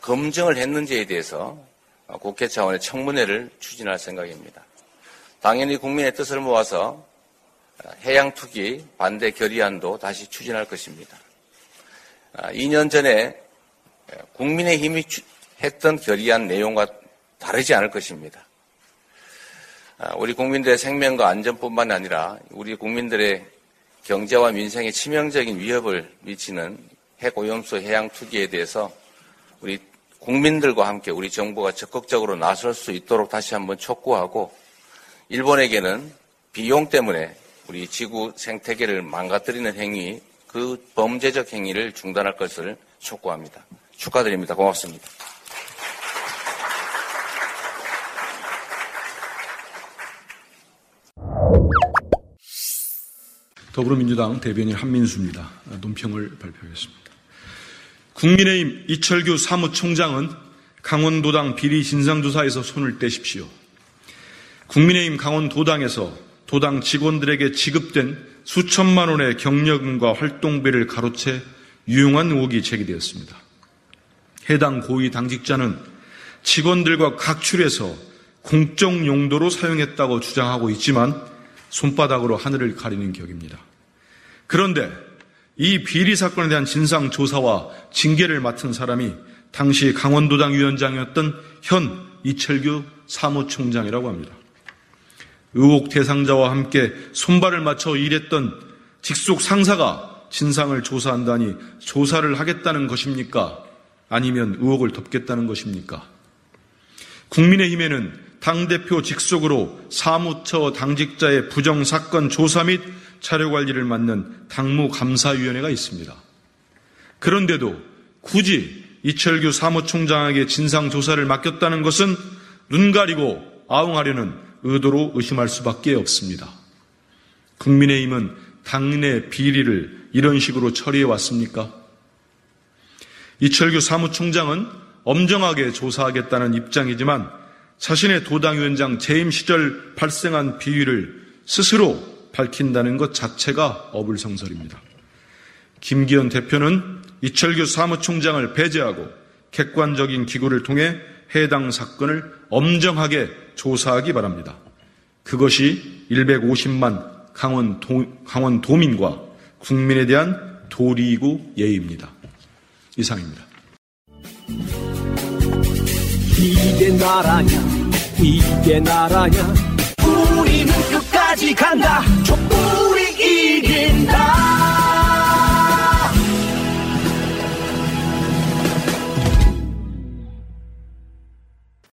검증을 했는지에 대해서 국회 차원의 청문회를 추진할 생각입니다. 당연히 국민의 뜻을 모아서 해양 투기 반대 결의안도 다시 추진할 것입니다. 2년 아, 전에 국민의 힘이 했던 결의안 내용과 다르지 않을 것입니다. 아, 우리 국민들의 생명과 안전뿐만 아니라 우리 국민들의 경제와 민생에 치명적인 위협을 미치는 핵오염수 해양 투기에 대해서 우리 국민들과 함께 우리 정부가 적극적으로 나설 수 있도록 다시 한번 촉구하고 일본에게는 비용 때문에 우리 지구 생태계를 망가뜨리는 행위, 그 범죄적 행위를 중단할 것을 촉구합니다. 축하드립니다. 고맙습니다. 더불어민주당 대변인 한민수입니다. 논평을 발표하겠습니다. 국민의힘 이철규 사무총장은 강원도당 비리 진상조사에서 손을 떼십시오. 국민의힘 강원도당에서 도당 직원들에게 지급된 수천만 원의 경력금과 활동비를 가로채 유용한 의혹이 제기되었습니다. 해당 고위 당직자는 직원들과 각출해서 공적 용도로 사용했다고 주장하고 있지만 손바닥으로 하늘을 가리는 격입니다. 그런데 이 비리 사건에 대한 진상 조사와 징계를 맡은 사람이 당시 강원도당 위원장이었던 현 이철규 사무총장이라고 합니다. 의혹 대상자와 함께 손발을 맞춰 일했던 직속 상사가 진상을 조사한다니 조사를 하겠다는 것입니까? 아니면 의혹을 덮겠다는 것입니까? 국민의힘에는 당대표 직속으로 사무처 당직자의 부정사건 조사 및 자료관리를 맡는 당무 감사위원회가 있습니다. 그런데도 굳이 이철규 사무총장에게 진상조사를 맡겼다는 것은 눈 가리고 아웅하려는 의도로 의심할 수밖에 없습니다. 국민의힘은 당내 비리를 이런 식으로 처리해 왔습니까? 이철규 사무총장은 엄정하게 조사하겠다는 입장이지만 자신의 도당위원장 재임 시절 발생한 비위를 스스로 밝힌다는 것 자체가 어불성설입니다. 김기현 대표는 이철규 사무총장을 배제하고 객관적인 기구를 통해 해당 사건을 엄정하게 조사하기 바랍니다. 그것이 150만 강원, 도, 강원 도민과 국민에 대한 도리이고 예의입니다. 이상입니다. 이게 나라냐 이게 나라냐 우리는 끝까지 간다. 촛불이 이긴다.